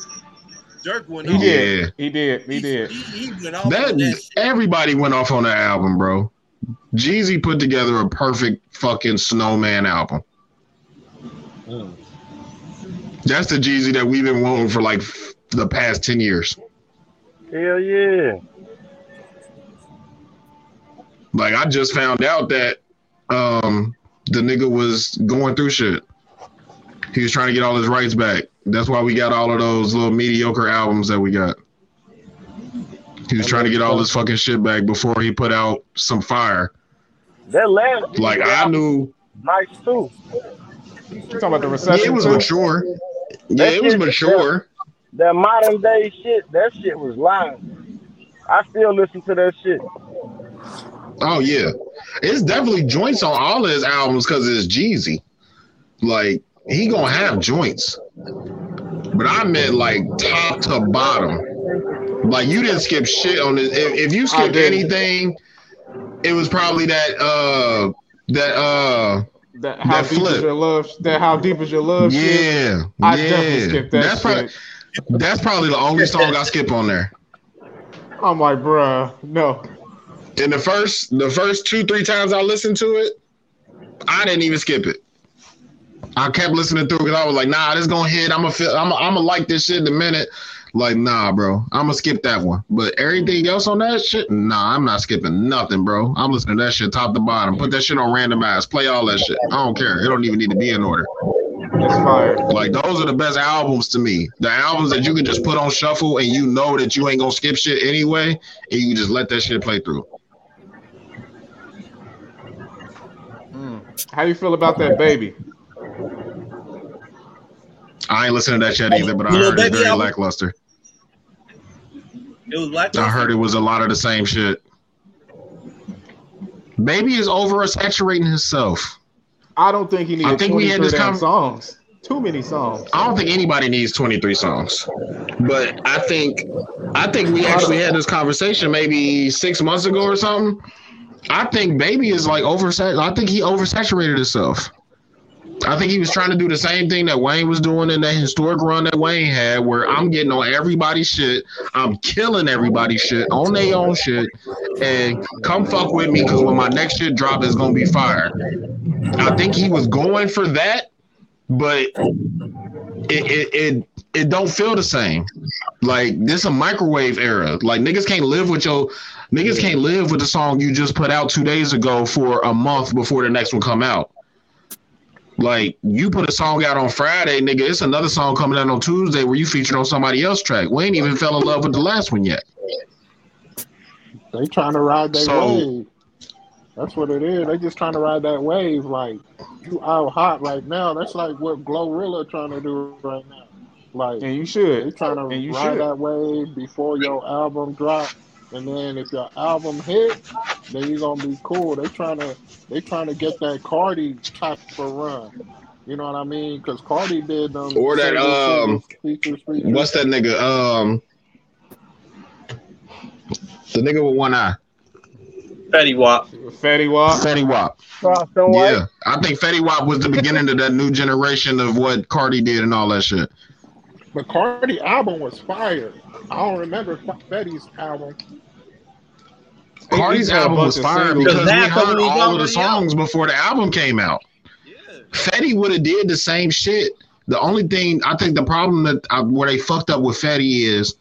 Durk went He off. did. He did. He did. He went off on That that. everybody went off on that album, bro. Jeezy put together a perfect fucking snowman album. That's the Jeezy that we've been wanting for like f- the past 10 years. Hell yeah. Like I just found out that um the nigga was going through shit. He was trying to get all his rights back. That's why we got all of those little mediocre albums that we got. He was trying to get all his fucking shit back before he put out some fire. That last Like I knew nice too. You talking about the yeah, recession? it was too? mature. Yeah, That it was shit- mature. That modern day shit, that shit was lying. I still listen to that shit. Oh yeah, it's definitely joints on all of his albums because it's Jeezy. Like he gonna have joints, but I meant like top to bottom. Like you didn't skip shit on this. If, if you skipped anything, it was probably that uh that uh That how that deep is your love? That how deep is your love? shit? Yeah, I yeah. definitely skipped that That's probably that's probably the only song I skip on there. I'm like, bruh, no. In the first the first two three times I listened to it, I didn't even skip it. I kept listening through because I was like, nah, this gonna hit. I'm gonna feel. I'm gonna like this shit in a minute. Like, nah, bro, I'm gonna skip that one. But everything else on that shit, nah, I'm not skipping nothing, bro. I'm listening to that shit top to bottom. Put that shit on randomize. Play all that shit. I don't care. It don't even need to be in order. It's fire. Like those are the best albums to me. The albums that you can just put on shuffle and you know that you ain't gonna skip shit anyway, and you just let that shit play through. Hmm. How you feel about that baby? I ain't listening to that shit either, but I You know, heard it's very album? lackluster. It was like I heard it was a lot of the same shit. Baby is over saturating himself. I don't think he needs I think we had this damn con- songs. Too many songs. I don't think anybody needs 23 songs. But I think I think we actually had this conversation maybe six months ago or something. I think Baby is like oversat. I think he oversaturated himself. I think he was trying to do the same thing that Wayne was doing in that historic run that Wayne had, where I'm getting on everybody's shit, I'm killing everybody's shit on their own shit, and come fuck with me because when my next shit drop is gonna be fire. I think he was going for that, but it it it, it don't feel the same. Like this a microwave era. Like niggas can't live with your niggas can't live with the song you just put out two days ago for a month before the next one come out. Like you put a song out on Friday, nigga. It's another song coming out on Tuesday where you featured on somebody else track. We ain't even fell in love with the last one yet. They trying to ride that So- wave. That's what it is. They just trying to ride that wave. Like you out hot right now. That's like what GloRilla trying to do right now. Like and you should. They trying to And you ride should. that wave before your album drop. And then if your album hit, then you're gonna be cool. They trying to they trying to get that Cardi type of run. You know what I mean? Because Cardi did them. Or that, um, features, features. What's that nigga? Um, the nigga with one eye. Fetty Wap. Fetty Wap. Fetty Wap. Yeah, I think Fetty Wap was the beginning of that new generation of what Cardi did and all that shit. But Cardi album was fire. I don't remember Fetty's album. Cardi's He had a album was of fire because we That's heard all of the already out. songs before the album came out. Fetty would have did the same shit. The only thing I think the problem that uh, where they fucked up with Fetty is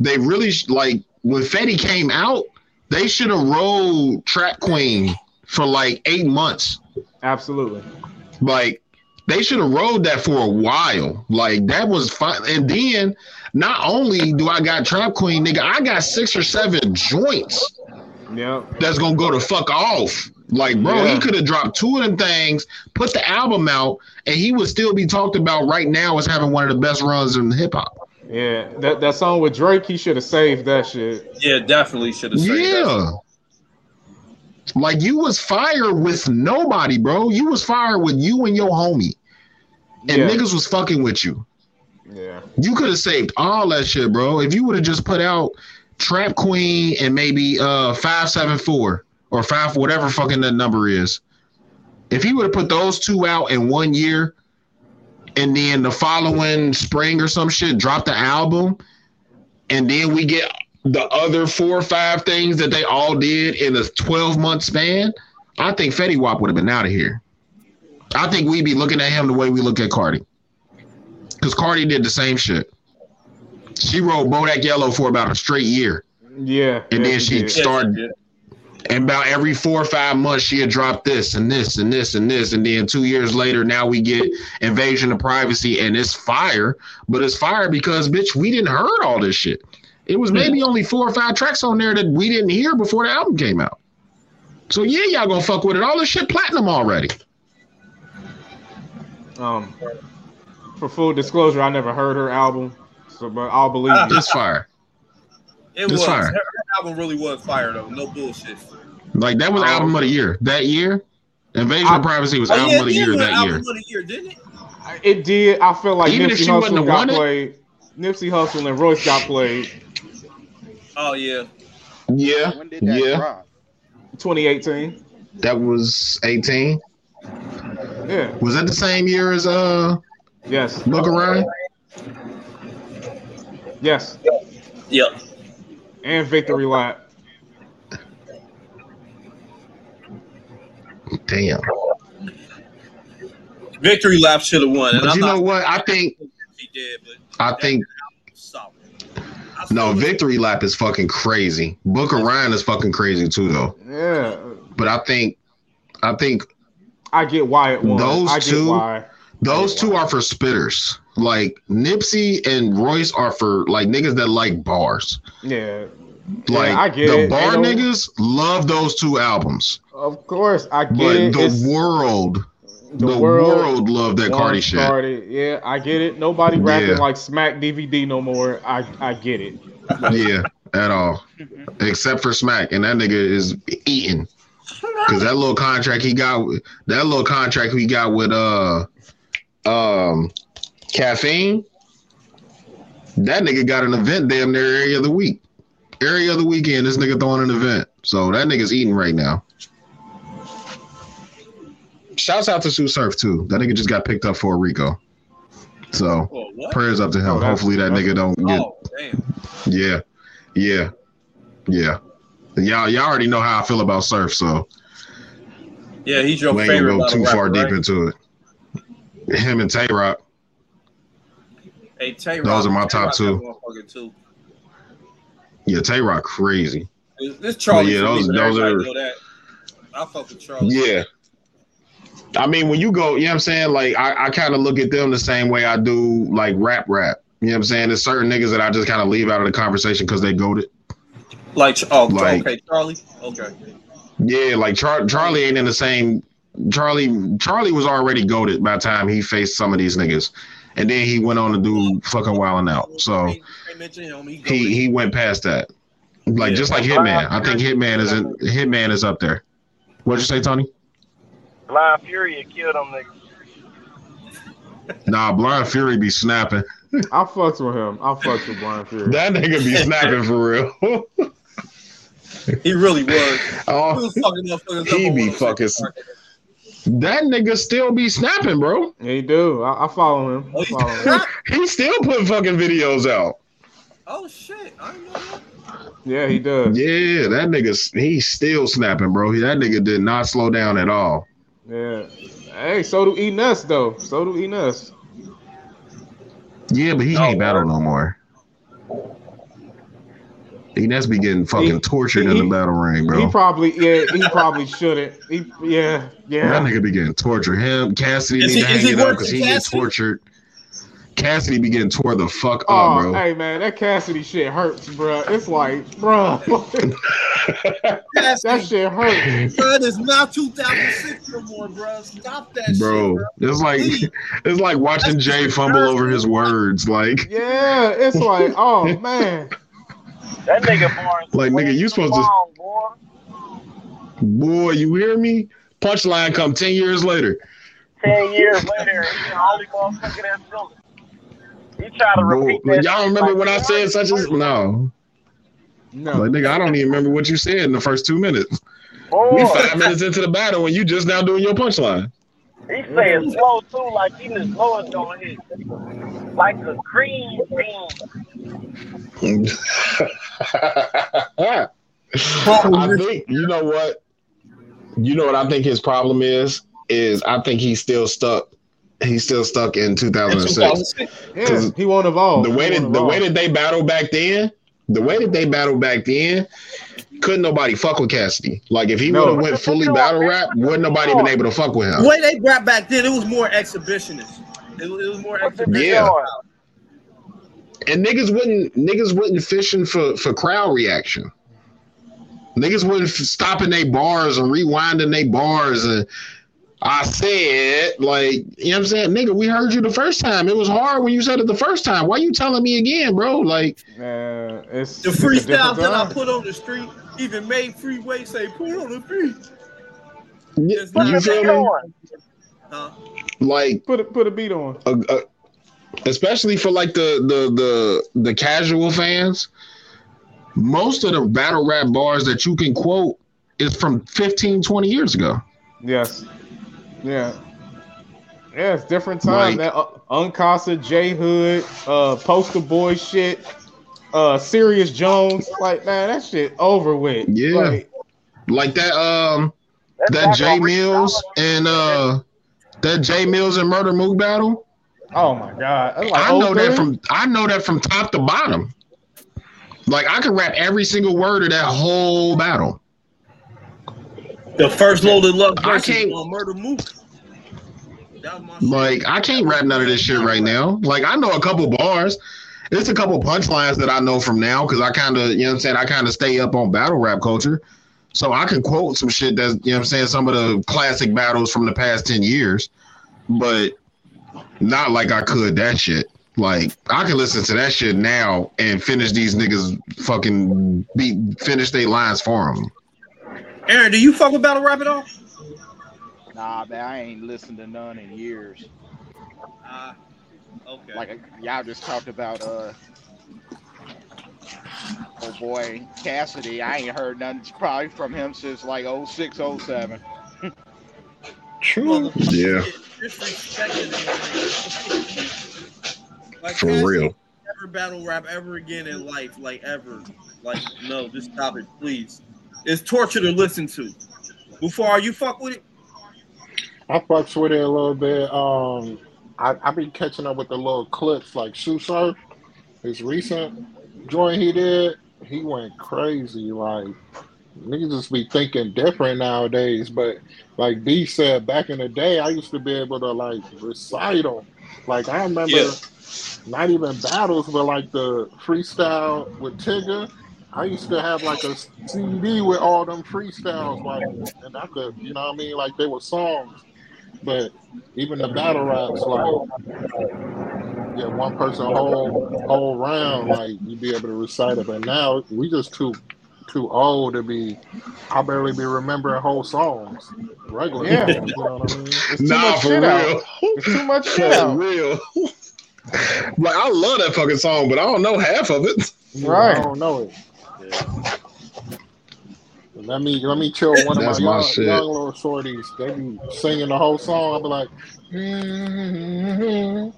they really sh- like when Fetty came out, they should have rolled Trap Queen for like eight months. Absolutely. Like they should have rode that for a while. Like that was fine. And then not only do I got Trap Queen, nigga, I got six or seven joints Yeah. that's gonna go to fuck off. Like, bro, Yeah. he could have dropped two of them things, put the album out, and he would still be talked about right now as having one of the best runs in hip hop. Yeah. That that song with Drake, he should have saved that shit. Yeah, definitely should have said that. Yeah. Like you was fired with nobody, bro. You was fired with you and your homie, and Yeah. niggas was fucking with you. Yeah. You could have saved all that shit, bro. If you would have just put out Trap Queen and maybe uh five seven four or five whatever fucking that number is. If he would have put those two out in one year, and then the following spring or some shit, drop the album, and then we get the other four or five things that they all did in a twelve month span, I think Fetty Wap would have been out of here. I think we'd be looking at him the way we look at Cardi. Because Cardi did the same shit. She wrote Bodak Yellow for about a straight year. Yeah. And yeah, then she did. started, and about every four or five months, she had dropped this and this and this and this. And then two years later, now we get Invasion of Privacy, and it's fire. But it's fire because, bitch, we didn't heard all this shit. It was maybe only four or five tracks on there that we didn't hear before the album came out. So yeah, y'all gonna fuck with it. All this shit platinum already. Um, for full disclosure, I never heard her album, so but I'll believe you. It's fire. It It's was. fire. Her, her album really was fire though. No bullshit. Like that was Oh, album of the year that year. Invasion I- of Privacy was Oh, album yeah, of the year it was that album year. of the year, didn't it? It did. I feel like Even if Nipsey she wouldn't Hussle have got won it? played. Nipsey Hussle and Royce got played. Oh yeah. Yeah, When did that yeah. drop? 2018. That was 18. Yeah. Was that the same year as uh Yes. Book of Ryan? Yes. Yep. And Victory Lap. Damn. Victory Lap should have won. And But I'm you know not what? I think he did, but I think solid. no victory lap is fucking crazy. Book of Ryan is fucking crazy too though. Yeah. But I think I think I get why it won. Those I get two- why. those two are for spitters. Like Nipsey and Royce are for like niggas that like bars. Yeah. Like I get the it. bar Ain't no- niggas love those two albums. Of course, I get But it. the It's- world, the, the world, world love that Cardi shit. Cardi. Yeah, I get it. Nobody rapping Yeah. like Smack DVD no more. I I get it. Yeah, at all. Except for Smack, and that nigga is eating. Cause that little contract he got, that little contract he got with uh, um, caffeine. That nigga got an event damn near every other week, every other weekend. This nigga throwing an event, so that nigga's eating right now. Shouts out to Sue Surf too. That nigga just got picked up for a Rico. So Oh, prayers up to him. Oh, Hopefully that nigga don't get Oh yeah, yeah, yeah. Y'all, y'all already know how I feel about surf, so Yeah, he's your we ain't favorite go too far rapper, deep into it. Him and Tay Roc, Hey, Tay Those are my top two. too. yeah, Tay Roc, crazy. This- Charlie, yeah, those- those are- that. I fuck with Charlie. Yeah. I mean, when you go, you know what I'm saying? Like, I, I kind of look at them the same way I do like rap, rap. You know what I'm saying? There's certain niggas that I just kind of leave out of the conversation because they goaded. Like, oh, Like- okay, Charlie. Okay. Yeah, like Char- Charlie ain't in the same. Charlie Charlie was already goaded by the time he faced some of these niggas, and then he went on to do fucking wilding out. So Can't mention him. He, he he went past that. Like just like Hitman, I think Hitman is in, Hitman is up there. What'd you say, Tony? Blind Fury had killed them niggas. Nah, Blind Fury be snapping. I fucks with him. I fucks with Blind Fury. That nigga be snapping for real. He really was. Oh. He oh, was fucking up he be 106 fucking. Park. That nigga still be snapping, bro. He do. I, I follow him. I follow him. He still put fucking videos out. Oh shit! I know that. Yeah, he does. Yeah, that nigga, he's still snapping, bro. That nigga did not slow down at all. Yeah. Hey, so do E Nuts though. So do E Nuts. Yeah, but he ain't battle no more. He that's be getting fucking He- tortured in the battle ring, bro. He probably yeah, he probably shouldn't. He yeah, yeah. That nigga be getting tortured. Him, Cassidy Is need he- to hang it up because he get tortured. Cassidy be getting tore the fuck up, Oh, bro. hey man, that Cassidy shit hurts, bro. It's like, bro, that shit hurts. Bro, it is not 2006 no more, bro. Stop that Bro, shit, bro. it's like it's like watching Jay fumble over his words. Like, Yeah, it's like, oh man, That nigga born. like nigga, you supposed to boy. Boy, you hear me? Punchline come ten years later. Ten years later, he's the only motherfucker that's still. He try to Boy, repeat that. y'all remember like when I said such as no? No. Like nigga, I don't even remember what you said in the first two minutes. Boy, We five minutes into the battle and you just now doing your punchline. He's saying slow too, like he the slowest on hit. Like a green bean. I think you know what. You know what I think his problem is is I think he's still stuck. He's still stuck in 2006. Yeah, he won't evolve. The way that won't the evolve. way that they battled back then, the way that they battled back then, couldn't nobody fuck with Cassidy. Like if he No. would have went fully battle rap, wouldn't nobody been able to fuck with him. The way they rap back then, it was more exhibitionist. It, was- it was more exhibitionist. Yeah. And niggas wouldn't niggas wouldn't fishing for for crowd reaction. Niggas wouldn't f- stopping their bars and rewinding their bars and I said, like, you know what I'm saying? Nigga, we heard you the first time. It was hard when you said it the first time. Why you telling me again, bro? Like, Man, it's The it's a that I put on the street even made Freeway say, put on the beat. y- you feel me? Huh? Like, put a, put a beat on. uh, uh, especially for like the the the the casual fans. Most of the battle rap bars that you can quote is from 15, 20 years ago. Yes. Yeah. Yeah, it's different time. Like- that uh, Uncasa, J Hood, uh, Poster Boy shit, uh, Serius Jones. Like, man, that shit over with. Yeah. Like, Like that um that Jae Millz and uh that Jae Millz and Murda Mook battle. Oh my god. Like I know that from I know that from top to bottom. Like I can rap every single word of that whole battle. The first loaded love I can't- uh, Murda Mook. That was my Like I can't rap none of this shit right now. Like I know a couple bars. It's a couple punchlines that I know from now because I kind of, you know what I'm saying, I kind of stay up on battle rap culture. So I can quote some shit that's, you know what I'm saying, some of the classic battles from the past 10 years, but not like I could that shit. Like I can listen to that shit now and finish these niggas fucking beat finish their lines for them. Aaron, do you fuck with battle rap at all? Nah, man, I ain't listened to none in years. Uh, okay. Like y'all just talked about uh oh boy Cassidy. I ain't heard nothing probably from him since like 06, 07. True. Yeah, Like, for Cassidy real. Never battle rap ever again in life, like ever. Like, no, just stop it, please. It's torture to listen to. Before you fuck with it, I fucks with it a little bit. Um, I I be catching up with the little clips like Sue Surf, his recent joint he did. He went crazy. Like niggas just be thinking different nowadays. But like B said, back in the day, I used to be able to like recite them. Like I remember, Yeah. not even battles, but like the freestyle with Tigger. I used to have like a CD with all them freestyles, like, and I could, you know what I mean? Like they were songs. But even the battle raps, like, yeah, one person whole whole round, like you'd be able to recite it. But now we just too too old to be. I barely be remembering whole songs. Regular, Yeah. songs, you know what I mean? it's too Nah, much for shit real. out. It's too much shit For out. real. like I love that fucking song, but I don't know half of it. Right. I don't know it. Let me let me chill one of my my young, young little shorties. They be singing the whole song. I'll be like, mm-hmm.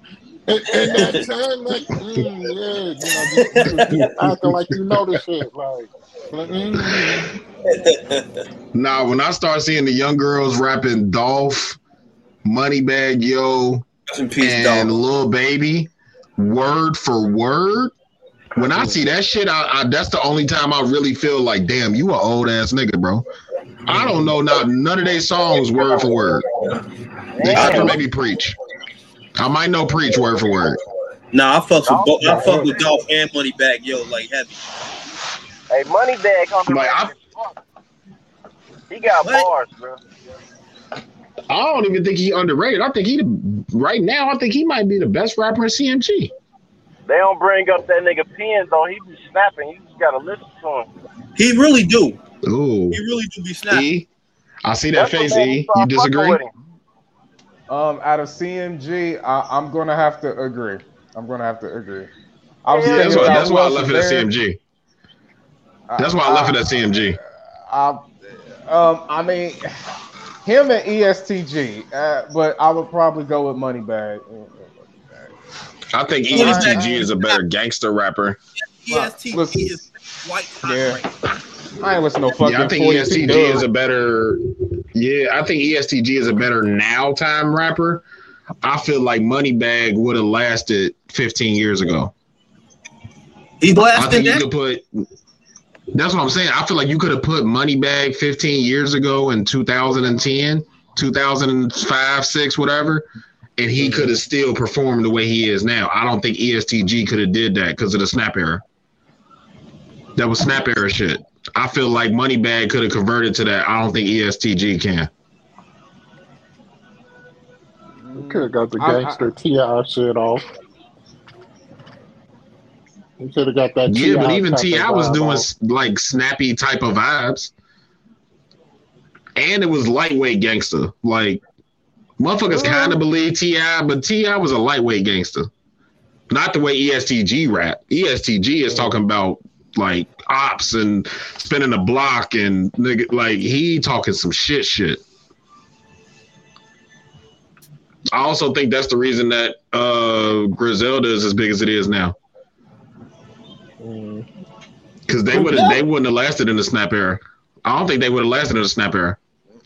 And, and that time, like, mm, yeah, you know, just, just acting like you know the shit, like. like, mm. Nah, when I start seeing the young girls rapping Dolph, Moneybagg Yo, rest peace, and dog. Lil Baby, word for word. When I see that shit, I, I that's the only time I really feel like, damn, you a old ass nigga, bro. I don't know not none of their songs word for word, except for maybe preach. I might know preach word for word. Nah, I fuck with both. I fuck with Dolph and Moneybagg Yo like heavy. Hey, Moneybagg on the Like, I- He got bars, bro. I don't even think he underrated. I think he right now. I think he might be the best rapper in CMG. They don't bring up that nigga pen though. He be snapping. You just gotta listen to him. He really do. Ooh. He really do be snapping. E, I see that That's face. E, start you fucking disagree? With him. Um, out of CMG, I, I'm gonna have to agree. I'm gonna have to agree. I was Yeah, that's why. That's why I left it at. CMG. That's why I left it at CMG. I, um, I mean, him and ESTG, uh, but I would probably go with Moneybagg. I think ESTG is a better gangster rapper. ESTG is white Yeah. Right now. I ain't listen to no fucking Yeah, I think 42 ESTG Dugg. is a better. Yeah, I think ESTG is a better now time rapper. I feel like Moneybagg would have lasted 15 years ago. He I blasted think you could put. That's what I'm saying. I feel like you could have put Moneybagg 15 years ago in 2010, 2005, six, whatever, and he could have still performed the way he is now. I don't think ESTG could have did that because of the snap era. That was snap era shit. I feel like Moneybagg could have converted to that. I don't think ESTG can. We could have got the I- I- gangster T.I. shit off. You could have got that. Yeah, but even T.I. was doing off. like snappy type of vibes, and it was lightweight gangster. Like motherfuckers kind of believe T.I., but T.I. was a lightweight gangster, not the way ESTG rap. ESTG is talking about like ops and spinning the block and nigga, like he talking some shit shit. I also think that's the reason that uh Griselda is as big as it is now. Because they would have they wouldn't have lasted in the snap era. I don't think they would have lasted in the snap era.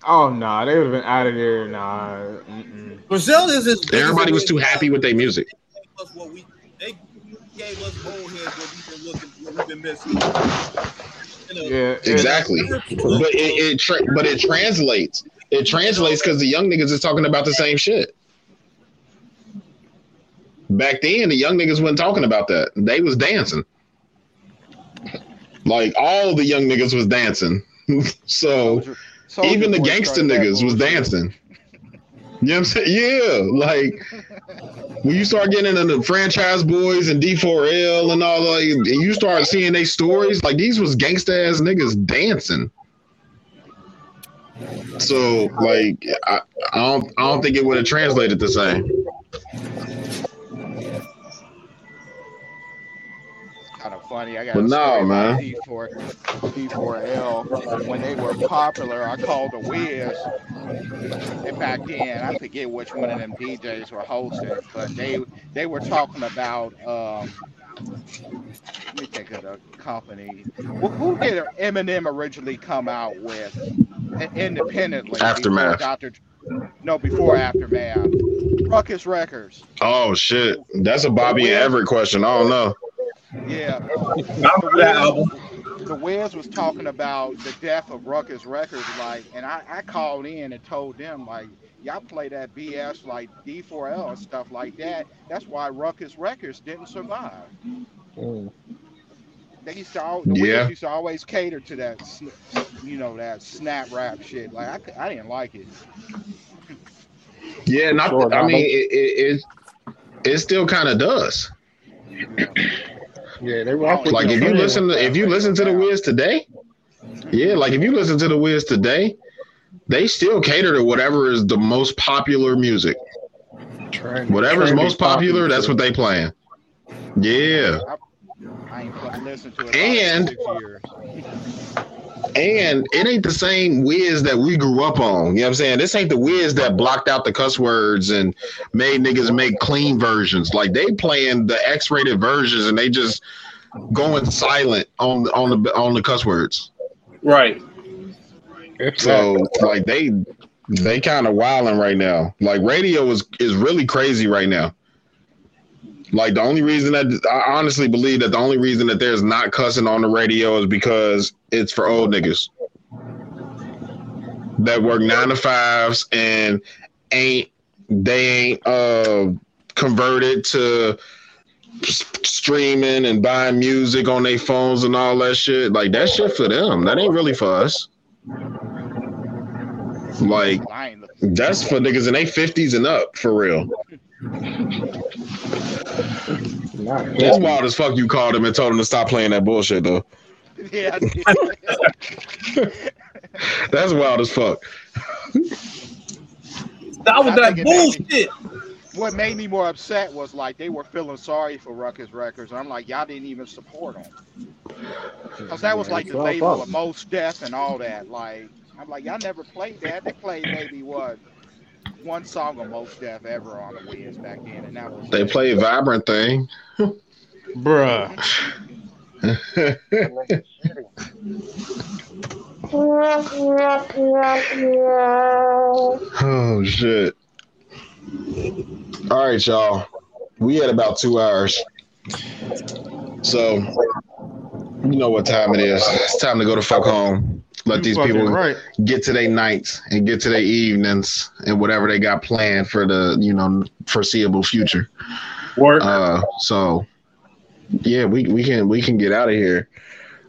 Oh nah, they would have been out of there. Nah. Mm-mm. Brazil is as big Everybody it was too happy with their music. Us what we they gave us old heads what we've been looking what we've been missing. You know, Yeah, yeah. Exactly. But it, it tra- but it translates. It translates because the young niggas is talking about the same shit. Back then, the young niggas wasn't talking about that. They was dancing. Like all the young niggas was dancing. so Soulja even the Boy gangster niggas was bullshit. dancing. You know what I'm saying? Yeah, like when you start getting into the Franchize Boyz and D4L and all that, and you start seeing they stories, like these was gangsta ass niggas dancing. So like I, I don't I don't think it would have translated the same. Funny. I got But a no, story man. P4, P4L. when they were popular. I called the Wiz. And back then, I forget which one of them DJs were hosting, but they they were talking about. Um, let me think of the company. Well, who did Eminem originally come out with independently? Aftermath. Dr. No, before Aftermath. Rawkus Records. Oh shit. That's a Bobby Everett question. I don't know. Yeah. remember that album. The Wiz was talking about the death of Rawkus Records, like, and I, I called in and told them, like, y'all play that BS like D4L and stuff like that. That's why Rawkus Records didn't survive. Mm. They used to, al- the Yeah. Wiz used to always cater to that, you know, that snap rap shit. Like, I, I didn't like it. Yeah, not Sure, I mean it it, it, it still kind of does. Yeah, they rock with Like if you trend. listen to if you listen to the Wiz today, yeah, like if you listen to the Wiz today, they still cater to whatever is the most popular music. Trend- Whatever's trendy most popular, poppy that's what they playing. Yeah. I ain't put- listened to it And- in six years. And it ain't the same Wiz that we grew up on. You know what I'm saying? This ain't the Wiz that blocked out the cuss words and made niggas make clean versions. Like they playing the X-rated versions and they just going silent on on the on the cuss words. Right. So like they they kind of wilding right now. Like radio is is really crazy right now. Like the only reason that I honestly believe that the only reason that there's not cussing on the radio is because it's for old niggas that work nine to fives and ain't they ain't uh converted to streaming and buying music on their phones and all that shit. Like that shit for them. That ain't really for us. Like I ain't looking. that's for niggas in their fifties and up for real. Not That's wild as fuck. You called him and told him to stop playing that bullshit though. Yeah. That's wild as fuck. That was I that think made me- bullshit. What made me more upset was like they were feeling sorry for Rawkus Records. I'm like, y'all didn't even support them. Because that was like the label of Mos Def and all that. Like, I'm like, y'all never played that. They played maybe what one song of Mos Def ever on the Wiz back then, and that was They play Vivrant Thing. Bruh. oh shit. All right, y'all. We had about two hours. So you know what time it is. It's time to go to fuck home. Let You these people right. get to their nights and get to their evenings and whatever they got planned for the you know foreseeable future. Work. Uh, so yeah, we, we can we can get out of here.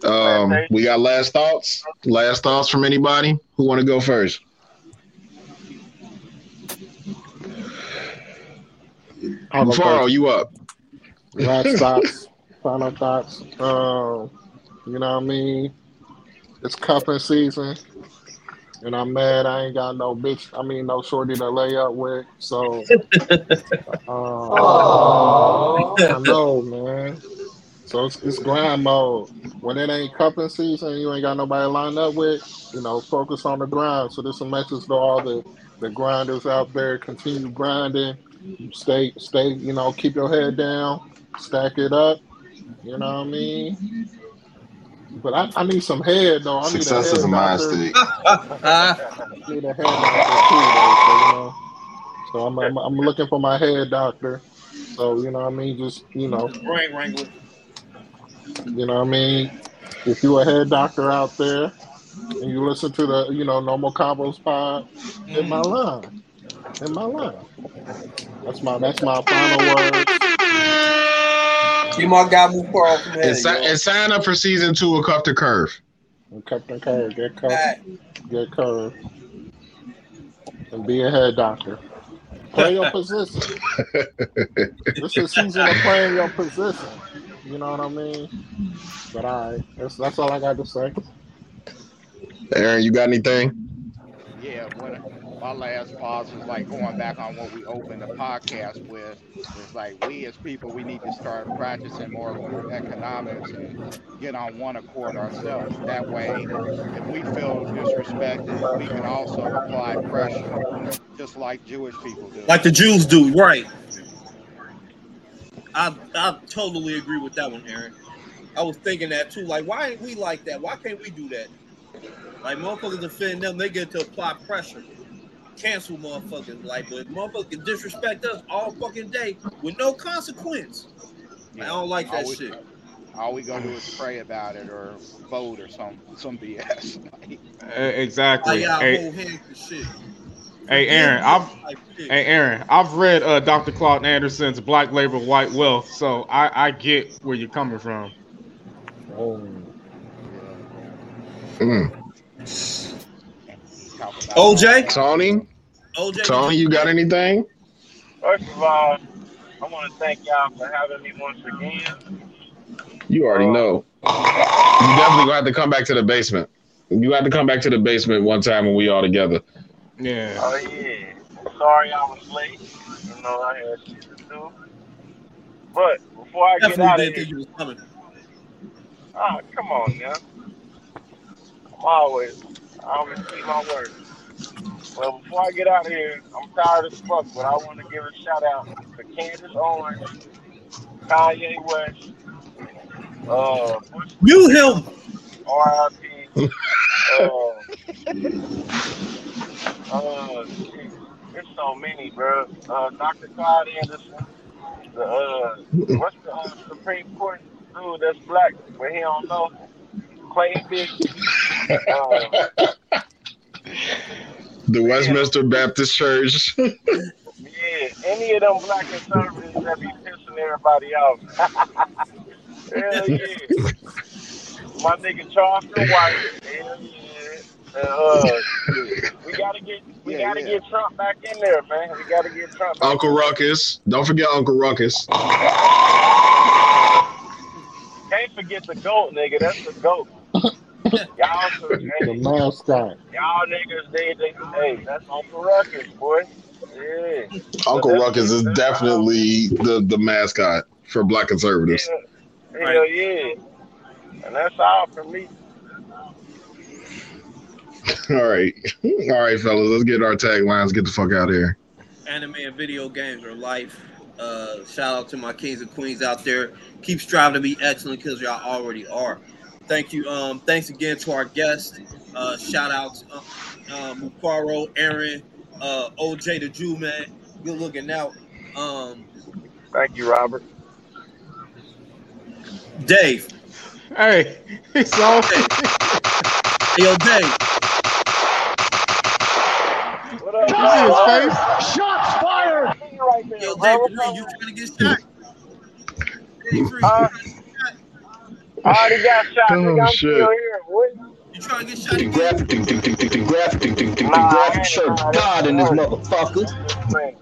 Um, we got last thoughts. Last thoughts from anybody who want to go first. I'll go Faro, first. you up? Last thoughts, final thoughts. Um, you know what I mean? It's cuffing season, and I'm mad I ain't got no bitch. I mean, no shorty to lay up with. So, um, I know, man. So it's, it's grind mode. When it ain't cuffing season, you ain't got nobody lined up with. You know, focus on the grind. So this is a message to all the the grinders out there. Continue grinding. Stay, stay. You know, keep your head down. Stack it up. You know what I mean? But I, I need some head though. I need Success a is head a mind state. I need a head doctor too, though. So you know, so I'm, I'm I'm looking for my head doctor. So you know what I mean? Just you know, Brain wrangler. you know what I mean? If you a head doctor out there and you listen to the you know normal convos pod, in my mm-hmm. line. in my line. That's my that's my final word. Keep my guy move far from And, si- and sign up for season two of Cuff to Curve. And Captain Curve, get curve, get curve, and be a head doctor. Play your position. this is season of playing your position. You know what I mean? But all right, that's that's all I got to say. Aaron, you got anything? Yeah, what my last pause was like going back on what we opened the podcast with. It's like we as people, we need to start practicing more economics and get on one accord ourselves. That way, if we feel disrespected, we can also apply pressure, just like Jewish people do. Like the Jews do, right? I I totally agree with that one, Aaron. I was thinking that too. Like, why ain't we like that? Why can't we do that? Like, motherfuckers defend them, they get to apply pressure, cancel motherfuckers. Like, but motherfuckers can disrespect us all fucking day with no consequence. I don't like that all we, shit. All we gonna do is pray about it or vote or some some BS. Like, Exactly. Like, y'all Hey, hold hands and shit. hey, Aaron, I've hey Aaron, I've read uh, Dr. Claude Anderson's Black Labor, White Wealth, so I, I get where you're coming from. Oh, Mm. OJ? Tony? OJ? Tony, you got anything? First of all, I want to thank y'all for having me once again. You already know. You definitely gonna have to come back to the basement. You have to come back to the basement one time when we all together. Yeah. Oh yeah. Sorry I was late. You know I had shit to do. But before I get Definitely out of didn't here, think you was coming. ah, come on now. I'm always, I always keep my word. Well, before I get out of here, I'm tired as fuck, but I want to give a shout out to Candace Owens, Kanye West, uh, You him. R.I.P. Uh, uh, shit, there's so many, bro. Uh, Dr. Todd Anderson, the uh, what's the uh, Supreme Court dude that's black, but he don't know, Clay Big. Uh, The Westminster Baptist Church. yeah, any of them black conservatives that be pissing everybody off. Hell yeah. My nigga Charleston White. Hell yeah. Uh, we gotta get we Yeah, gotta yeah. get Trump back in there, man. We gotta get Trump back Uncle Ruckus. Don't forget Uncle Ruckus. Can't forget the goat, nigga. That's the goat. Y'all, so, The hey, mascot. y'all niggas need to, hey, that's Uncle Ruckus, boy. Yeah. Uncle But that's- Ruckus is definitely the, the mascot for black conservatives. Yeah, hell yeah. And that's all for me. All right. All right, fellas, let's get our taglines. Get the fuck out of here. Anime and video games are life. Uh, shout out to my kings and queens out there. Keep striving to be excellent because y'all already are. Thank you. Um, thanks again to our guests. Uh, shout out to uh, uh, Mufaro, Aaron, uh, OJ the Jew man. Good looking out. Um, Thank you, Robert. Dave. Hey, it's all. Hey, yo, Dave. What up, You see his face? Shots fired! Right there, Yo. Dave, What's you, trying to get shot? Dave, Uh, I already got shot. Oh, nigga. I'm shit. still here. What? you trying to get shot The again? graphic, the, the, the, the graphic, the, the, the, the Nah, I graphic ain't- shirt nah, God in this that's- motherfucker. Man,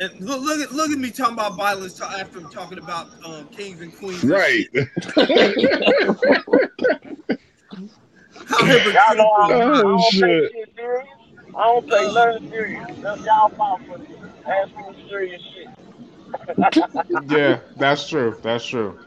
And look, look at look at me talking about violence to- after I'm talking about um, kings and queens. and Right. How Y'all hypocritical. know I, I Oh, don't take shit. shit serious. I don't take nothing serious. That's y'all fault for asking me serious shit. Yeah, that's true. That's true.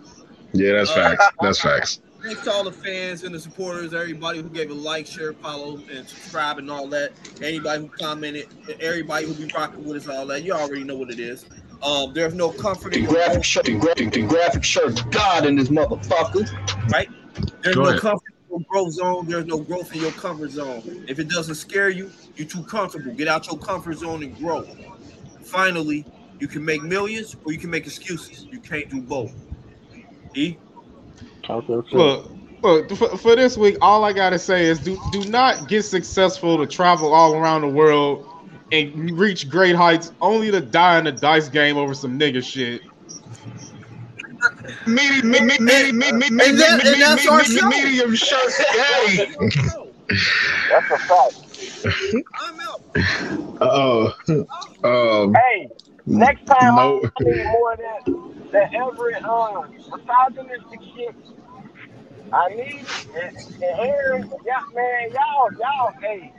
Yeah, that's facts. That's facts. Thanks to all the fans and the supporters, everybody who gave a like, share, follow, and subscribe, and all that. Anybody who commented, everybody who be rocking with us, all that. You already know what it is. Um, there's no comfort The in graphic shirt, the graphic, the graphic shirt God in this motherfucker. right? There's Go no ahead. comfort in your growth zone. There's no growth in your comfort zone. If it doesn't scare you, you're too comfortable. Get out your comfort zone and grow. Finally, you can make millions or you can make excuses. You can't do both. E? Talk that shit. Look, look for, for this week, all I gotta say is do do not get successful to travel all around the world and reach great heights only to die in a dice game over some nigga shit. Medium, shirt daddy. That's a fact. I'm out. Oh, um, Hey, next time No. I need more of that, that Everett uh, misogynistic shit. I need and, and Aaron, yeah, man, y'all, y'all, hey,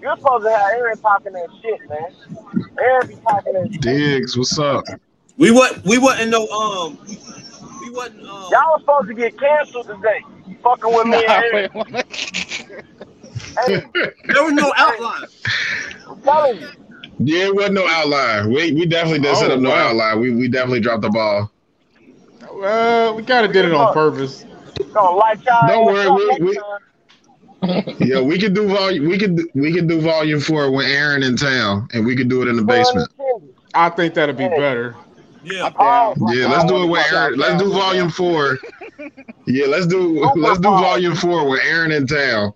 you're supposed to have Aaron talking that shit, man. Aaron be talking that shit. Diggs, what's up? We what we wasn't no um we wasn't um Y'all was supposed to get canceled today. Fucking with me and Aaron. Hey, there was no outline. I'm telling you. Yeah, it wasn't no outline. We we definitely did set Oh, up no wow. outline. We we definitely dropped the ball. Well, we kind of did it on purpose. Gonna light y'all Don't worry, we- we- Yeah, we could do volume. We could do- we could do volume four when Aaron in town, and we could do it in the basement. I think that'd be better. Yeah. Oh, Yeah, let's do it with Aaron. Let's do volume four. Yeah, let's do let's do volume four with Aaron in town,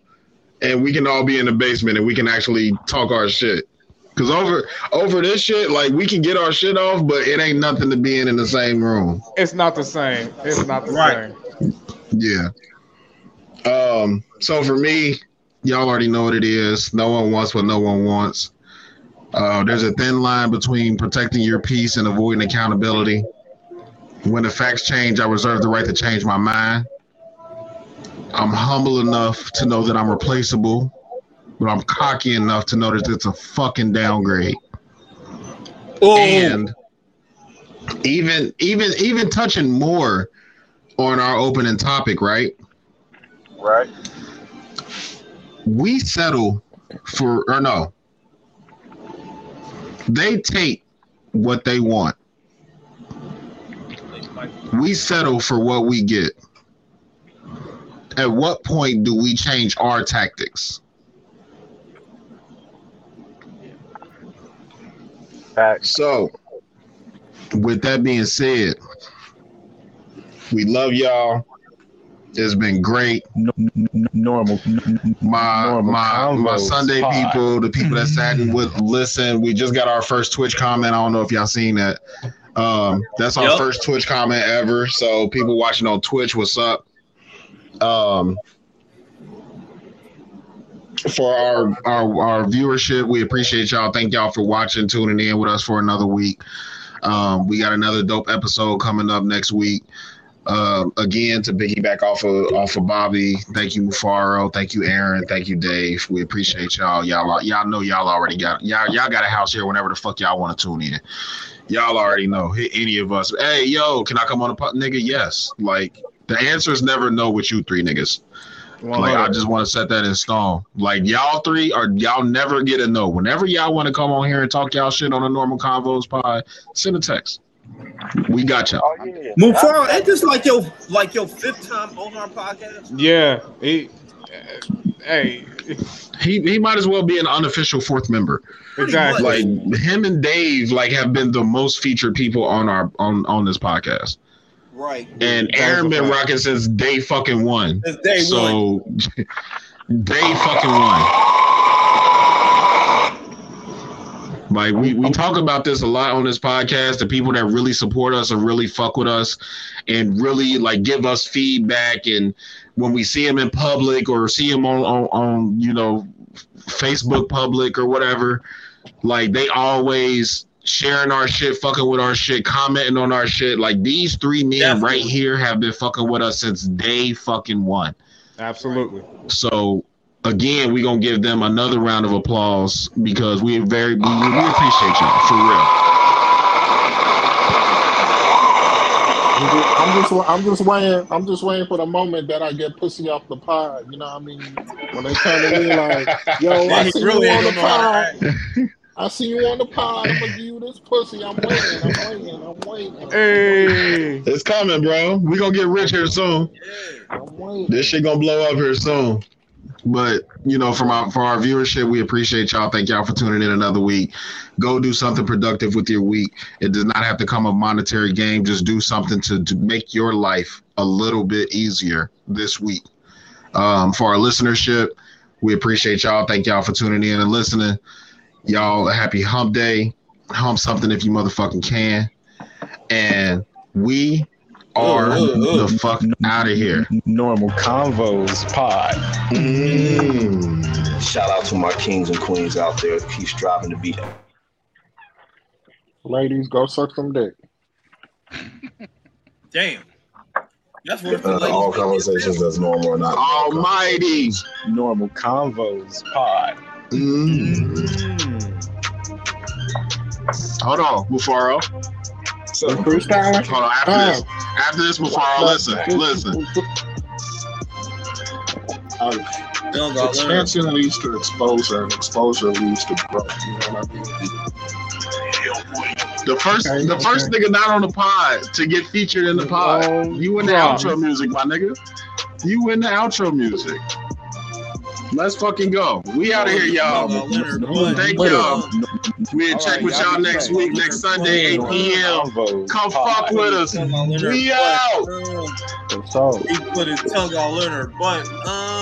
and we can all be in the basement and we can actually talk our shit. Cause over over this shit, like we can get our shit off, but it ain't nothing to be in in the same room. It's not the same. It's not the Right. same. Yeah. Um. So for me, y'all already know what it is. No one wants what no one wants. Uh, there's a thin line between protecting your peace and avoiding accountability. When the facts change, I reserve the right to change my mind. I'm humble enough to know that I'm replaceable, but I'm cocky enough to that it's a fucking downgrade. And even even even touching more on our opening topic, right? Right. we settle for or no they take what they want we settle for what we get at what point do we change our tactics so with that being said we love y'all it's been great Normal, my normal my my Sunday pod. people, the people that sat and would listen. We just got our first Twitch comment. I don't know if y'all seen that. Um, that's our Yup. first Twitch comment ever. So people watching on Twitch, what's up? Um, for our our our viewership, we appreciate y'all. Thank y'all for watching, tuning in with us for another week. Um, we got another dope episode coming up next week. Um, again, to piggyback off of off of Bobby, thank you Mufaro, thank you Aaron, thank you Dave. We appreciate y'all. Y'all, y'all know y'all already got y'all y'all got a house here whenever the fuck y'all want to tune in. Y'all already know. Hit any of us. Hey, yo, can I come on a pod? Nigga, yes. Like the answer is never no with you three niggas. Like I just want to set that in stone. Like y'all three are y'all never get a no. Whenever y'all want to come on here and talk y'all shit on a normal convos pod, send a text. We got y'all. Mufaro, ain't this like your like your fifth time on our podcast? Yeah. He, hey, he he might as well be an unofficial fourth member. Exactly. Like him and Dave like have been the most featured people on our on on this podcast. Right. And Aaron been rocking since day fucking one. Since day so, day fucking one. Like we, we talk about this a lot on this podcast. The people that really support us and really fuck with us and really like give us feedback and when we see them in public or see them on, on, on you know Facebook public or whatever, like they always sharing our shit, fucking with our shit, commenting on our shit. Like these three men right here have been fucking with us since day fucking one. Absolutely. So again, we're gonna give them another round of applause because we very we, we appreciate y'all for real. I'm just, I'm just waiting. I'm just waiting for the moment that I get pussy off the pod. You know what I mean? When they turn to me like, "Yo, I see really you on the gonna know how pod. I see you on the pod. I'm gonna give you this pussy. I'm waiting. I'm waiting. I'm waiting. Hey, It's coming, bro. We gonna get rich here soon. I'm waiting. This shit gonna blow up here soon. But you know, from our for our viewership, we appreciate y'all. Thank y'all for tuning in another week. Go do something productive with your week. It does not have to come a monetary game. Just do something to, to make your life a little bit easier this week. Um, for our listenership, we appreciate y'all. Thank y'all for tuning in and listening. Y'all a happy hump day. Hump something if you motherfucking can. And we are the fuck out of here. Normal Convos Pod. Mm. Shout out to my kings and queens out there that keep striving to be Ladies, go suck some dick. Damn. That's worth the Uh, ladies. all conversations that's normal or not. Almighty. Normal Convos Pod. Hold on, Mufaro. So freestyling. Hold on. After oh. this, after this, Mufaro, listen, listen. Oh. Don't Expansion leads to exposure, and exposure leads to growth. You know what I mean? The first, the first nigga not on the pod to get featured in the pod. Oh, you in the wow. outro music, my nigga. You in the outro music. Let's fucking go. We out of here, y'all. Thank y'all. We'll check with y'all next week, next Sunday, 8 p.m. Come fuck with us. We out. He put his tongue all in her butt. Uh.